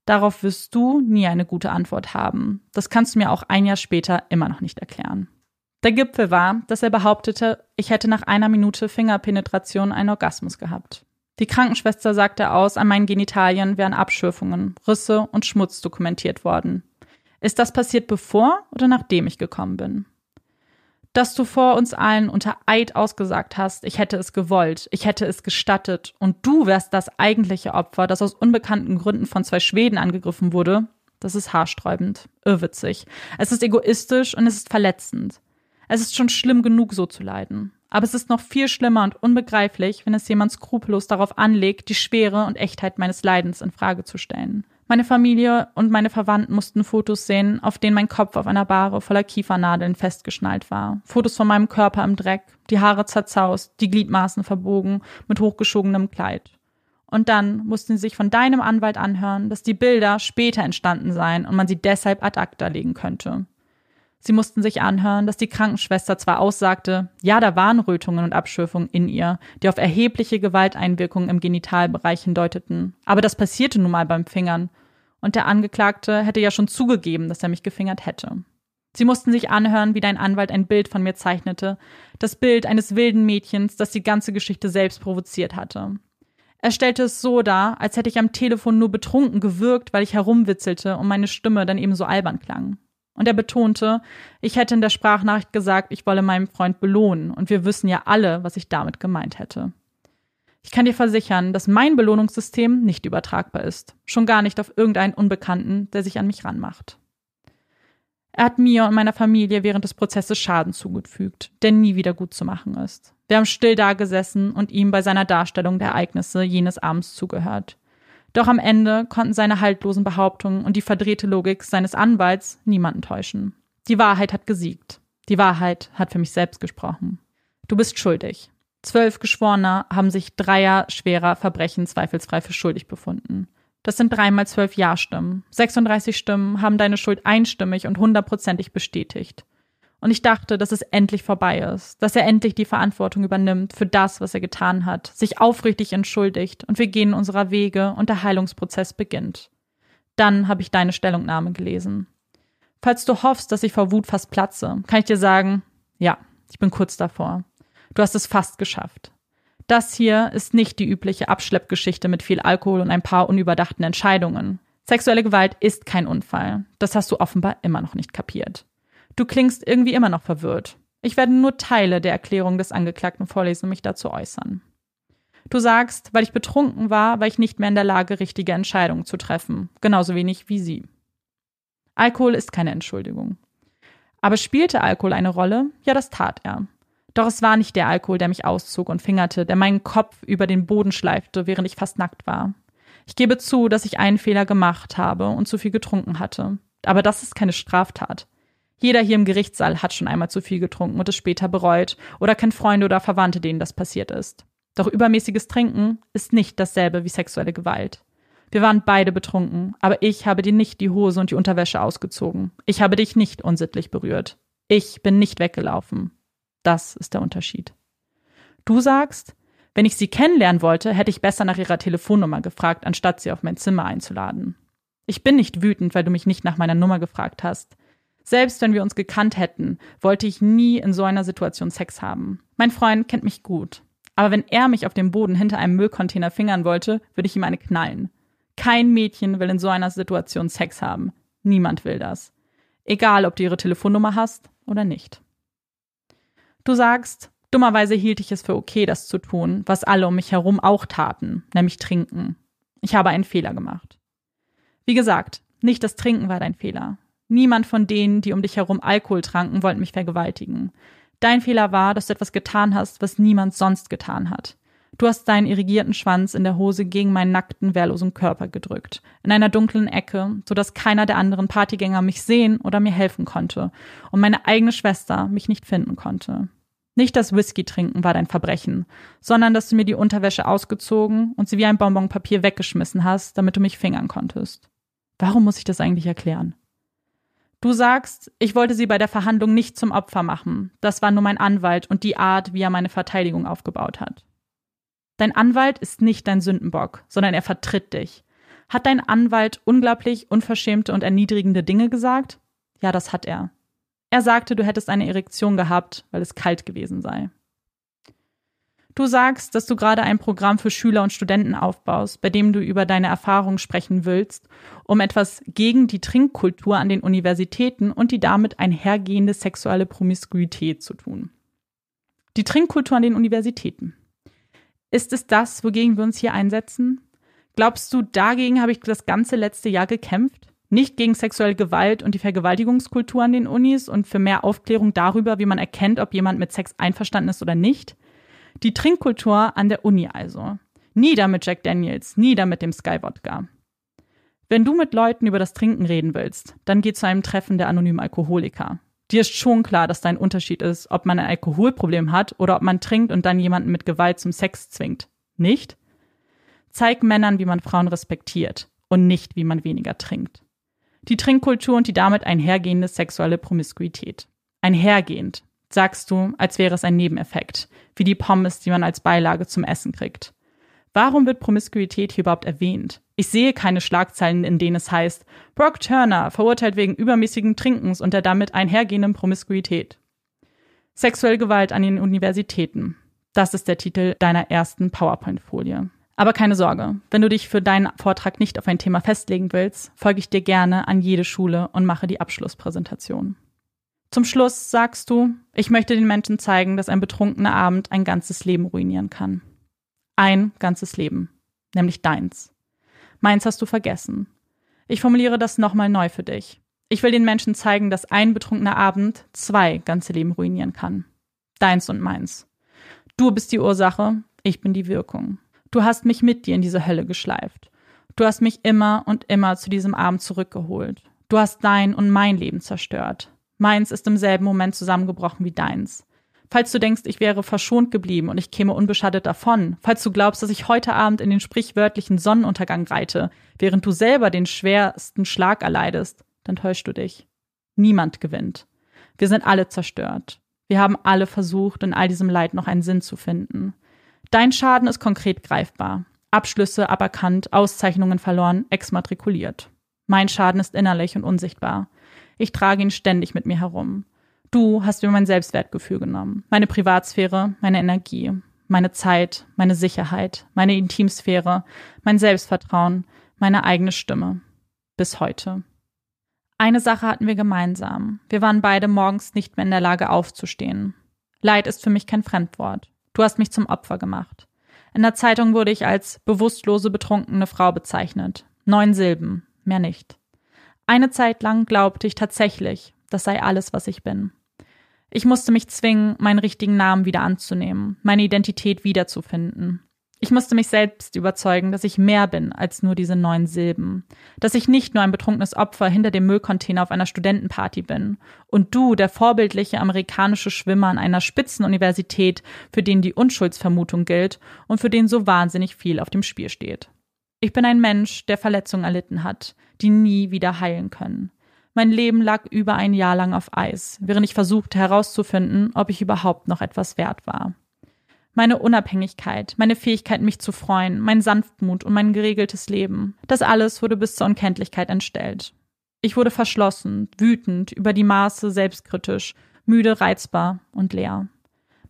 Darauf wirst du nie eine gute Antwort haben. Das kannst du mir auch ein Jahr später immer noch nicht erklären. Der Gipfel war, dass er behauptete, ich hätte nach einer Minute Fingerpenetration einen Orgasmus gehabt. Die Krankenschwester sagte aus, an meinen Genitalien wären Abschürfungen, Risse und Schmutz dokumentiert worden. Ist das passiert bevor oder nachdem ich gekommen bin? Dass du vor uns allen unter Eid ausgesagt hast, ich hätte es gewollt, ich hätte es gestattet und du wärst das eigentliche Opfer, das aus unbekannten Gründen von zwei Schweden angegriffen wurde, das ist haarsträubend, irrwitzig. Es ist egoistisch und es ist verletzend. Es ist schon schlimm genug, so zu leiden. Aber es ist noch viel schlimmer und unbegreiflich, wenn es jemand skrupellos darauf anlegt, die Schwere und Echtheit meines Leidens in Frage zu stellen. Meine Familie und meine Verwandten mussten Fotos sehen, auf denen mein Kopf auf einer Bahre voller Kiefernadeln festgeschnallt war. Fotos von meinem Körper im Dreck, die Haare zerzaust, die Gliedmaßen verbogen, mit hochgeschobenem Kleid. Und dann mussten sie sich von deinem Anwalt anhören, dass die Bilder später entstanden seien und man sie deshalb ad acta legen könnte. Sie mussten sich anhören, dass die Krankenschwester zwar aussagte, ja, da waren Rötungen und Abschürfungen in ihr, die auf erhebliche Gewalteinwirkungen im Genitalbereich hindeuteten. Aber das passierte nun mal beim Fingern. Und der Angeklagte hätte ja schon zugegeben, dass er mich gefingert hätte. Sie mussten sich anhören, wie dein Anwalt ein Bild von mir zeichnete. Das Bild eines wilden Mädchens, das die ganze Geschichte selbst provoziert hatte. Er stellte es so dar, als hätte ich am Telefon nur betrunken gewirkt, weil ich herumwitzelte und meine Stimme dann eben so albern klang. Und er betonte, ich hätte in der Sprachnachricht gesagt, ich wolle meinen Freund belohnen, und wir wissen ja alle, was ich damit gemeint hätte. Ich kann dir versichern, dass mein Belohnungssystem nicht übertragbar ist, schon gar nicht auf irgendeinen Unbekannten, der sich an mich ranmacht. Er hat mir und meiner Familie während des Prozesses Schaden zugefügt, der nie wieder gut zu machen ist. Wir haben still dagesessen und ihm bei seiner Darstellung der Ereignisse jenes Abends zugehört. Doch am Ende konnten seine haltlosen Behauptungen und die verdrehte Logik seines Anwalts niemanden täuschen. Die Wahrheit hat gesiegt. Die Wahrheit hat für mich selbst gesprochen. Du bist schuldig. Zwölf Geschworene haben sich dreier schwerer Verbrechen zweifelsfrei für schuldig befunden. Das sind dreimal zwölf Ja-Stimmen. 36 Stimmen haben deine Schuld einstimmig und hundertprozentig bestätigt. Und ich dachte, dass es endlich vorbei ist, dass er endlich die Verantwortung übernimmt für das, was er getan hat, sich aufrichtig entschuldigt und wir gehen unserer Wege und der Heilungsprozess beginnt. Dann habe ich deine Stellungnahme gelesen. Falls du hoffst, dass ich vor Wut fast platze, kann ich dir sagen, ja, ich bin kurz davor. Du hast es fast geschafft. Das hier ist nicht die übliche Abschleppgeschichte mit viel Alkohol und ein paar unüberdachten Entscheidungen. Sexuelle Gewalt ist kein Unfall. Das hast du offenbar immer noch nicht kapiert. Du klingst irgendwie immer noch verwirrt. Ich werde nur Teile der Erklärung des Angeklagten vorlesen und mich dazu äußern. Du sagst, weil ich betrunken war, war ich nicht mehr in der Lage, richtige Entscheidungen zu treffen, genauso wenig wie sie. Alkohol ist keine Entschuldigung. Aber spielte Alkohol eine Rolle? Ja, das tat er. Doch es war nicht der Alkohol, der mich auszog und fingerte, der meinen Kopf über den Boden schleifte, während ich fast nackt war. Ich gebe zu, dass ich einen Fehler gemacht habe und zu viel getrunken hatte. Aber das ist keine Straftat. Jeder hier im Gerichtssaal hat schon einmal zu viel getrunken und es später bereut oder kennt Freunde oder Verwandte, denen das passiert ist. Doch übermäßiges Trinken ist nicht dasselbe wie sexuelle Gewalt. Wir waren beide betrunken, aber ich habe dir nicht die Hose und die Unterwäsche ausgezogen. Ich habe dich nicht unsittlich berührt. Ich bin nicht weggelaufen. Das ist der Unterschied. Du sagst, wenn ich sie kennenlernen wollte, hätte ich besser nach ihrer Telefonnummer gefragt, anstatt sie auf mein Zimmer einzuladen. Ich bin nicht wütend, weil du mich nicht nach meiner Nummer gefragt hast. Selbst wenn wir uns gekannt hätten, wollte ich nie in so einer Situation Sex haben. Mein Freund kennt mich gut. Aber wenn er mich auf dem Boden hinter einem Müllcontainer fingern wollte, würde ich ihm eine knallen. Kein Mädchen will in so einer Situation Sex haben. Niemand will das. Egal, ob du ihre Telefonnummer hast oder nicht. Du sagst, dummerweise hielt ich es für okay, das zu tun, was alle um mich herum auch taten, nämlich trinken. Ich habe einen Fehler gemacht. Wie gesagt, nicht das Trinken war dein Fehler. Niemand von denen, die um dich herum Alkohol tranken, wollten mich vergewaltigen. Dein Fehler war, dass du etwas getan hast, was niemand sonst getan hat. Du hast deinen irrigierten Schwanz in der Hose gegen meinen nackten, wehrlosen Körper gedrückt, in einer dunklen Ecke, so dass keiner der anderen Partygänger mich sehen oder mir helfen konnte und meine eigene Schwester mich nicht finden konnte. Nicht das Whisky trinken war dein Verbrechen, sondern dass du mir die Unterwäsche ausgezogen und sie wie ein Bonbonpapier weggeschmissen hast, damit du mich fingern konntest. Warum muss ich das eigentlich erklären? Du sagst, ich wollte sie bei der Verhandlung nicht zum Opfer machen. Das war nur mein Anwalt und die Art, wie er meine Verteidigung aufgebaut hat. Dein Anwalt ist nicht dein Sündenbock, sondern er vertritt dich. Hat dein Anwalt unglaublich unverschämte und erniedrigende Dinge gesagt? Ja, das hat er. Er sagte, du hättest eine Erektion gehabt, weil es kalt gewesen sei. Du sagst, dass du gerade ein Programm für Schüler und Studenten aufbaust, bei dem du über deine Erfahrungen sprechen willst, um etwas gegen die Trinkkultur an den Universitäten und die damit einhergehende sexuelle Promiskuität zu tun. Die Trinkkultur an den Universitäten. Ist es das, wogegen wir uns hier einsetzen? Glaubst du, dagegen habe ich das ganze letzte Jahr gekämpft? Nicht gegen sexuelle Gewalt und die Vergewaltigungskultur an den Unis und für mehr Aufklärung darüber, wie man erkennt, ob jemand mit Sex einverstanden ist oder nicht? Die Trinkkultur an der Uni also. Nieder mit Jack Daniels, nieder mit dem Sky Wodka. Wenn du mit Leuten über das Trinken reden willst, dann geh zu einem Treffen der anonymen Alkoholiker. Dir ist schon klar, dass da ein Unterschied ist, ob man ein Alkoholproblem hat oder ob man trinkt und dann jemanden mit Gewalt zum Sex zwingt. Nicht? Zeig Männern, wie man Frauen respektiert und nicht, wie man weniger trinkt. Die Trinkkultur und die damit einhergehende sexuelle Promiskuität. Einhergehend, sagst du, als wäre es ein Nebeneffekt, wie die Pommes, die man als Beilage zum Essen kriegt. Warum wird Promiskuität hier überhaupt erwähnt? Ich sehe keine Schlagzeilen, in denen es heißt, Brock Turner verurteilt wegen übermäßigen Trinkens und der damit einhergehenden Promiskuität. Sexuelle Gewalt an den Universitäten. Das ist der Titel deiner ersten PowerPoint-Folie. Aber keine Sorge, wenn du dich für deinen Vortrag nicht auf ein Thema festlegen willst, folge ich dir gerne an jede Schule und mache die Abschlusspräsentation. Zum Schluss sagst du, ich möchte den Menschen zeigen, dass ein betrunkener Abend ein ganzes Leben ruinieren kann. Ein ganzes Leben, nämlich deins. Meins hast du vergessen. Ich formuliere das nochmal neu für dich. Ich will den Menschen zeigen, dass ein betrunkener Abend zwei ganze Leben ruinieren kann. Deins und meins. Du bist die Ursache, ich bin die Wirkung. Du hast mich mit dir in diese Hölle geschleift. Du hast mich immer und immer zu diesem Abend zurückgeholt. Du hast dein und mein Leben zerstört. Meins ist im selben Moment zusammengebrochen wie deins. Falls du denkst, ich wäre verschont geblieben und ich käme unbeschadet davon, falls du glaubst, dass ich heute Abend in den sprichwörtlichen Sonnenuntergang reite, während du selber den schwersten Schlag erleidest, dann täuschst du dich. Niemand gewinnt. Wir sind alle zerstört. Wir haben alle versucht, in all diesem Leid noch einen Sinn zu finden. Dein Schaden ist konkret greifbar. Abschlüsse aberkannt, Auszeichnungen verloren, exmatrikuliert. Mein Schaden ist innerlich und unsichtbar. Ich trage ihn ständig mit mir herum. Du hast mir mein Selbstwertgefühl genommen, meine Privatsphäre, meine Energie, meine Zeit, meine Sicherheit, meine Intimsphäre, mein Selbstvertrauen, meine eigene Stimme. Bis heute. Eine Sache hatten wir gemeinsam. Wir waren beide morgens nicht mehr in der Lage aufzustehen. Leid ist für mich kein Fremdwort. Du hast mich zum Opfer gemacht. In der Zeitung wurde ich als bewusstlose, betrunkene Frau bezeichnet. Neun Silben, mehr nicht. Eine Zeit lang glaubte ich tatsächlich, das sei alles, was ich bin. Ich musste mich zwingen, meinen richtigen Namen wieder anzunehmen, meine Identität wiederzufinden. Ich musste mich selbst überzeugen, dass ich mehr bin als nur diese neun Silben, dass ich nicht nur ein betrunkenes Opfer hinter dem Müllcontainer auf einer Studentenparty bin und du, der vorbildliche amerikanische Schwimmer an einer Spitzenuniversität, für den die Unschuldsvermutung gilt und für den so wahnsinnig viel auf dem Spiel steht. Ich bin ein Mensch, der Verletzungen erlitten hat, die nie wieder heilen können. Mein Leben lag über ein Jahr lang auf Eis, während ich versuchte herauszufinden, ob ich überhaupt noch etwas wert war. Meine Unabhängigkeit, meine Fähigkeit, mich zu freuen, mein Sanftmut und mein geregeltes Leben, das alles wurde bis zur Unkenntlichkeit entstellt. Ich wurde verschlossen, wütend, über die Maße selbstkritisch, müde, reizbar und leer.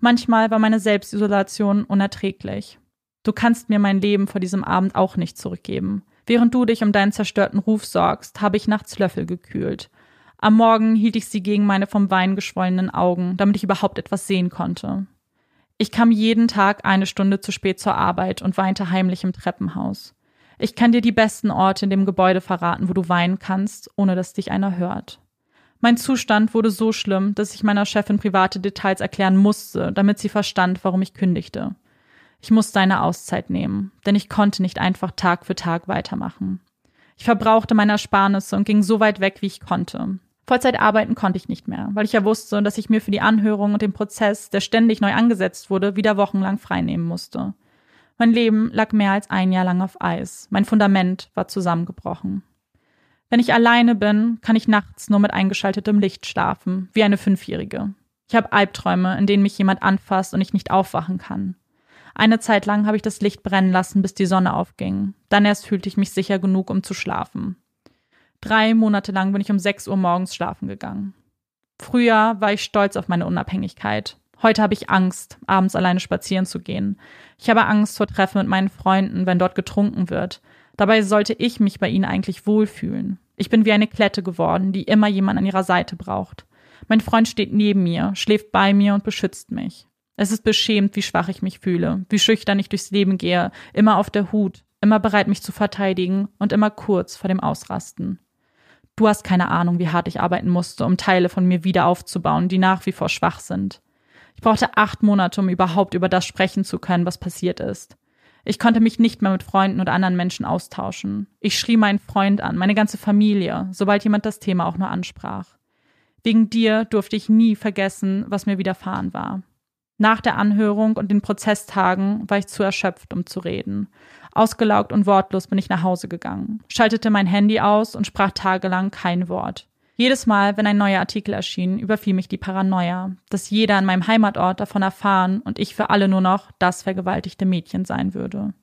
Manchmal war meine Selbstisolation unerträglich. Du kannst mir mein Leben vor diesem Abend auch nicht zurückgeben. Während du dich um deinen zerstörten Ruf sorgst, habe ich nachts Löffel gekühlt. Am Morgen hielt ich sie gegen meine vom Wein geschwollenen Augen, damit ich überhaupt etwas sehen konnte. Ich kam jeden Tag eine Stunde zu spät zur Arbeit und weinte heimlich im Treppenhaus. Ich kann dir die besten Orte in dem Gebäude verraten, wo du weinen kannst, ohne dass dich einer hört. Mein Zustand wurde so schlimm, dass ich meiner Chefin private Details erklären musste, damit sie verstand, warum ich kündigte. Ich musste eine Auszeit nehmen, denn ich konnte nicht einfach Tag für Tag weitermachen. Ich verbrauchte meine Ersparnisse und ging so weit weg, wie ich konnte. Vollzeit arbeiten konnte ich nicht mehr, weil ich ja wusste, dass ich mir für die Anhörung und den Prozess, der ständig neu angesetzt wurde, wieder wochenlang freinehmen musste. Mein Leben lag mehr als ein Jahr lang auf Eis. Mein Fundament war zusammengebrochen. Wenn ich alleine bin, kann ich nachts nur mit eingeschaltetem Licht schlafen, wie eine Fünfjährige. Ich habe Albträume, in denen mich jemand anfasst und ich nicht aufwachen kann. Eine Zeit lang habe ich das Licht brennen lassen, bis die Sonne aufging. Dann erst fühlte ich mich sicher genug, um zu schlafen. Drei Monate lang bin ich um sechs Uhr morgens schlafen gegangen. Früher war ich stolz auf meine Unabhängigkeit. Heute habe ich Angst, abends alleine spazieren zu gehen. Ich habe Angst vor Treffen mit meinen Freunden, wenn dort getrunken wird. Dabei sollte ich mich bei ihnen eigentlich wohlfühlen. Ich bin wie eine Klette geworden, die immer jemand an ihrer Seite braucht. Mein Freund steht neben mir, schläft bei mir und beschützt mich. Es ist beschämt, wie schwach ich mich fühle, wie schüchtern ich durchs Leben gehe, immer auf der Hut, immer bereit, mich zu verteidigen und immer kurz vor dem Ausrasten. Du hast keine Ahnung, wie hart ich arbeiten musste, um Teile von mir wieder aufzubauen, die nach wie vor schwach sind. Ich brauchte acht Monate, um überhaupt über das sprechen zu können, was passiert ist. Ich konnte mich nicht mehr mit Freunden und anderen Menschen austauschen. Ich schrie meinen Freund an, meine ganze Familie, sobald jemand das Thema auch nur ansprach. Wegen dir durfte ich nie vergessen, was mir widerfahren war. Nach der Anhörung und den Prozesstagen war ich zu erschöpft, um zu reden. Ausgelaugt und wortlos bin ich nach Hause gegangen, schaltete mein Handy aus und sprach tagelang kein Wort. Jedes Mal, wenn ein neuer Artikel erschien, überfiel mich die Paranoia, dass jeder an meinem Heimatort davon erfahren und ich für alle nur noch das vergewaltigte Mädchen sein würde.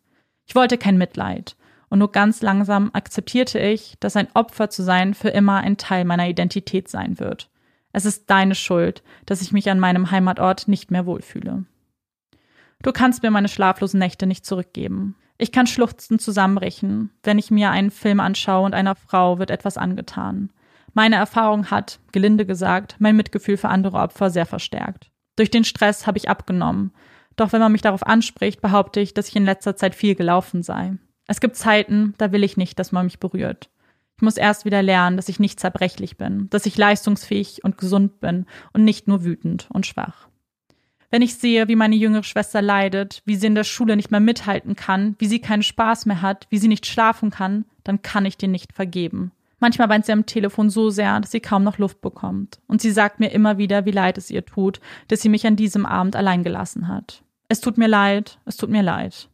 Ich wollte kein Mitleid, und nur ganz langsam akzeptierte ich, dass ein Opfer zu sein für immer ein Teil meiner Identität sein wird. Es ist deine Schuld, dass ich mich an meinem Heimatort nicht mehr wohlfühle. Du kannst mir meine schlaflosen Nächte nicht zurückgeben. Ich kann schluchzend zusammenbrechen, wenn ich mir einen Film anschaue und einer Frau wird etwas angetan. Meine Erfahrung hat, gelinde gesagt, mein Mitgefühl für andere Opfer sehr verstärkt. Durch den Stress habe ich abgenommen. Doch wenn man mich darauf anspricht, behaupte ich, dass ich in letzter Zeit viel gelaufen sei. Es gibt Zeiten, da will ich nicht, dass man mich berührt. Ich muss erst wieder lernen, dass ich nicht zerbrechlich bin, dass ich leistungsfähig und gesund bin und nicht nur wütend und schwach. Wenn ich sehe, wie meine jüngere Schwester leidet, wie sie in der Schule nicht mehr mithalten kann, wie sie keinen Spaß mehr hat, wie sie nicht schlafen kann, dann kann ich dir nicht vergeben. Manchmal weint sie am Telefon so sehr, dass sie kaum noch Luft bekommt. Und sie sagt mir immer wieder, wie leid es ihr tut, dass sie mich an diesem Abend allein gelassen hat. Es tut mir leid, es tut mir leid.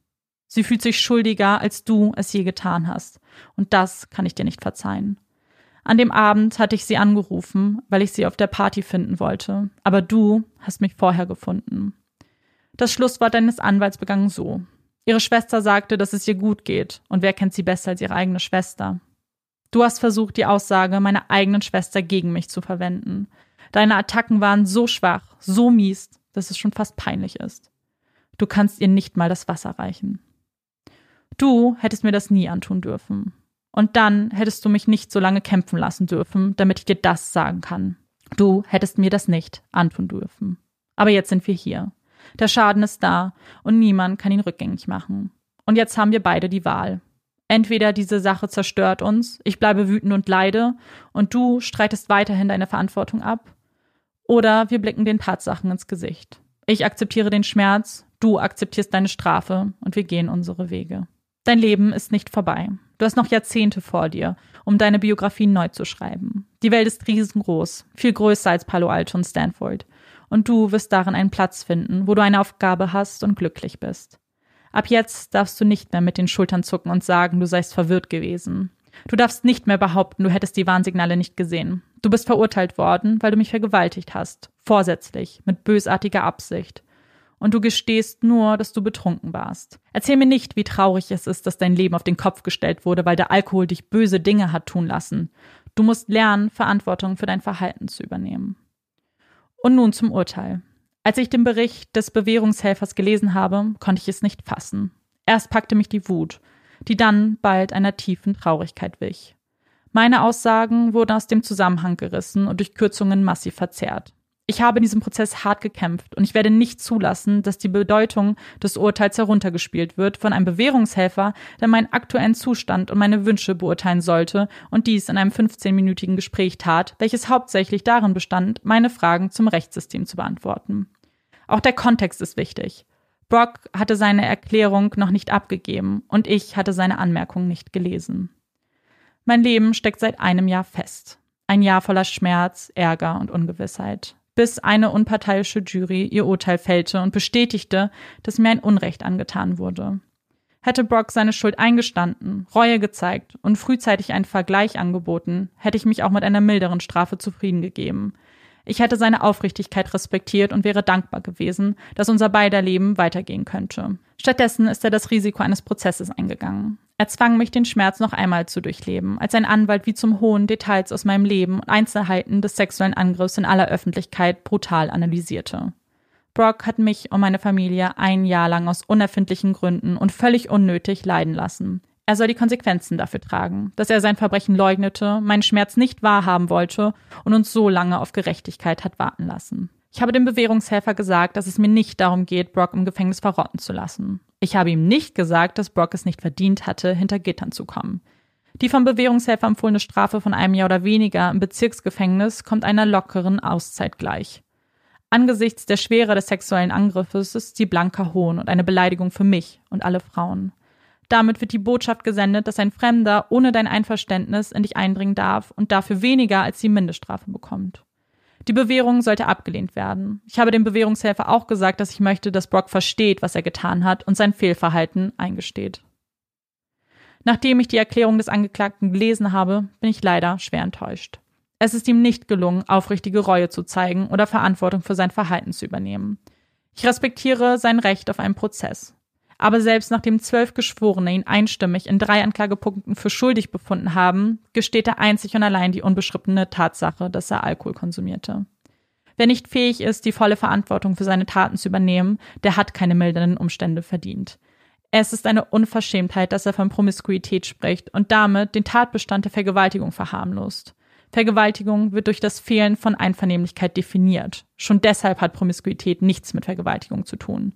Sie fühlt sich schuldiger, als du es je getan hast. Und das kann ich dir nicht verzeihen. An dem Abend hatte ich sie angerufen, weil ich sie auf der Party finden wollte. Aber du hast mich vorher gefunden. Das Schlusswort deines Anwalts begann so. Ihre Schwester sagte, dass es ihr gut geht. Und wer kennt sie besser als ihre eigene Schwester? Du hast versucht, die Aussage meiner eigenen Schwester gegen mich zu verwenden. Deine Attacken waren so schwach, so mies, dass es schon fast peinlich ist. Du kannst ihr nicht mal das Wasser reichen. Du hättest mir das nie antun dürfen. Und dann hättest du mich nicht so lange kämpfen lassen dürfen, damit ich dir das sagen kann. Du hättest mir das nicht antun dürfen. Aber jetzt sind wir hier. Der Schaden ist da und niemand kann ihn rückgängig machen. Und jetzt haben wir beide die Wahl entweder diese Sache zerstört uns, ich bleibe wütend und leide, und du streitest weiterhin deine Verantwortung ab, oder wir blicken den Tatsachen ins Gesicht. Ich akzeptiere den Schmerz, du akzeptierst deine Strafe und wir gehen unsere Wege. Dein Leben ist nicht vorbei. Du hast noch Jahrzehnte vor dir, um deine Biografie neu zu schreiben. Die Welt ist riesengroß, viel größer als Palo Alto und Stanford. Und du wirst darin einen Platz finden, wo du eine Aufgabe hast und glücklich bist. Ab jetzt darfst du nicht mehr mit den Schultern zucken und sagen, du seist verwirrt gewesen. Du darfst nicht mehr behaupten, du hättest die Warnsignale nicht gesehen. Du bist verurteilt worden, weil du mich vergewaltigt hast. Vorsätzlich, mit bösartiger Absicht. Und du gestehst nur, dass du betrunken warst. Erzähl mir nicht, wie traurig es ist, dass dein Leben auf den Kopf gestellt wurde, weil der Alkohol dich böse Dinge hat tun lassen. Du musst lernen, Verantwortung für dein Verhalten zu übernehmen. Und nun zum Urteil. Als ich den Bericht des Bewährungshelfers gelesen habe, konnte ich es nicht fassen. Erst packte mich die Wut, die dann bald einer tiefen Traurigkeit wich. Meine Aussagen wurden aus dem Zusammenhang gerissen und durch Kürzungen massiv verzerrt. Ich habe in diesem Prozess hart gekämpft und ich werde nicht zulassen, dass die Bedeutung des Urteils heruntergespielt wird von einem Bewährungshelfer, der meinen aktuellen Zustand und meine Wünsche beurteilen sollte und dies in einem 15-minütigen Gespräch tat, welches hauptsächlich darin bestand, meine Fragen zum Rechtssystem zu beantworten. Auch der Kontext ist wichtig. Brock hatte seine Erklärung noch nicht abgegeben und ich hatte seine Anmerkung nicht gelesen. Mein Leben steckt seit einem Jahr fest. Ein Jahr voller Schmerz, Ärger und Ungewissheit. Bis eine unparteiische Jury ihr Urteil fällte und bestätigte, dass mir ein Unrecht angetan wurde. Hätte Brock seine Schuld eingestanden, Reue gezeigt und frühzeitig einen Vergleich angeboten, hätte ich mich auch mit einer milderen Strafe zufrieden gegeben. Ich hätte seine Aufrichtigkeit respektiert und wäre dankbar gewesen, dass unser beider Leben weitergehen könnte. Stattdessen ist er das Risiko eines Prozesses eingegangen. Er zwang mich, den Schmerz noch einmal zu durchleben, als ein Anwalt wie zum hohen Details aus meinem Leben und Einzelheiten des sexuellen Angriffs in aller Öffentlichkeit brutal analysierte. Brock hat mich und meine Familie ein Jahr lang aus unerfindlichen Gründen und völlig unnötig leiden lassen. Er soll die Konsequenzen dafür tragen, dass er sein Verbrechen leugnete, meinen Schmerz nicht wahrhaben wollte und uns so lange auf Gerechtigkeit hat warten lassen. Ich habe dem Bewährungshelfer gesagt, dass es mir nicht darum geht, Brock im Gefängnis verrotten zu lassen. Ich habe ihm nicht gesagt, dass Brock es nicht verdient hatte, hinter Gittern zu kommen. Die vom Bewährungshelfer empfohlene Strafe von einem Jahr oder weniger im Bezirksgefängnis kommt einer lockeren Auszeit gleich. Angesichts der Schwere des sexuellen Angriffes ist sie blanker Hohn und eine Beleidigung für mich und alle Frauen. Damit wird die Botschaft gesendet, dass ein Fremder ohne dein Einverständnis in dich eindringen darf und dafür weniger als die Mindeststrafe bekommt. Die Bewährung sollte abgelehnt werden. Ich habe dem Bewährungshelfer auch gesagt, dass ich möchte, dass Brock versteht, was er getan hat und sein Fehlverhalten eingesteht. Nachdem ich die Erklärung des Angeklagten gelesen habe, bin ich leider schwer enttäuscht. Es ist ihm nicht gelungen, aufrichtige Reue zu zeigen oder Verantwortung für sein Verhalten zu übernehmen. Ich respektiere sein Recht auf einen Prozess. Aber selbst nachdem zwölf Geschworene ihn einstimmig in drei Anklagepunkten für schuldig befunden haben, gesteht er einzig und allein die unbeschriebene Tatsache, dass er Alkohol konsumierte. Wer nicht fähig ist, die volle Verantwortung für seine Taten zu übernehmen, der hat keine mildernden Umstände verdient. Es ist eine Unverschämtheit, dass er von Promiskuität spricht und damit den Tatbestand der Vergewaltigung verharmlost. Vergewaltigung wird durch das Fehlen von Einvernehmlichkeit definiert. Schon deshalb hat Promiskuität nichts mit Vergewaltigung zu tun.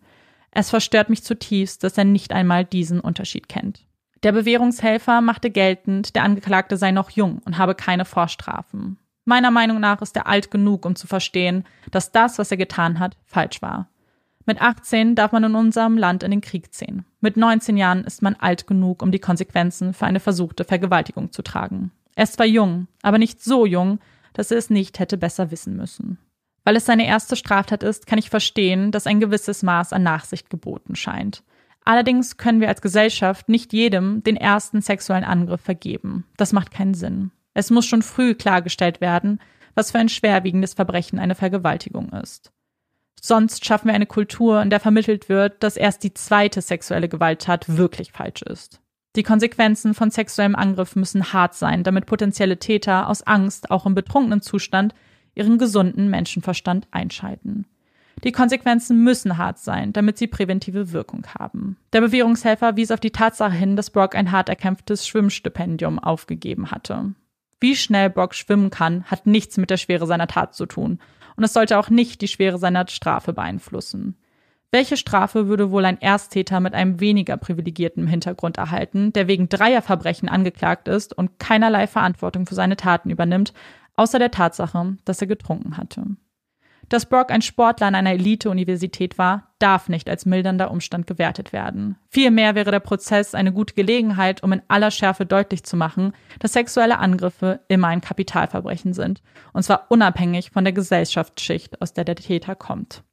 Es verstört mich zutiefst, dass er nicht einmal diesen Unterschied kennt. Der Bewährungshelfer machte geltend, der Angeklagte sei noch jung und habe keine Vorstrafen. Meiner Meinung nach ist er alt genug, um zu verstehen, dass das, was er getan hat, falsch war. Mit 18 darf man in unserem Land in den Krieg ziehen. Mit 19 Jahren ist man alt genug, um die Konsequenzen für eine versuchte Vergewaltigung zu tragen. Er ist zwar jung, aber nicht so jung, dass er es nicht hätte besser wissen müssen. Weil es seine erste Straftat ist, kann ich verstehen, dass ein gewisses Maß an Nachsicht geboten scheint. Allerdings können wir als Gesellschaft nicht jedem den ersten sexuellen Angriff vergeben. Das macht keinen Sinn. Es muss schon früh klargestellt werden, was für ein schwerwiegendes Verbrechen eine Vergewaltigung ist. Sonst schaffen wir eine Kultur, in der vermittelt wird, dass erst die zweite sexuelle Gewalttat wirklich falsch ist. Die Konsequenzen von sexuellem Angriff müssen hart sein, damit potenzielle Täter aus Angst, auch im betrunkenen Zustand, ihren gesunden Menschenverstand einschalten. Die Konsequenzen müssen hart sein, damit sie präventive Wirkung haben. Der Bewährungshelfer wies auf die Tatsache hin, dass Brock ein hart erkämpftes Schwimmstipendium aufgegeben hatte. Wie schnell Brock schwimmen kann, hat nichts mit der Schwere seiner Tat zu tun, und es sollte auch nicht die Schwere seiner Strafe beeinflussen. Welche Strafe würde wohl ein Ersttäter mit einem weniger privilegierten Hintergrund erhalten, der wegen dreier Verbrechen angeklagt ist und keinerlei Verantwortung für seine Taten übernimmt, außer der Tatsache, dass er getrunken hatte? Dass Brock ein Sportler an einer Elite-Universität war, darf nicht als mildernder Umstand gewertet werden. Vielmehr wäre der Prozess eine gute Gelegenheit, um in aller Schärfe deutlich zu machen, dass sexuelle Angriffe immer ein Kapitalverbrechen sind, und zwar unabhängig von der Gesellschaftsschicht, aus der der Täter kommt.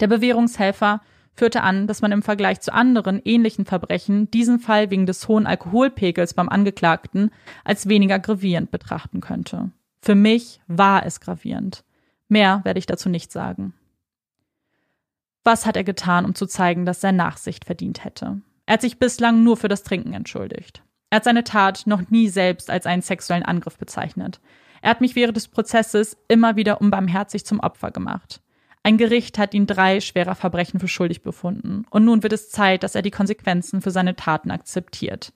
Der Bewährungshelfer führte an, dass man im Vergleich zu anderen ähnlichen Verbrechen diesen Fall wegen des hohen Alkoholpegels beim Angeklagten als weniger gravierend betrachten könnte. Für mich war es gravierend. Mehr werde ich dazu nicht sagen. Was hat er getan, um zu zeigen, dass er Nachsicht verdient hätte? Er hat sich bislang nur für das Trinken entschuldigt. Er hat seine Tat noch nie selbst als einen sexuellen Angriff bezeichnet. Er hat mich während des Prozesses immer wieder unbarmherzig zum Opfer gemacht. Ein Gericht hat ihn drei schwerer Verbrechen für schuldig befunden. Und nun wird es Zeit, dass er die Konsequenzen für seine Taten akzeptiert.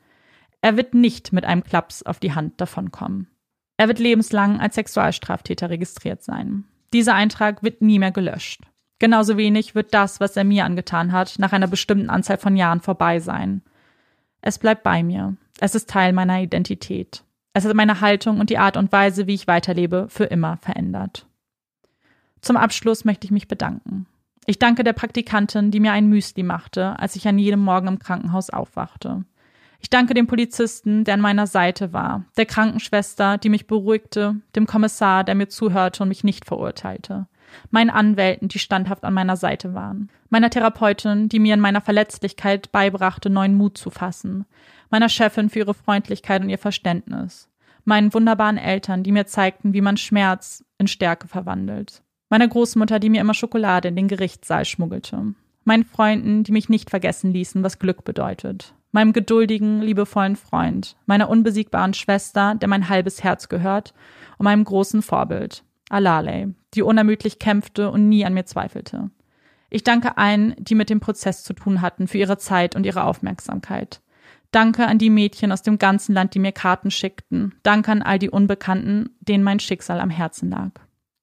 Er wird nicht mit einem Klaps auf die Hand davonkommen. Er wird lebenslang als Sexualstraftäter registriert sein. Dieser Eintrag wird nie mehr gelöscht. Genauso wenig wird das, was er mir angetan hat, nach einer bestimmten Anzahl von Jahren vorbei sein. Es bleibt bei mir. Es ist Teil meiner Identität. Es hat meine Haltung und die Art und Weise, wie ich weiterlebe, für immer verändert. Zum Abschluss möchte ich mich bedanken. Ich danke der Praktikantin, die mir ein Müsli machte, als ich an jedem Morgen im Krankenhaus aufwachte. Ich danke dem Polizisten, der an meiner Seite war, der Krankenschwester, die mich beruhigte, dem Kommissar, der mir zuhörte und mich nicht verurteilte. meinen Anwälten, die standhaft an meiner Seite waren, meiner Therapeutin, die mir in meiner Verletzlichkeit beibrachte, neuen Mut zu fassen, meiner Chefin für ihre Freundlichkeit und ihr Verständnis, meinen wunderbaren Eltern, die mir zeigten, wie man Schmerz in Stärke verwandelt, meiner Großmutter, die mir immer Schokolade in den Gerichtssaal schmuggelte, meinen Freunden, die mich nicht vergessen ließen, was Glück bedeutet, meinem geduldigen, liebevollen Freund, meiner unbesiegbaren Schwester, der mein halbes Herz gehört, und meinem großen Vorbild, Alale, die unermüdlich kämpfte und nie an mir zweifelte. Ich danke allen, die mit dem Prozess zu tun hatten, für ihre Zeit und ihre Aufmerksamkeit. Danke an die Mädchen aus dem ganzen Land, die mir Karten schickten. Danke an all die Unbekannten, denen mein Schicksal am Herzen lag.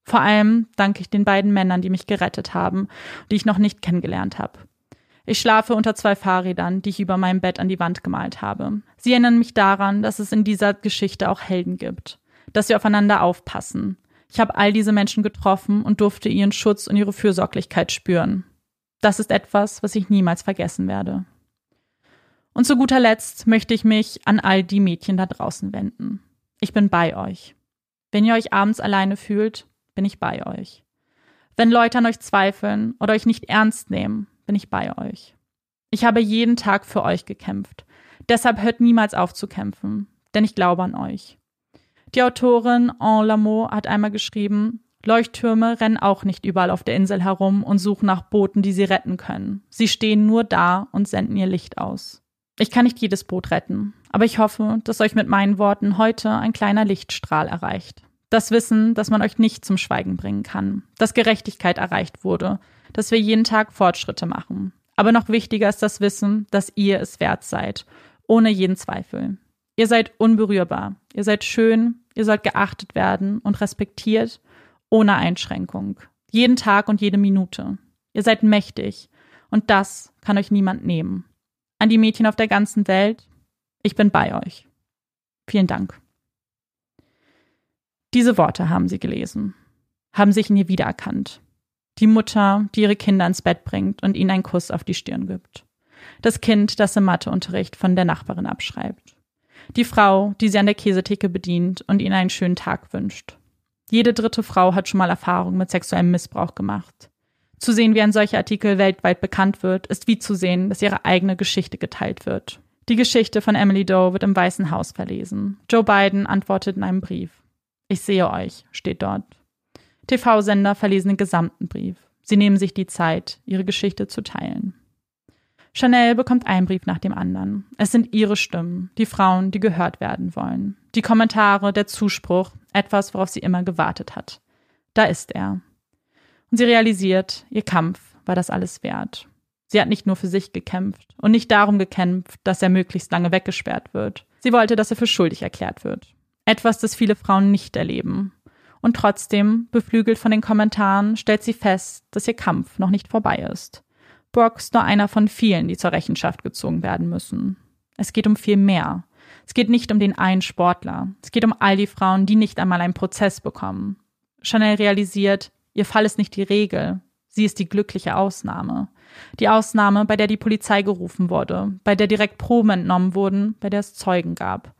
Vor allem danke ich den beiden Männern, die mich gerettet haben, die ich noch nicht kennengelernt habe. Ich schlafe unter zwei Fahrrädern, die ich über meinem Bett an die Wand gemalt habe. Sie erinnern mich daran, dass es in dieser Geschichte auch Helden gibt, dass wir aufeinander aufpassen. Ich habe all diese Menschen getroffen und durfte ihren Schutz und ihre Fürsorglichkeit spüren. Das ist etwas, was ich niemals vergessen werde. Und zu guter Letzt möchte ich mich an all die Mädchen da draußen wenden. Ich bin bei euch. Wenn ihr euch abends alleine fühlt, bin ich bei euch. Wenn Leute an euch zweifeln oder euch nicht ernst nehmen, bin ich bei euch. Ich habe jeden Tag für euch gekämpft. Deshalb hört niemals auf zu kämpfen, denn ich glaube an euch. Die Autorin En Lameau hat einmal geschrieben, Leuchttürme rennen auch nicht überall auf der Insel herum und suchen nach Booten, die sie retten können. Sie stehen nur da und senden ihr Licht aus. Ich kann nicht jedes Boot retten, aber ich hoffe, dass euch mit meinen Worten heute ein kleiner Lichtstrahl erreicht. Das Wissen, dass man euch nicht zum Schweigen bringen kann, dass Gerechtigkeit erreicht wurde, dass wir jeden Tag Fortschritte machen. Aber noch wichtiger ist das Wissen, dass ihr es wert seid, ohne jeden Zweifel. Ihr seid unberührbar, ihr seid schön, ihr sollt geachtet werden und respektiert, ohne Einschränkung. Jeden Tag und jede Minute. Ihr seid mächtig und das kann euch niemand nehmen. An die Mädchen auf der ganzen Welt, ich bin bei euch. Vielen Dank. Diese Worte haben sie gelesen, haben sich in ihr wiedererkannt. Die Mutter, die ihre Kinder ins Bett bringt und ihnen einen Kuss auf die Stirn gibt. Das Kind, das im Matheunterricht von der Nachbarin abschreibt. Die Frau, die sie an der Käsetheke bedient und ihnen einen schönen Tag wünscht. Jede dritte Frau hat schon mal Erfahrung mit sexuellem Missbrauch gemacht. Zu sehen, wie ein solcher Artikel weltweit bekannt wird, ist wie zu sehen, dass ihre eigene Geschichte geteilt wird. Die Geschichte von Emily Doe wird im Weißen Haus verlesen. Joe Biden antwortet in einem Brief. Ich sehe euch, steht dort. TV-Sender verlesen den gesamten Brief. Sie nehmen sich die Zeit, ihre Geschichte zu teilen. Chanel bekommt einen Brief nach dem anderen. Es sind ihre Stimmen, die Frauen, die gehört werden wollen. Die Kommentare, der Zuspruch, etwas, worauf sie immer gewartet hat. Da ist er. Und sie realisiert, ihr Kampf war das alles wert. Sie hat nicht nur für sich gekämpft und nicht darum gekämpft, dass er möglichst lange weggesperrt wird. Sie wollte, dass er für schuldig erklärt wird. Etwas, das viele Frauen nicht erleben und trotzdem, beflügelt von den Kommentaren, stellt sie fest, dass ihr Kampf noch nicht vorbei ist. Brock ist nur einer von vielen, die zur Rechenschaft gezogen werden müssen. Es geht um viel mehr. Es geht nicht um den einen Sportler. Es geht um all die Frauen, die nicht einmal einen Prozess bekommen. Chanel realisiert, ihr Fall ist nicht die Regel. Sie ist die glückliche Ausnahme. Die Ausnahme, bei der die Polizei gerufen wurde, bei der direkt Proben entnommen wurden, bei der es Zeugen gab.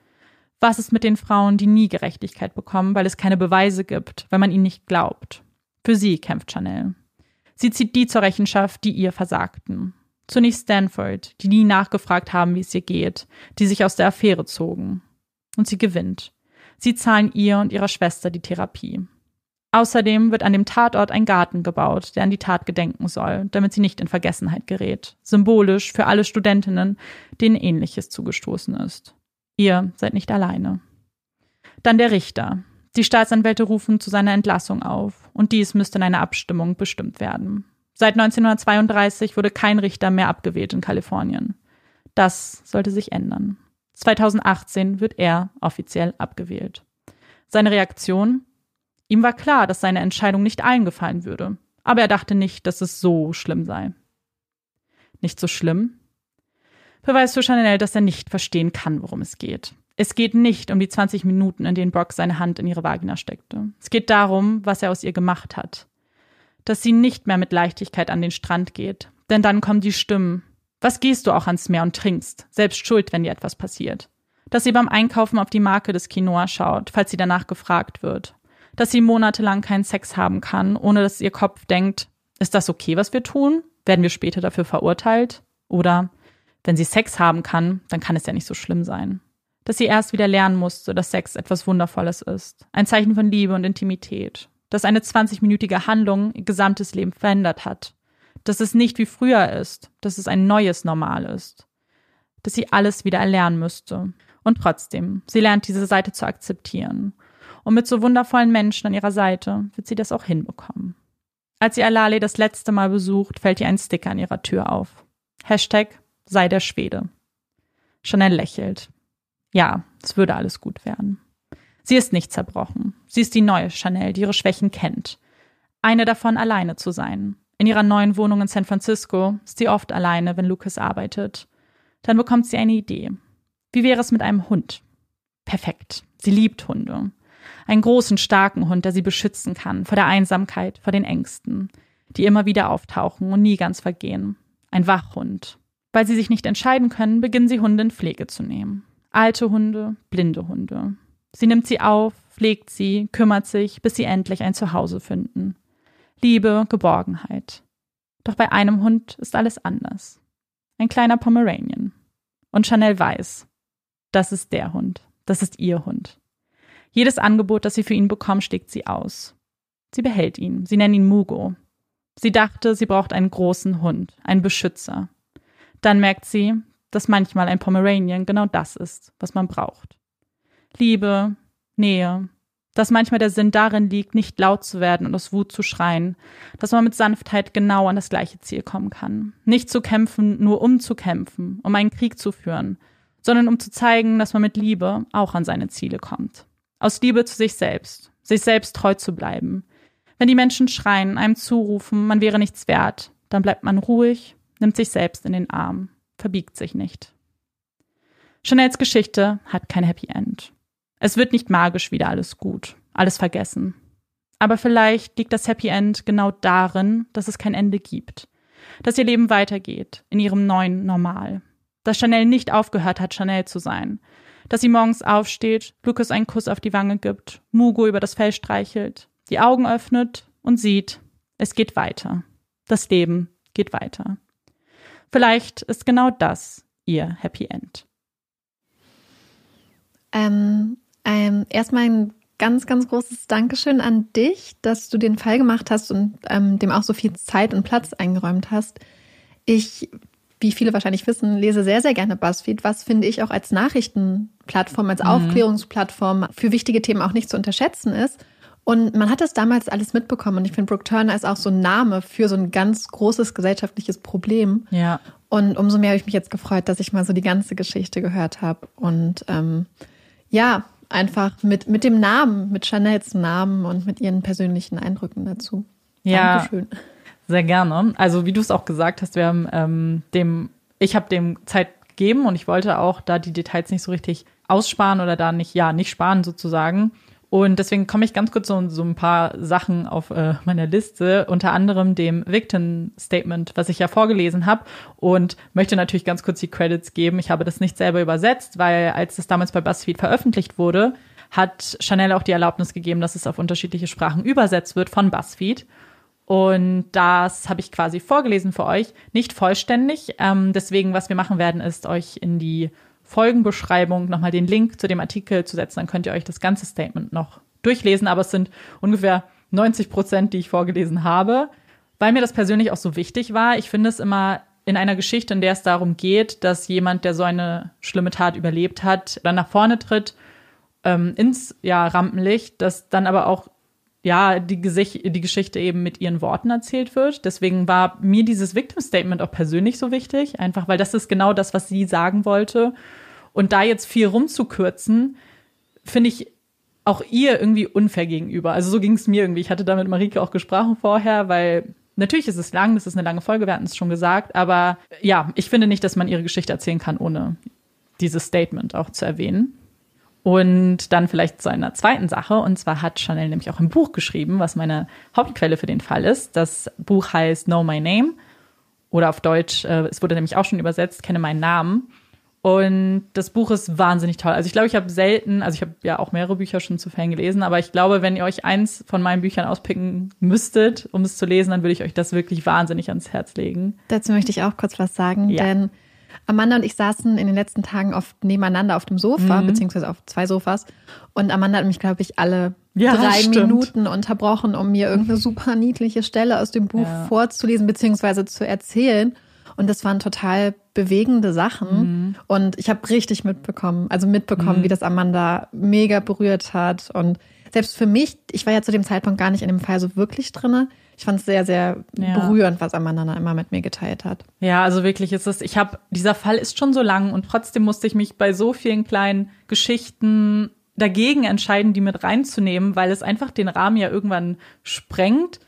Was ist mit den Frauen, die nie Gerechtigkeit bekommen, weil es keine Beweise gibt, weil man ihnen nicht glaubt? Für sie kämpft Chanel. Sie zieht die zur Rechenschaft, die ihr versagten. Zunächst Stanford, die nie nachgefragt haben, wie es ihr geht, die sich aus der Affäre zogen. Und sie gewinnt. Sie zahlen ihr und ihrer Schwester die Therapie. Außerdem wird an dem Tatort ein Garten gebaut, der an die Tat gedenken soll, damit sie nicht in Vergessenheit gerät. Symbolisch für alle Studentinnen, denen ähnliches zugestoßen ist. Ihr seid nicht alleine. Dann der Richter. Die Staatsanwälte rufen zu seiner Entlassung auf, und dies müsste in einer Abstimmung bestimmt werden. Seit 1932 wurde kein Richter mehr abgewählt in Kalifornien. Das sollte sich ändern. 2018 wird er offiziell abgewählt. Seine Reaktion? Ihm war klar, dass seine Entscheidung nicht allen gefallen würde, aber er dachte nicht, dass es so schlimm sei. Nicht so schlimm? Beweist für Chanel, dass er nicht verstehen kann, worum es geht. Es geht nicht um die 20 Minuten, in denen Brock seine Hand in ihre Vagina steckte. Es geht darum, was er aus ihr gemacht hat. Dass sie nicht mehr mit Leichtigkeit an den Strand geht. Denn dann kommen die Stimmen. Was gehst du auch ans Meer und trinkst? Selbst schuld, wenn dir etwas passiert. Dass sie beim Einkaufen auf die Marke des Quinoa schaut, falls sie danach gefragt wird. dass sie monatelang keinen Sex haben kann, ohne dass ihr Kopf denkt, ist das okay, was wir tun? Werden wir später dafür verurteilt? Oder wenn sie Sex haben kann, dann kann es ja nicht so schlimm sein. Dass sie erst wieder lernen musste, dass Sex etwas Wundervolles ist. Ein Zeichen von Liebe und Intimität. Dass eine 20-minütige Handlung ihr gesamtes Leben verändert hat. Dass es nicht wie früher ist. Dass es ein neues Normal ist. Dass sie alles wieder erlernen müsste. Und trotzdem, sie lernt diese Seite zu akzeptieren. Und mit so wundervollen Menschen an ihrer Seite wird sie das auch hinbekommen. Als sie Alale das letzte Mal besucht, fällt ihr ein Sticker an ihrer Tür auf. Hashtag sei der Schwede. Chanel lächelt. Ja, es würde alles gut werden. Sie ist nicht zerbrochen. Sie ist die neue Chanel, die ihre Schwächen kennt. Eine davon alleine zu sein. In ihrer neuen Wohnung in San Francisco ist sie oft alleine, wenn Lucas arbeitet. Dann bekommt sie eine Idee. Wie wäre es mit einem Hund? Perfekt. Sie liebt Hunde. Einen großen, starken Hund, der sie beschützen kann vor der Einsamkeit, vor den Ängsten, die immer wieder auftauchen und nie ganz vergehen. Ein Wachhund. Weil sie sich nicht entscheiden können, beginnen sie Hunde in Pflege zu nehmen. Alte Hunde, blinde Hunde. Sie nimmt sie auf, pflegt sie, kümmert sich, bis sie endlich ein Zuhause finden. Liebe, Geborgenheit. Doch bei einem Hund ist alles anders. Ein kleiner Pomeranian. Und Chanel weiß, das ist der Hund, das ist ihr Hund. Jedes Angebot, das sie für ihn bekommt, schlägt sie aus. Sie behält ihn. Sie nennen ihn Mugo. Sie dachte, sie braucht einen großen Hund, einen Beschützer. Dann merkt sie, dass manchmal ein Pomeranian genau das ist, was man braucht. Liebe, Nähe, dass manchmal der Sinn darin liegt, nicht laut zu werden und aus Wut zu schreien, dass man mit Sanftheit genau an das gleiche Ziel kommen kann. Nicht zu kämpfen, nur um zu kämpfen, um einen Krieg zu führen, sondern um zu zeigen, dass man mit Liebe auch an seine Ziele kommt. Aus Liebe zu sich selbst, sich selbst treu zu bleiben. Wenn die Menschen schreien, einem zurufen, man wäre nichts wert, dann bleibt man ruhig, nimmt sich selbst in den Arm, verbiegt sich nicht. Chanels Geschichte hat kein Happy End. Es wird nicht magisch wieder alles gut, alles vergessen. Aber vielleicht liegt das Happy End genau darin, dass es kein Ende gibt. Dass ihr Leben weitergeht, in ihrem neuen Normal. Dass Chanel nicht aufgehört hat, Chanel zu sein dass sie morgens aufsteht, Lukas einen Kuss auf die Wange gibt, Mugo über das Fell streichelt, die Augen öffnet und sieht, es geht weiter. Das Leben geht weiter. Vielleicht ist genau das ihr Happy End. Ähm, ähm, erstmal ein ganz, ganz großes Dankeschön an dich, dass du den Fall gemacht hast und ähm, dem auch so viel Zeit und Platz eingeräumt hast. Ich wie viele wahrscheinlich wissen, lese sehr, sehr gerne BuzzFeed, was finde ich auch als Nachrichtenplattform, als mhm. Aufklärungsplattform für wichtige Themen auch nicht zu unterschätzen ist. Und man hat das damals alles mitbekommen. Und ich finde, Brooke Turner ist auch so ein Name für so ein ganz großes gesellschaftliches Problem. Ja. Und umso mehr habe ich mich jetzt gefreut, dass ich mal so die ganze Geschichte gehört habe. Und ähm, ja, einfach mit, mit dem Namen, mit Chanels Namen und mit ihren persönlichen Eindrücken dazu. Ja. Dankeschön. Sehr gerne. Also wie du es auch gesagt hast, wir haben ähm, dem, ich habe dem Zeit gegeben und ich wollte auch da die Details nicht so richtig aussparen oder da nicht, ja, nicht sparen sozusagen. Und deswegen komme ich ganz kurz so, so ein paar Sachen auf äh, meiner Liste, unter anderem dem Victim Statement, was ich ja vorgelesen habe und möchte natürlich ganz kurz die Credits geben. Ich habe das nicht selber übersetzt, weil als es damals bei BuzzFeed veröffentlicht wurde, hat Chanel auch die Erlaubnis gegeben, dass es auf unterschiedliche Sprachen übersetzt wird von BuzzFeed. Und das habe ich quasi vorgelesen für euch. Nicht vollständig. Ähm, deswegen, was wir machen werden, ist euch in die Folgenbeschreibung nochmal den Link zu dem Artikel zu setzen. Dann könnt ihr euch das ganze Statement noch durchlesen. Aber es sind ungefähr 90 Prozent, die ich vorgelesen habe. Weil mir das persönlich auch so wichtig war. Ich finde es immer in einer Geschichte, in der es darum geht, dass jemand, der so eine schlimme Tat überlebt hat, dann nach vorne tritt ähm, ins ja, Rampenlicht, dass dann aber auch ja, die, Gesicht, die Geschichte eben mit ihren Worten erzählt wird. Deswegen war mir dieses Victim Statement auch persönlich so wichtig, einfach weil das ist genau das, was sie sagen wollte. Und da jetzt viel rumzukürzen, finde ich auch ihr irgendwie unfair gegenüber. Also so ging es mir irgendwie. Ich hatte da mit Marike auch gesprochen vorher, weil natürlich ist es lang, das ist eine lange Folge, wir hatten es schon gesagt, aber ja, ich finde nicht, dass man ihre Geschichte erzählen kann, ohne dieses Statement auch zu erwähnen. Und dann vielleicht zu einer zweiten Sache. Und zwar hat Chanel nämlich auch ein Buch geschrieben, was meine Hauptquelle für den Fall ist. Das Buch heißt Know My Name. Oder auf Deutsch, äh, es wurde nämlich auch schon übersetzt, kenne meinen Namen. Und das Buch ist wahnsinnig toll. Also ich glaube, ich habe selten, also ich habe ja auch mehrere Bücher schon zu Fan gelesen, aber ich glaube, wenn ihr euch eins von meinen Büchern auspicken müsstet, um es zu lesen, dann würde ich euch das wirklich wahnsinnig ans Herz legen. Dazu möchte ich auch kurz was sagen, Ja. denn Amanda und ich saßen in den letzten Tagen oft nebeneinander auf dem Sofa, Mhm. beziehungsweise auf zwei Sofas. Und Amanda hat mich, glaube ich, alle Ja, drei stimmt. Minuten unterbrochen, um mir irgendeine super niedliche Stelle aus dem Buch Ja. vorzulesen, beziehungsweise zu erzählen. Und das waren total bewegende Sachen. Mhm. Und ich habe richtig mitbekommen, also mitbekommen, wie das Amanda mega berührt hat. Und selbst für mich, ich war ja zu dem Zeitpunkt gar nicht in dem Fall so wirklich drinne. Ich fand es sehr, sehr Ja. berührend, was Amanda da immer mit mir geteilt hat. Ja, also wirklich ist es, ich habe, dieser Fall ist schon so lang und trotzdem musste ich mich bei so vielen kleinen Geschichten dagegen entscheiden, die mit reinzunehmen, weil es einfach den Rahmen ja irgendwann sprengt.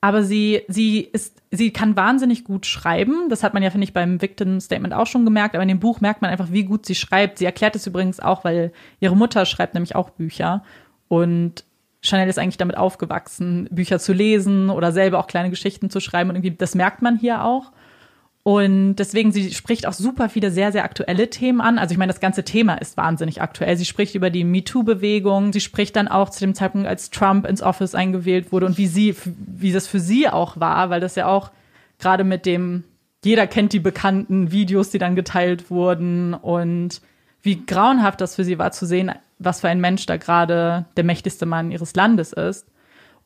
Aber sie, sie ist, sie kann wahnsinnig gut schreiben. Das hat man ja, finde ich, beim Victim Statement auch schon gemerkt. Aber in dem Buch merkt man einfach, wie gut sie schreibt. Sie erklärt es übrigens auch, weil ihre Mutter schreibt nämlich auch Bücher. Und Chanel ist eigentlich damit aufgewachsen, Bücher zu lesen oder selber auch kleine Geschichten zu schreiben. Und irgendwie, das merkt man hier auch. Und deswegen, sie spricht auch super viele sehr, sehr aktuelle Themen an. Also ich meine, das ganze Thema ist wahnsinnig aktuell. Sie spricht über die MeToo-Bewegung. Sie spricht dann auch zu dem Zeitpunkt, als Trump ins Office eingewählt wurde und wie sie, wie das für sie auch war, weil das ja auch gerade mit dem, jeder kennt die bekannten Videos, die dann geteilt wurden und wie grauenhaft das für sie war zu sehen, was für ein Mensch da gerade der mächtigste Mann ihres Landes ist.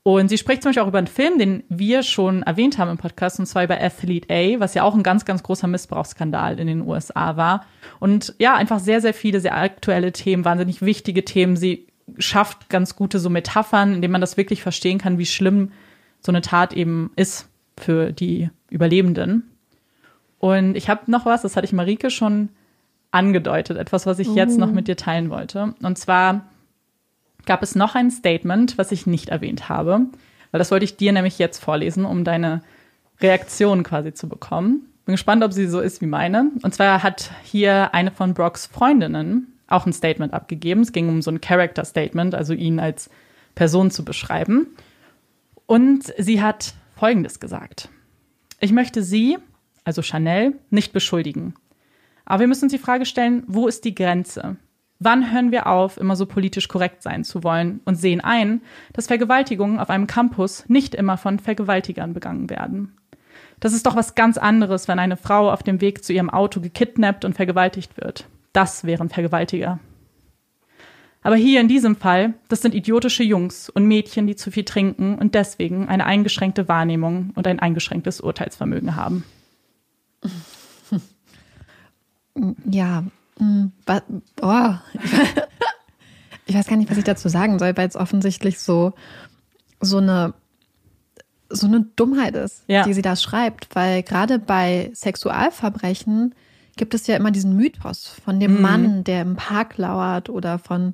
Und sie spricht zum Beispiel auch über einen Film, den wir schon erwähnt haben im Podcast, und zwar über Athlete A, was ja auch ein ganz, ganz großer Missbrauchsskandal in den USA war. Und ja, einfach sehr, sehr viele, sehr aktuelle Themen, wahnsinnig wichtige Themen. Sie schafft ganz gute so Metaphern, indem man das wirklich verstehen kann, wie schlimm so eine Tat eben ist für die Überlebenden. Und ich habe noch was, das hatte ich Marike schon angedeutet, etwas, was ich jetzt noch mit dir teilen wollte. Und zwar gab es noch ein Statement, was ich nicht erwähnt habe, weil das wollte ich dir nämlich jetzt vorlesen, um deine Reaktion quasi zu bekommen. Bin gespannt, ob sie so ist wie meine. Und zwar hat hier eine von Brocks Freundinnen auch ein Statement abgegeben. Es ging um so ein Character Statement, also ihn als Person zu beschreiben. Und sie hat Folgendes gesagt. Ich möchte Sie, also Chanel, nicht beschuldigen. Aber wir müssen uns die Frage stellen, wo ist die Grenze? Wann hören wir auf, immer so politisch korrekt sein zu wollen und sehen ein, dass Vergewaltigungen auf einem Campus nicht immer von Vergewaltigern begangen werden? Das ist doch was ganz anderes, wenn eine Frau auf dem Weg zu ihrem Auto gekidnappt und vergewaltigt wird. Das wären Vergewaltiger. Aber hier in diesem Fall, das sind idiotische Jungs und Mädchen, die zu viel trinken und deswegen eine eingeschränkte Wahrnehmung und ein eingeschränktes Urteilsvermögen haben. Ja, oh. ich weiß gar nicht, was ich dazu sagen soll, weil es offensichtlich so, so eine so eine Dummheit ist, Ja. die sie da schreibt, weil gerade bei Sexualverbrechen gibt es ja immer diesen Mythos von dem Mann, der im Park lauert oder von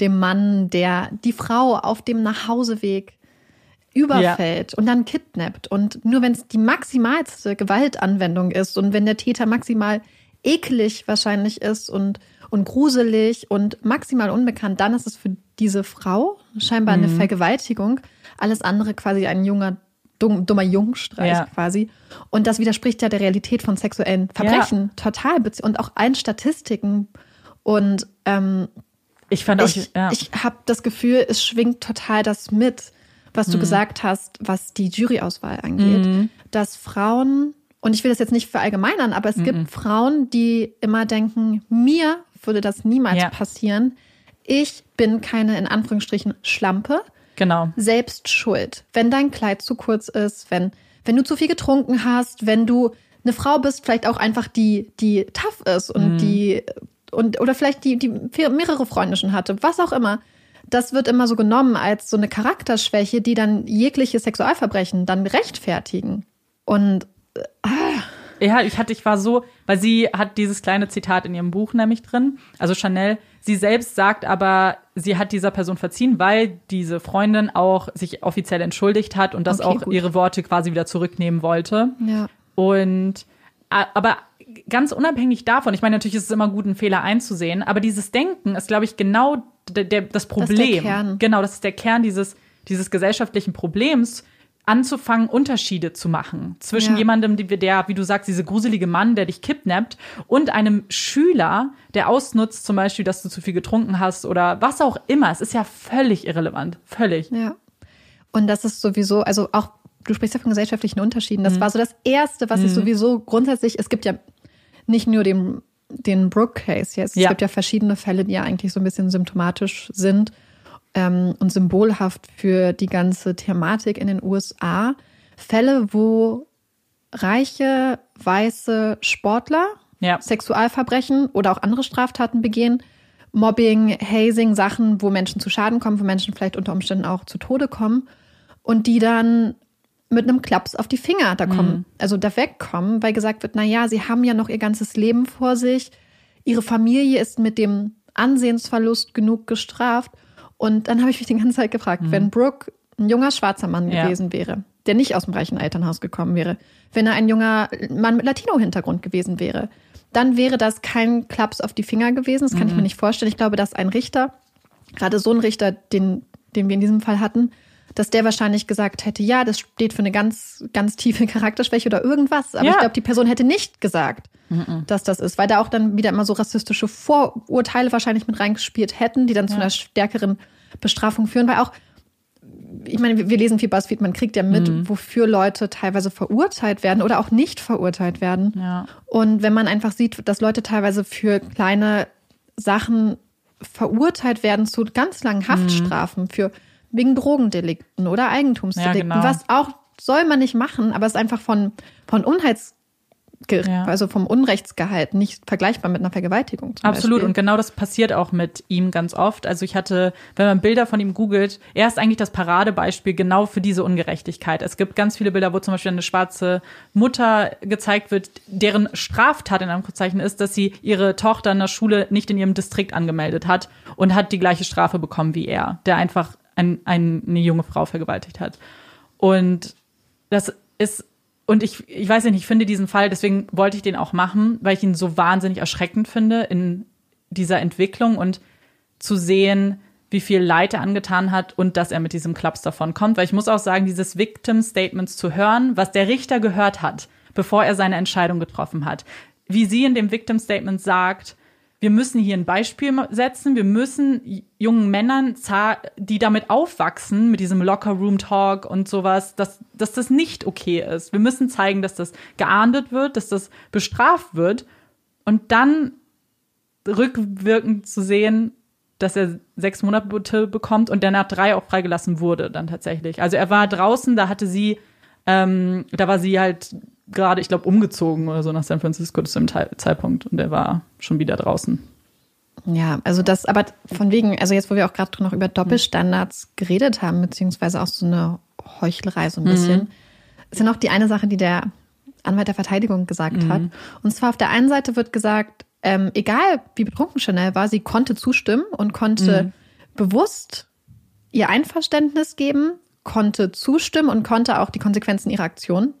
dem Mann, der die Frau auf dem Nachhauseweg überfällt und dann kidnappt. Und nur wenn es die maximalste Gewaltanwendung ist und wenn der Täter maximal eklig wahrscheinlich ist und, und gruselig und maximal unbekannt, dann ist es für diese Frau scheinbar eine Vergewaltigung. Alles andere quasi ein junger, dumm, dummer Jungstreich Ja. quasi. Und das widerspricht ja der Realität von sexuellen Verbrechen total bezie- und auch allen Statistiken. Und ähm, Ich fand ich, ja. ich habe das Gefühl, es schwingt total das mit, was Mhm. du gesagt hast, was die Juryauswahl angeht. Dass Frauen, und ich will das jetzt nicht verallgemeinern, aber es Mhm. gibt Frauen, die immer denken, mir würde das niemals Ja. passieren. Ich bin keine, in Anführungsstrichen, Schlampe genau. selbst schuld. Wenn dein Kleid zu kurz ist, wenn, wenn du zu viel getrunken hast, wenn du eine Frau bist, vielleicht auch einfach die, die tough ist und die, und, oder vielleicht die, die mehrere Freunde schon hatte, was auch immer. Das wird immer so genommen als so eine Charakterschwäche, die dann jegliche Sexualverbrechen dann rechtfertigen. Und Ja, ich hatte, ich war so, weil sie hat dieses kleine Zitat in ihrem Buch nämlich drin. Also Chanel, sie selbst sagt aber, sie hat dieser Person verziehen, weil diese Freundin auch sich offiziell entschuldigt hat und das Okay, auch gut. ihre Worte quasi wieder zurücknehmen wollte. ja. Und aber ganz unabhängig davon, ich meine, natürlich ist es immer gut, einen Fehler einzusehen, aber dieses Denken ist, glaube ich, genau der, der, das ist der Problem. Kern. Genau, das ist der Kern dieses, dieses gesellschaftlichen Problems. Anzufangen, Unterschiede zu machen zwischen Ja. jemandem, der, wie du sagst, diese gruselige Mann, der dich kidnappt, und einem Schüler, der ausnutzt, zum Beispiel, dass du zu viel getrunken hast oder was auch immer. Es ist ja völlig irrelevant. Völlig. Ja. Und das ist sowieso, also auch, du sprichst ja von gesellschaftlichen Unterschieden. Das war so das Erste, was ich sowieso grundsätzlich, es gibt ja nicht nur den, den Brooke-Case jetzt, Ja. es gibt ja verschiedene Fälle, die ja eigentlich so ein bisschen symptomatisch sind ähm, und symbolhaft für die ganze Thematik in den USA. Fälle, wo reiche, weiße Sportler Ja. Sexualverbrechen oder auch andere Straftaten begehen. Mobbing, Hazing, Sachen, wo Menschen zu Schaden kommen, wo Menschen vielleicht unter Umständen auch zu Tode kommen und die dann mit einem Klaps auf die Finger da kommen, also da wegkommen, weil gesagt wird, na ja, sie haben ja noch ihr ganzes Leben vor sich, ihre Familie ist mit dem Ansehensverlust genug gestraft und dann habe ich mich die ganze Zeit gefragt, wenn Brooke ein junger schwarzer Mann Ja. gewesen wäre, der nicht aus dem reichen Elternhaus gekommen wäre, wenn er ein junger Mann mit Latino-Hintergrund gewesen wäre, dann wäre das kein Klaps auf die Finger gewesen. Das kann ich mir nicht vorstellen. Ich glaube, dass ein Richter, gerade so ein Richter, den, den wir in diesem Fall hatten, dass der wahrscheinlich gesagt hätte, ja, das steht für eine ganz, ganz tiefe Charakterschwäche oder irgendwas. Aber Ja. ich glaube, die Person hätte nicht gesagt, dass das ist, weil da auch dann wieder immer so rassistische Vorurteile wahrscheinlich mit reingespielt hätten, die dann zu einer stärkeren Bestrafung führen, weil auch ich meine, wir- lesen viel BuzzFeed, man kriegt ja mit, wofür Leute teilweise verurteilt werden oder auch nicht verurteilt werden. Ja. Und wenn man einfach sieht, dass Leute teilweise für kleine Sachen verurteilt werden zu ganz langen Haftstrafen für wegen Drogendelikten oder Eigentumsdelikten, Ja, genau. was auch soll man nicht machen, aber es ist einfach von von Unheits Ja. also vom Unrechtsgehalt nicht vergleichbar mit einer Vergewaltigung. Absolut. Beispiel. Und genau das passiert auch mit ihm ganz oft. Also ich hatte, wenn man Bilder von ihm googelt, er ist eigentlich das Paradebeispiel genau für diese Ungerechtigkeit. Es gibt ganz viele Bilder, wo zum Beispiel eine schwarze Mutter gezeigt wird, deren Straftat in Anführungszeichen ist, dass sie ihre Tochter in der Schule nicht in ihrem Distrikt angemeldet hat und hat die gleiche Strafe bekommen wie er, der einfach ein, ein, eine junge Frau vergewaltigt hat. Und das ist, und ich, ich weiß nicht, ich finde diesen Fall, deswegen wollte ich den auch machen, weil ich ihn so wahnsinnig erschreckend finde in dieser Entwicklung und zu sehen, wie viel Leid er angetan hat und dass er mit diesem Klaps davon kommt. Weil ich muss auch sagen, dieses Victim Statements zu hören, was der Richter gehört hat, bevor er seine Entscheidung getroffen hat. Wie sie in dem Victim Statement sagt, wir müssen hier ein Beispiel setzen. Wir müssen jungen Männern, die damit aufwachsen, mit diesem Locker Room Talk und sowas, dass, dass das nicht okay ist. Wir müssen zeigen, dass das geahndet wird, dass das bestraft wird und dann rückwirkend zu sehen, dass er sechs Monate bekommt und der nach drei auch freigelassen wurde dann tatsächlich. Also er war draußen, da hatte sie, ähm, da war sie halt gerade, ich glaube, umgezogen oder so nach San Francisco zu dem Zeitpunkt und er war schon wieder draußen. Ja, also das, aber von wegen, also jetzt, wo wir auch gerade noch über Doppelstandards geredet haben, beziehungsweise auch so eine Heuchlerei so ein bisschen, ist ja noch die eine Sache, die der Anwalt der Verteidigung gesagt hat. Und zwar auf der einen Seite wird gesagt, ähm, egal wie betrunken Chanel war, sie konnte zustimmen und konnte bewusst ihr Einverständnis geben, konnte zustimmen und konnte auch die Konsequenzen ihrer Aktion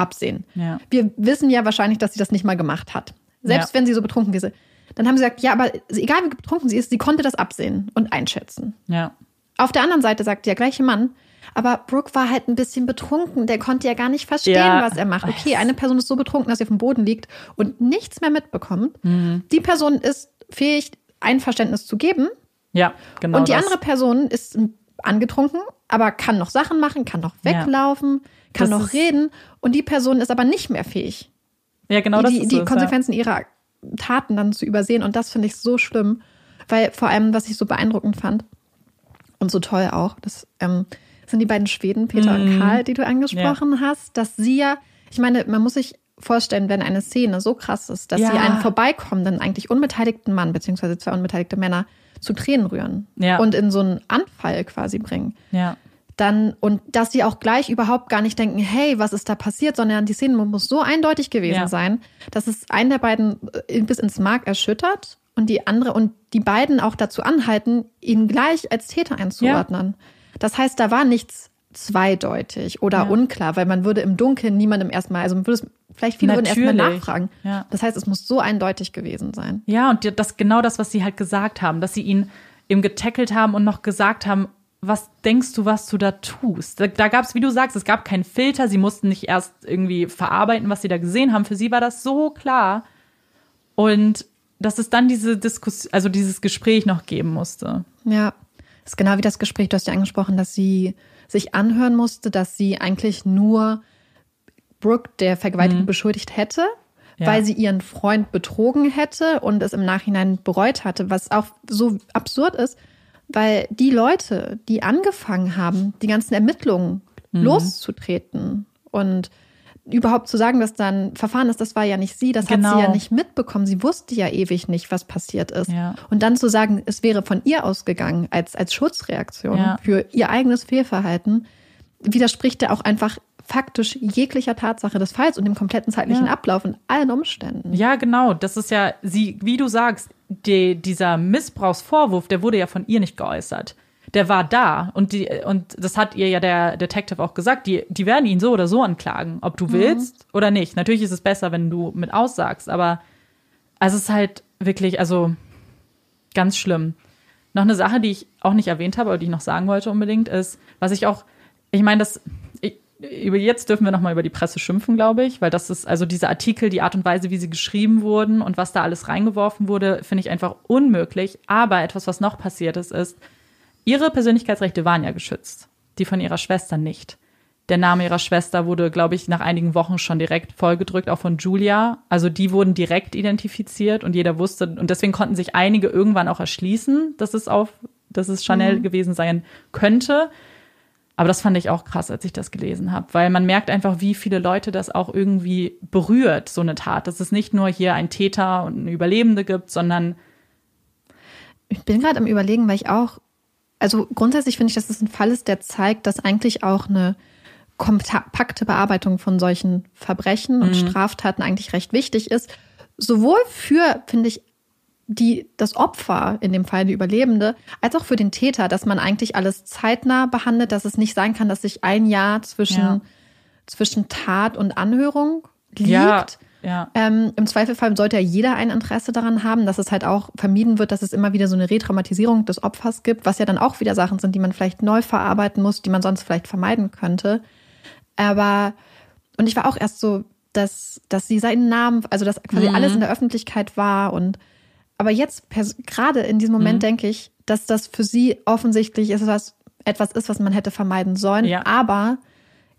absehen. Ja. Wir wissen ja wahrscheinlich, dass sie das nicht mal gemacht hat. Selbst Ja. wenn sie so betrunken wäre. Dann haben sie gesagt, ja, aber egal wie betrunken sie ist, sie konnte das absehen und einschätzen. Ja. Auf der anderen Seite sagt der gleiche Mann, aber Brooke war halt ein bisschen betrunken. Der konnte ja gar nicht verstehen, Ja. was er macht. Okay, eine Person ist so betrunken, dass sie auf dem Boden liegt und nichts mehr mitbekommt. Die Person ist fähig, Einverständnis zu geben. Ja, genau. und die das. andere Person ist angetrunken, aber kann noch Sachen machen, kann noch Ja. Kann Das noch reden. Und die Person ist aber nicht mehr fähig Ja, genau das die, ist die es, Konsequenzen ihrer Taten dann zu übersehen. Und das finde ich so schlimm, weil vor allem, was ich so beeindruckend fand und so toll auch, das ähm, sind die beiden Schweden, Peter Mhm. und Karl, die du angesprochen hast, dass sie ja, ich meine, man muss sich vorstellen, wenn eine Szene so krass ist, dass Ja. sie einen vorbeikommenden, eigentlich unbeteiligten Mann, beziehungsweise zwei unbeteiligte Männer zu Tränen rühren Ja. und in so einen Anfall quasi bringen Ja. Dann und dass sie auch gleich überhaupt gar nicht denken, hey, was ist da passiert, sondern die Szene muss so eindeutig gewesen Ja. sein, dass es einen der beiden äh, bis ins Mark erschüttert und die andere und die beiden auch dazu anhalten, ihn gleich als Täter einzuordnen. Das heißt, da war nichts zweideutig oder Ja. unklar, weil man würde im Dunkeln niemandem erstmal, also man würde es vielleicht viele würden erstmal Natürlich. nachfragen. Ja. Das heißt, es muss so eindeutig gewesen sein. Ja, und das genau das, was sie halt gesagt haben, dass sie ihn eben getackelt haben und noch gesagt haben, was denkst du, was du da tust? Da, da gab es, wie du sagst, es gab keinen Filter. Sie mussten nicht erst irgendwie verarbeiten, was sie da gesehen haben. Für sie war das so klar. Und dass es dann diese Diskussion, also dieses Gespräch noch geben musste. Ja, das ist genau wie das Gespräch, du hast ja angesprochen, dass sie sich anhören musste, dass sie eigentlich nur Brooke der Vergewaltigung mhm. beschuldigt hätte, ja. weil sie ihren Freund betrogen hätte und es im Nachhinein bereut hatte, was auch so absurd ist, weil die Leute, die angefangen haben, die ganzen Ermittlungen mhm. loszutreten und überhaupt zu sagen, dass dann Verfahren ist, das war ja nicht sie, das genau. hat sie ja genau. nicht mitbekommen. Sie wusste ja ewig nicht, was passiert ist. Ja. Und dann zu sagen, es wäre von ihr ausgegangen als, als Schutzreaktion ja. für ihr eigenes Fehlverhalten, widerspricht ja auch einfach faktisch jeglicher Tatsache des Falls und dem kompletten zeitlichen ja. Ablauf und allen Umständen. Ja, genau. Das ist ja, sie, wie du sagst, die, dieser Missbrauchsvorwurf, der wurde ja von ihr nicht geäußert. Der war da und die, und das hat ihr ja der Detective auch gesagt, die, die werden ihn so oder so anklagen, ob du mhm. willst oder nicht. Natürlich ist es besser, wenn du mit aussagst, aber also es ist halt wirklich, also ganz schlimm. Noch eine Sache, die ich auch nicht erwähnt habe, aber die ich noch sagen wollte unbedingt, ist, was ich auch, ich meine, das, über jetzt dürfen wir noch mal über die Presse schimpfen, glaube ich, weil das ist also diese Artikel, die Art und Weise, wie sie geschrieben wurden und was da alles reingeworfen wurde, finde ich einfach unmöglich. Aber etwas, was noch passiert ist, ist, ihre Persönlichkeitsrechte waren ja geschützt, die von ihrer Schwester nicht. Der Name ihrer Schwester wurde, glaube ich, nach einigen Wochen schon direkt vollgedrückt, auch von Julia. Also die wurden direkt identifiziert und jeder wusste, und deswegen konnten sich einige irgendwann auch erschließen, dass es auf, dass es Chanel mhm. gewesen sein könnte. Aber das fand ich auch krass, als ich das gelesen habe, weil man merkt einfach, wie viele Leute das auch irgendwie berührt, so eine Tat. Dass es nicht nur hier ein Täter und eine Überlebende gibt, sondern. Ich bin gerade am Überlegen, weil ich auch, also grundsätzlich finde ich, dass es ein Fall ist, der zeigt, dass eigentlich auch eine kompakte Bearbeitung von solchen Verbrechen und mhm. Straftaten eigentlich recht wichtig ist. Sowohl für, finde ich, die, das Opfer, in dem Fall die Überlebende, als auch für den Täter, dass man eigentlich alles zeitnah behandelt, dass es nicht sein kann, dass sich ein Jahr zwischen, ja. zwischen Tat und Anhörung liegt. Ja. Ja. Ähm, Im Zweifelfall sollte ja jeder ein Interesse daran haben, dass es halt auch vermieden wird, dass es immer wieder so eine Retraumatisierung des Opfers gibt, was ja dann auch wieder Sachen sind, die man vielleicht neu verarbeiten muss, die man sonst vielleicht vermeiden könnte. Aber, und ich war auch erst so, dass, dass sie seinen Namen, also dass quasi mhm. alles in der Öffentlichkeit war und aber jetzt, gerade in diesem Moment, mhm. denke ich, dass das für sie offensichtlich ist, was, etwas ist, was man hätte vermeiden sollen. Ja. Aber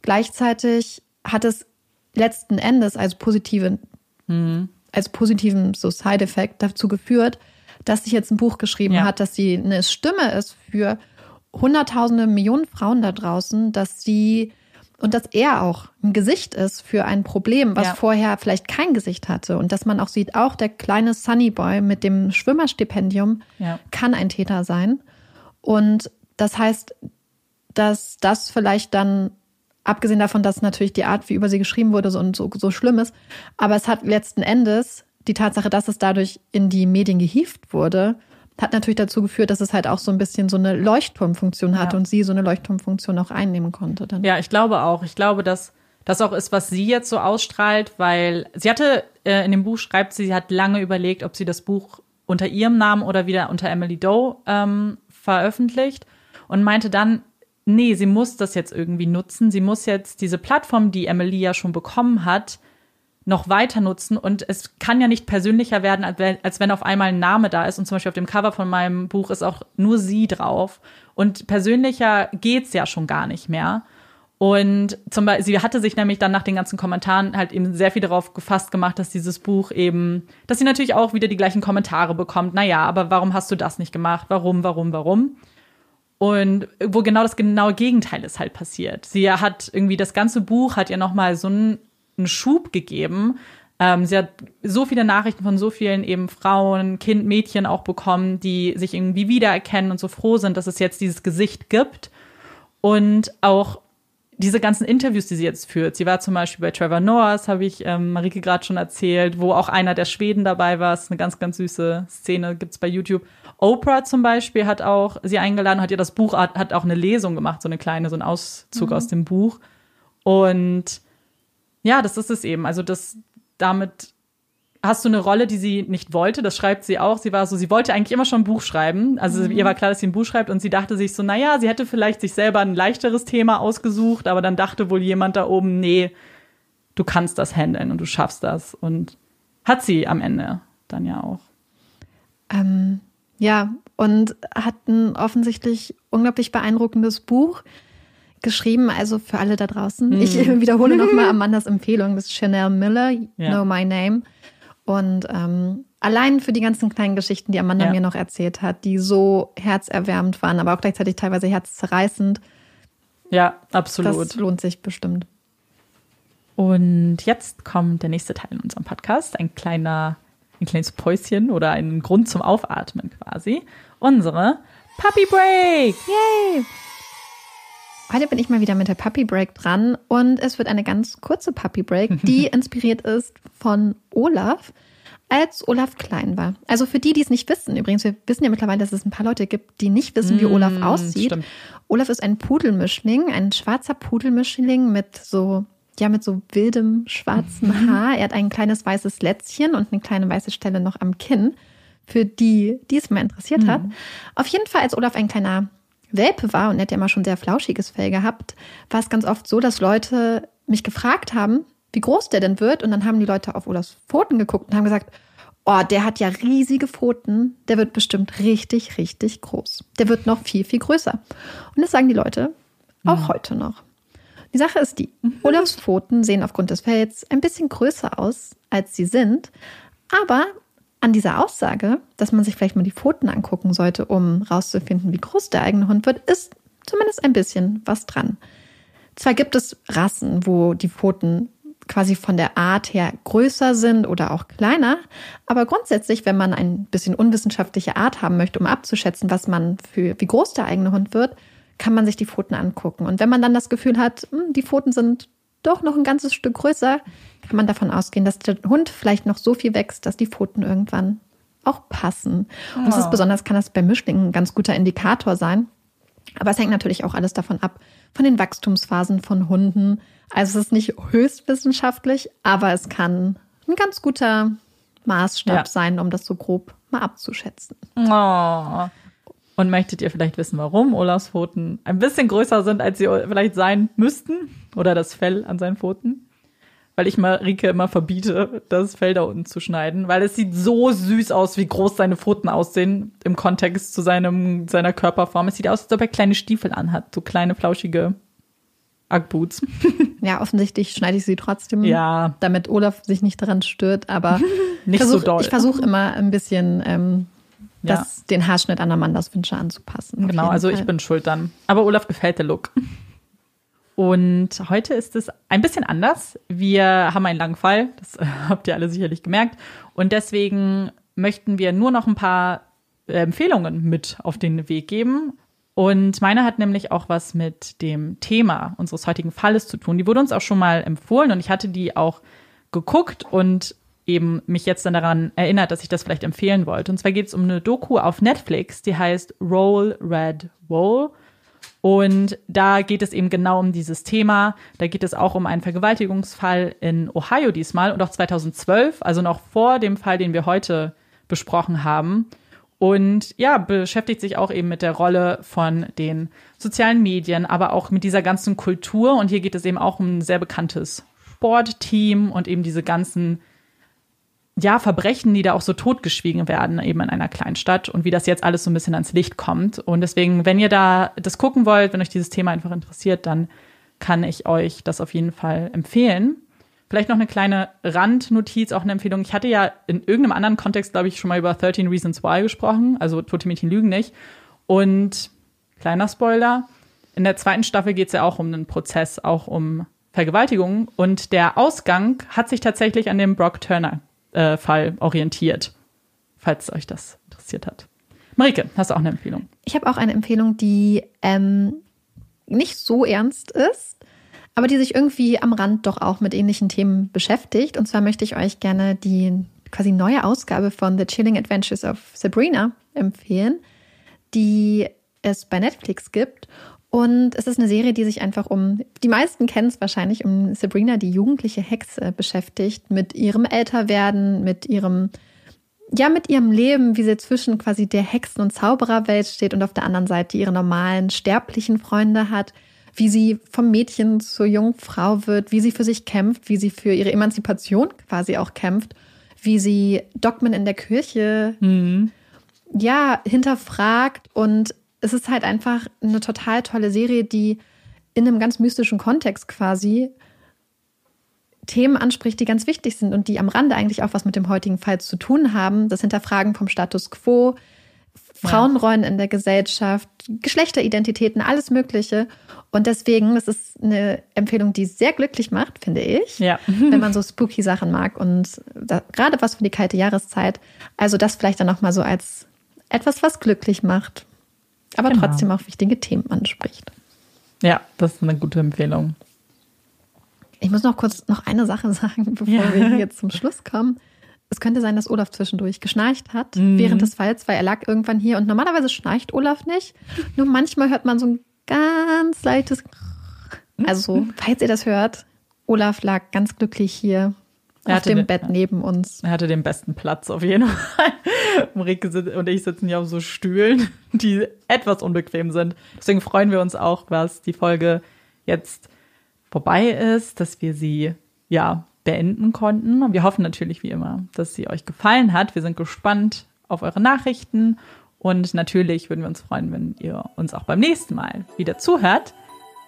gleichzeitig hat es letzten Endes als positive, mhm. als positiven so Side-Effekt dazu geführt, dass sie jetzt ein Buch geschrieben ja. hat, dass sie eine Stimme ist für Hunderttausende, Millionen Frauen da draußen, dass sie und dass er auch ein Gesicht ist für ein Problem, was ja. vorher vielleicht kein Gesicht hatte. Und dass man auch sieht, auch der kleine Sunny Boy mit dem Schwimmerstipendium ja. kann ein Täter sein. Und das heißt, dass das vielleicht dann, abgesehen davon, dass natürlich die Art, wie über sie geschrieben wurde, so, so, so schlimm ist, aber es hat letzten Endes die Tatsache, dass es dadurch in die Medien gehievt wurde, hat natürlich dazu geführt, dass es halt auch so ein bisschen so eine Leuchtturmfunktion hatte ja. und sie so eine Leuchtturmfunktion auch einnehmen konnte. Dann. Ja, ich glaube auch. Ich glaube, dass das auch ist, was sie jetzt so ausstrahlt, weil sie hatte äh, in dem Buch schreibt sie, sie hat lange überlegt, ob sie das Buch unter ihrem Namen oder wieder unter Emily Doe ähm, veröffentlicht und meinte dann, nee, sie muss das jetzt irgendwie nutzen. Sie muss jetzt diese Plattform, die Emily ja schon bekommen hat, noch weiter nutzen. Und es kann ja nicht persönlicher werden, als wenn auf einmal ein Name da ist. Und zum Beispiel auf dem Cover von meinem Buch ist auch nur sie drauf. Und persönlicher geht's ja schon gar nicht mehr. Und zum Beispiel, sie hatte sich nämlich dann nach den ganzen Kommentaren halt eben sehr viel darauf gefasst gemacht, dass dieses Buch eben, dass sie natürlich auch wieder die gleichen Kommentare bekommt. Naja, aber warum hast du das nicht gemacht? Warum, warum, warum? Und wo genau das genaue Gegenteil ist halt passiert. Sie hat irgendwie das ganze Buch hat ihr nochmal so ein einen Schub gegeben. Ähm, sie hat so viele Nachrichten von so vielen eben Frauen, Kind, Mädchen auch bekommen, die sich irgendwie wiedererkennen und so froh sind, dass es jetzt dieses Gesicht gibt. Und auch diese ganzen Interviews, die sie jetzt führt. Sie war zum Beispiel bei Trevor Noahs, habe ich ähm, Marike gerade schon erzählt, wo auch einer der Schweden dabei war. Das ist eine ganz, ganz süße Szene, gibt's bei YouTube. Oprah zum Beispiel hat auch sie eingeladen, hat ihr das Buch, hat, hat auch eine Lesung gemacht, so eine kleine, so ein Auszug mhm. aus dem Buch. Und ja, das ist es eben. Also das damit hast du eine Rolle, die sie nicht wollte. Das schreibt sie auch. Sie war so, sie wollte eigentlich immer schon ein Buch schreiben. Also mhm. ihr war klar, dass sie ein Buch schreibt und sie dachte sich so, naja, sie hätte vielleicht sich selber ein leichteres Thema ausgesucht, aber dann dachte wohl jemand da oben, nee, du kannst das handeln und du schaffst das. Und hat sie am Ende dann ja auch. Ähm, ja, und hat ein offensichtlich unglaublich beeindruckendes Buch geschrieben, also für alle da draußen. Mm. Ich wiederhole nochmal Amandas Empfehlung, das ist Chanel Miller, ja. Know My Name. Und ähm, allein für die ganzen kleinen Geschichten, die Amanda ja. mir noch erzählt hat, die so herzerwärmend waren, aber auch gleichzeitig teilweise herzzerreißend. Ja, absolut. Das lohnt sich bestimmt. Und jetzt kommt der nächste Teil in unserem Podcast, ein kleiner, ein kleines Päuschen oder ein Grund zum Aufatmen quasi. Unsere Puppy Break! Yay! Heute bin ich mal wieder mit der Puppy Break dran und es wird eine ganz kurze Puppy Break, die inspiriert ist von Olaf, als Olaf klein war. Also für die, die es nicht wissen, übrigens, wir wissen ja mittlerweile, dass es ein paar Leute gibt, die nicht wissen, wie mm, Olaf aussieht. Stimmt. Olaf ist ein Pudelmischling, ein schwarzer Pudelmischling mit so ja mit so wildem schwarzen mhm. Haar. Er hat ein kleines weißes Lätzchen und eine kleine weiße Stelle noch am Kinn, für die, die es mal interessiert mhm. hat. Auf jeden Fall, als Olaf ein kleiner Welpe war und er hat ja immer schon sehr flauschiges Fell gehabt, war es ganz oft so, dass Leute mich gefragt haben, wie groß der denn wird. Und dann haben die Leute auf Olafs Pfoten geguckt und haben gesagt, oh, der hat ja riesige Pfoten, der wird bestimmt richtig, richtig groß. Der wird noch viel, viel größer. Und das sagen die Leute auch mhm. heute noch. Die Sache ist die, mhm. Olafs Pfoten sehen aufgrund des Fells ein bisschen größer aus, als sie sind. Aber an dieser Aussage, dass man sich vielleicht mal die Pfoten angucken sollte, um rauszufinden, wie groß der eigene Hund wird, ist zumindest ein bisschen was dran. Zwar gibt es Rassen, wo die Pfoten quasi von der Art her größer sind oder auch kleiner, aber grundsätzlich, wenn man ein bisschen unwissenschaftliche Art haben möchte, um abzuschätzen, was man für wie groß der eigene Hund wird, kann man sich die Pfoten angucken. Und wenn man dann das Gefühl hat, hm, die Pfoten sind doch noch ein ganzes Stück größer, kann man davon ausgehen, dass der Hund vielleicht noch so viel wächst, dass die Pfoten irgendwann auch passen. Und das ist besonders, kann das bei Mischlingen ein ganz guter Indikator sein. Aber es hängt natürlich auch alles davon ab, von den Wachstumsphasen von Hunden. Also es ist nicht höchstwissenschaftlich, aber es kann ein ganz guter Maßstab ja. sein, um das so grob mal abzuschätzen. Oh. Und möchtet ihr vielleicht wissen, warum Olafs Pfoten ein bisschen größer sind, als sie vielleicht sein müssten? Oder das Fell an seinen Pfoten? Weil ich Marike immer verbiete, das Fell da unten zu schneiden, weil es sieht so süß aus, wie groß seine Pfoten aussehen im Kontext zu seinem, seiner Körperform. Es sieht aus, als ob er kleine Stiefel anhat, so kleine, flauschige Uggboots. Ja, offensichtlich schneide ich sie trotzdem, ja. damit Olaf sich nicht daran stört, aber nicht versuch, so doll. Ich versuche immer ein bisschen ähm, das, ja. den Haarschnitt an Amandas Wünsche anzupassen. Genau, also Fall. ich bin schuld dann. Aber Olaf gefällt der Look. Und heute ist es ein bisschen anders. Wir haben einen langen Fall, das habt ihr alle sicherlich gemerkt. Und deswegen möchten wir nur noch ein paar Empfehlungen mit auf den Weg geben. Und meine hat nämlich auch was mit dem Thema unseres heutigen Falles zu tun. Die wurde uns auch schon mal empfohlen und ich hatte die auch geguckt und eben mich jetzt dann daran erinnert, dass ich das vielleicht empfehlen wollte. Und zwar geht es um eine Doku auf Netflix, die heißt Roll Red Roll. Und da geht es eben genau um dieses Thema. Da geht es auch um einen Vergewaltigungsfall in Ohio diesmal und auch 2012, also noch vor dem Fall, den wir heute besprochen haben. Und ja, beschäftigt sich auch eben mit der Rolle von den sozialen Medien, aber auch mit dieser ganzen Kultur. Und hier geht es eben auch um ein sehr bekanntes Sportteam und eben diese ganzen ja, Verbrechen, die da auch so totgeschwiegen werden, eben in einer Kleinstadt und wie das jetzt alles so ein bisschen ans Licht kommt. Und deswegen, wenn ihr da das gucken wollt, wenn euch dieses Thema einfach interessiert, dann kann ich euch das auf jeden Fall empfehlen. Vielleicht noch eine kleine Randnotiz, auch eine Empfehlung. Ich hatte ja in irgendeinem anderen Kontext, glaube ich, schon mal über 13 Reasons Why gesprochen, also Tote Mädchen lügen nicht. Und kleiner Spoiler, in der zweiten Staffel geht es ja auch um einen Prozess, auch um Vergewaltigung. Und der Ausgang hat sich tatsächlich an dem Brock Turner äh, Fall orientiert, falls euch das interessiert hat. Marike, hast du auch eine Empfehlung? Ich habe auch eine Empfehlung, die ähm, nicht so ernst ist, aber die sich irgendwie am Rand doch auch mit ähnlichen Themen beschäftigt. Und zwar möchte ich euch gerne die quasi neue Ausgabe von The Chilling Adventures of Sabrina empfehlen, die es bei Netflix gibt. Und es ist eine Serie, die sich einfach um, die meisten kennen es wahrscheinlich, um Sabrina, die jugendliche Hexe, beschäftigt, mit ihrem Älterwerden, mit ihrem, ja, mit ihrem Leben, wie sie zwischen quasi der Hexen- und Zaubererwelt steht und auf der anderen Seite ihre normalen sterblichen Freunde hat, wie sie vom Mädchen zur jungen Frau wird, wie sie für sich kämpft, wie sie für ihre Emanzipation quasi auch kämpft, wie sie Dogmen in der Kirche, mhm. ja, hinterfragt und es ist halt einfach eine total tolle Serie, die in einem ganz mystischen Kontext quasi Themen anspricht, die ganz wichtig sind und die am Rande eigentlich auch was mit dem heutigen Fall zu tun haben. Das Hinterfragen vom Status quo, Frauenrollen in der Gesellschaft, Geschlechteridentitäten, alles Mögliche. Und deswegen, das ist eine Empfehlung, die sehr glücklich macht, finde ich, ja. wenn man so spooky Sachen mag und da, gerade was für die kalte Jahreszeit. Also das vielleicht dann noch mal so als etwas, was glücklich macht aber genau. trotzdem auch wichtige Themen anspricht. Ja, das ist eine gute Empfehlung. Ich muss noch kurz noch eine Sache sagen, bevor ja. wir jetzt zum Schluss kommen. Es könnte sein, dass Olaf zwischendurch geschnarcht hat mhm. während des Falls, weil er lag irgendwann hier und normalerweise schnarcht Olaf nicht. Nur manchmal hört man so ein ganz leichtes. Also, falls ihr das hört, Olaf lag ganz glücklich hier er auf dem den, Bett neben uns. Er hatte den besten Platz auf jeden Fall. Marike und ich sitzen hier auf so Stühlen, die etwas unbequem sind. Deswegen freuen wir uns auch, was die Folge jetzt vorbei ist, dass wir sie ja beenden konnten. Und wir hoffen natürlich wie immer, dass sie euch gefallen hat. Wir sind gespannt auf eure Nachrichten und natürlich würden wir uns freuen, wenn ihr uns auch beim nächsten Mal wieder zuhört.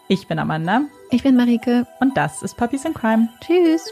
Ich bin Amanda. Ich bin Marike. Und das ist Puppies in Crime. Tschüss.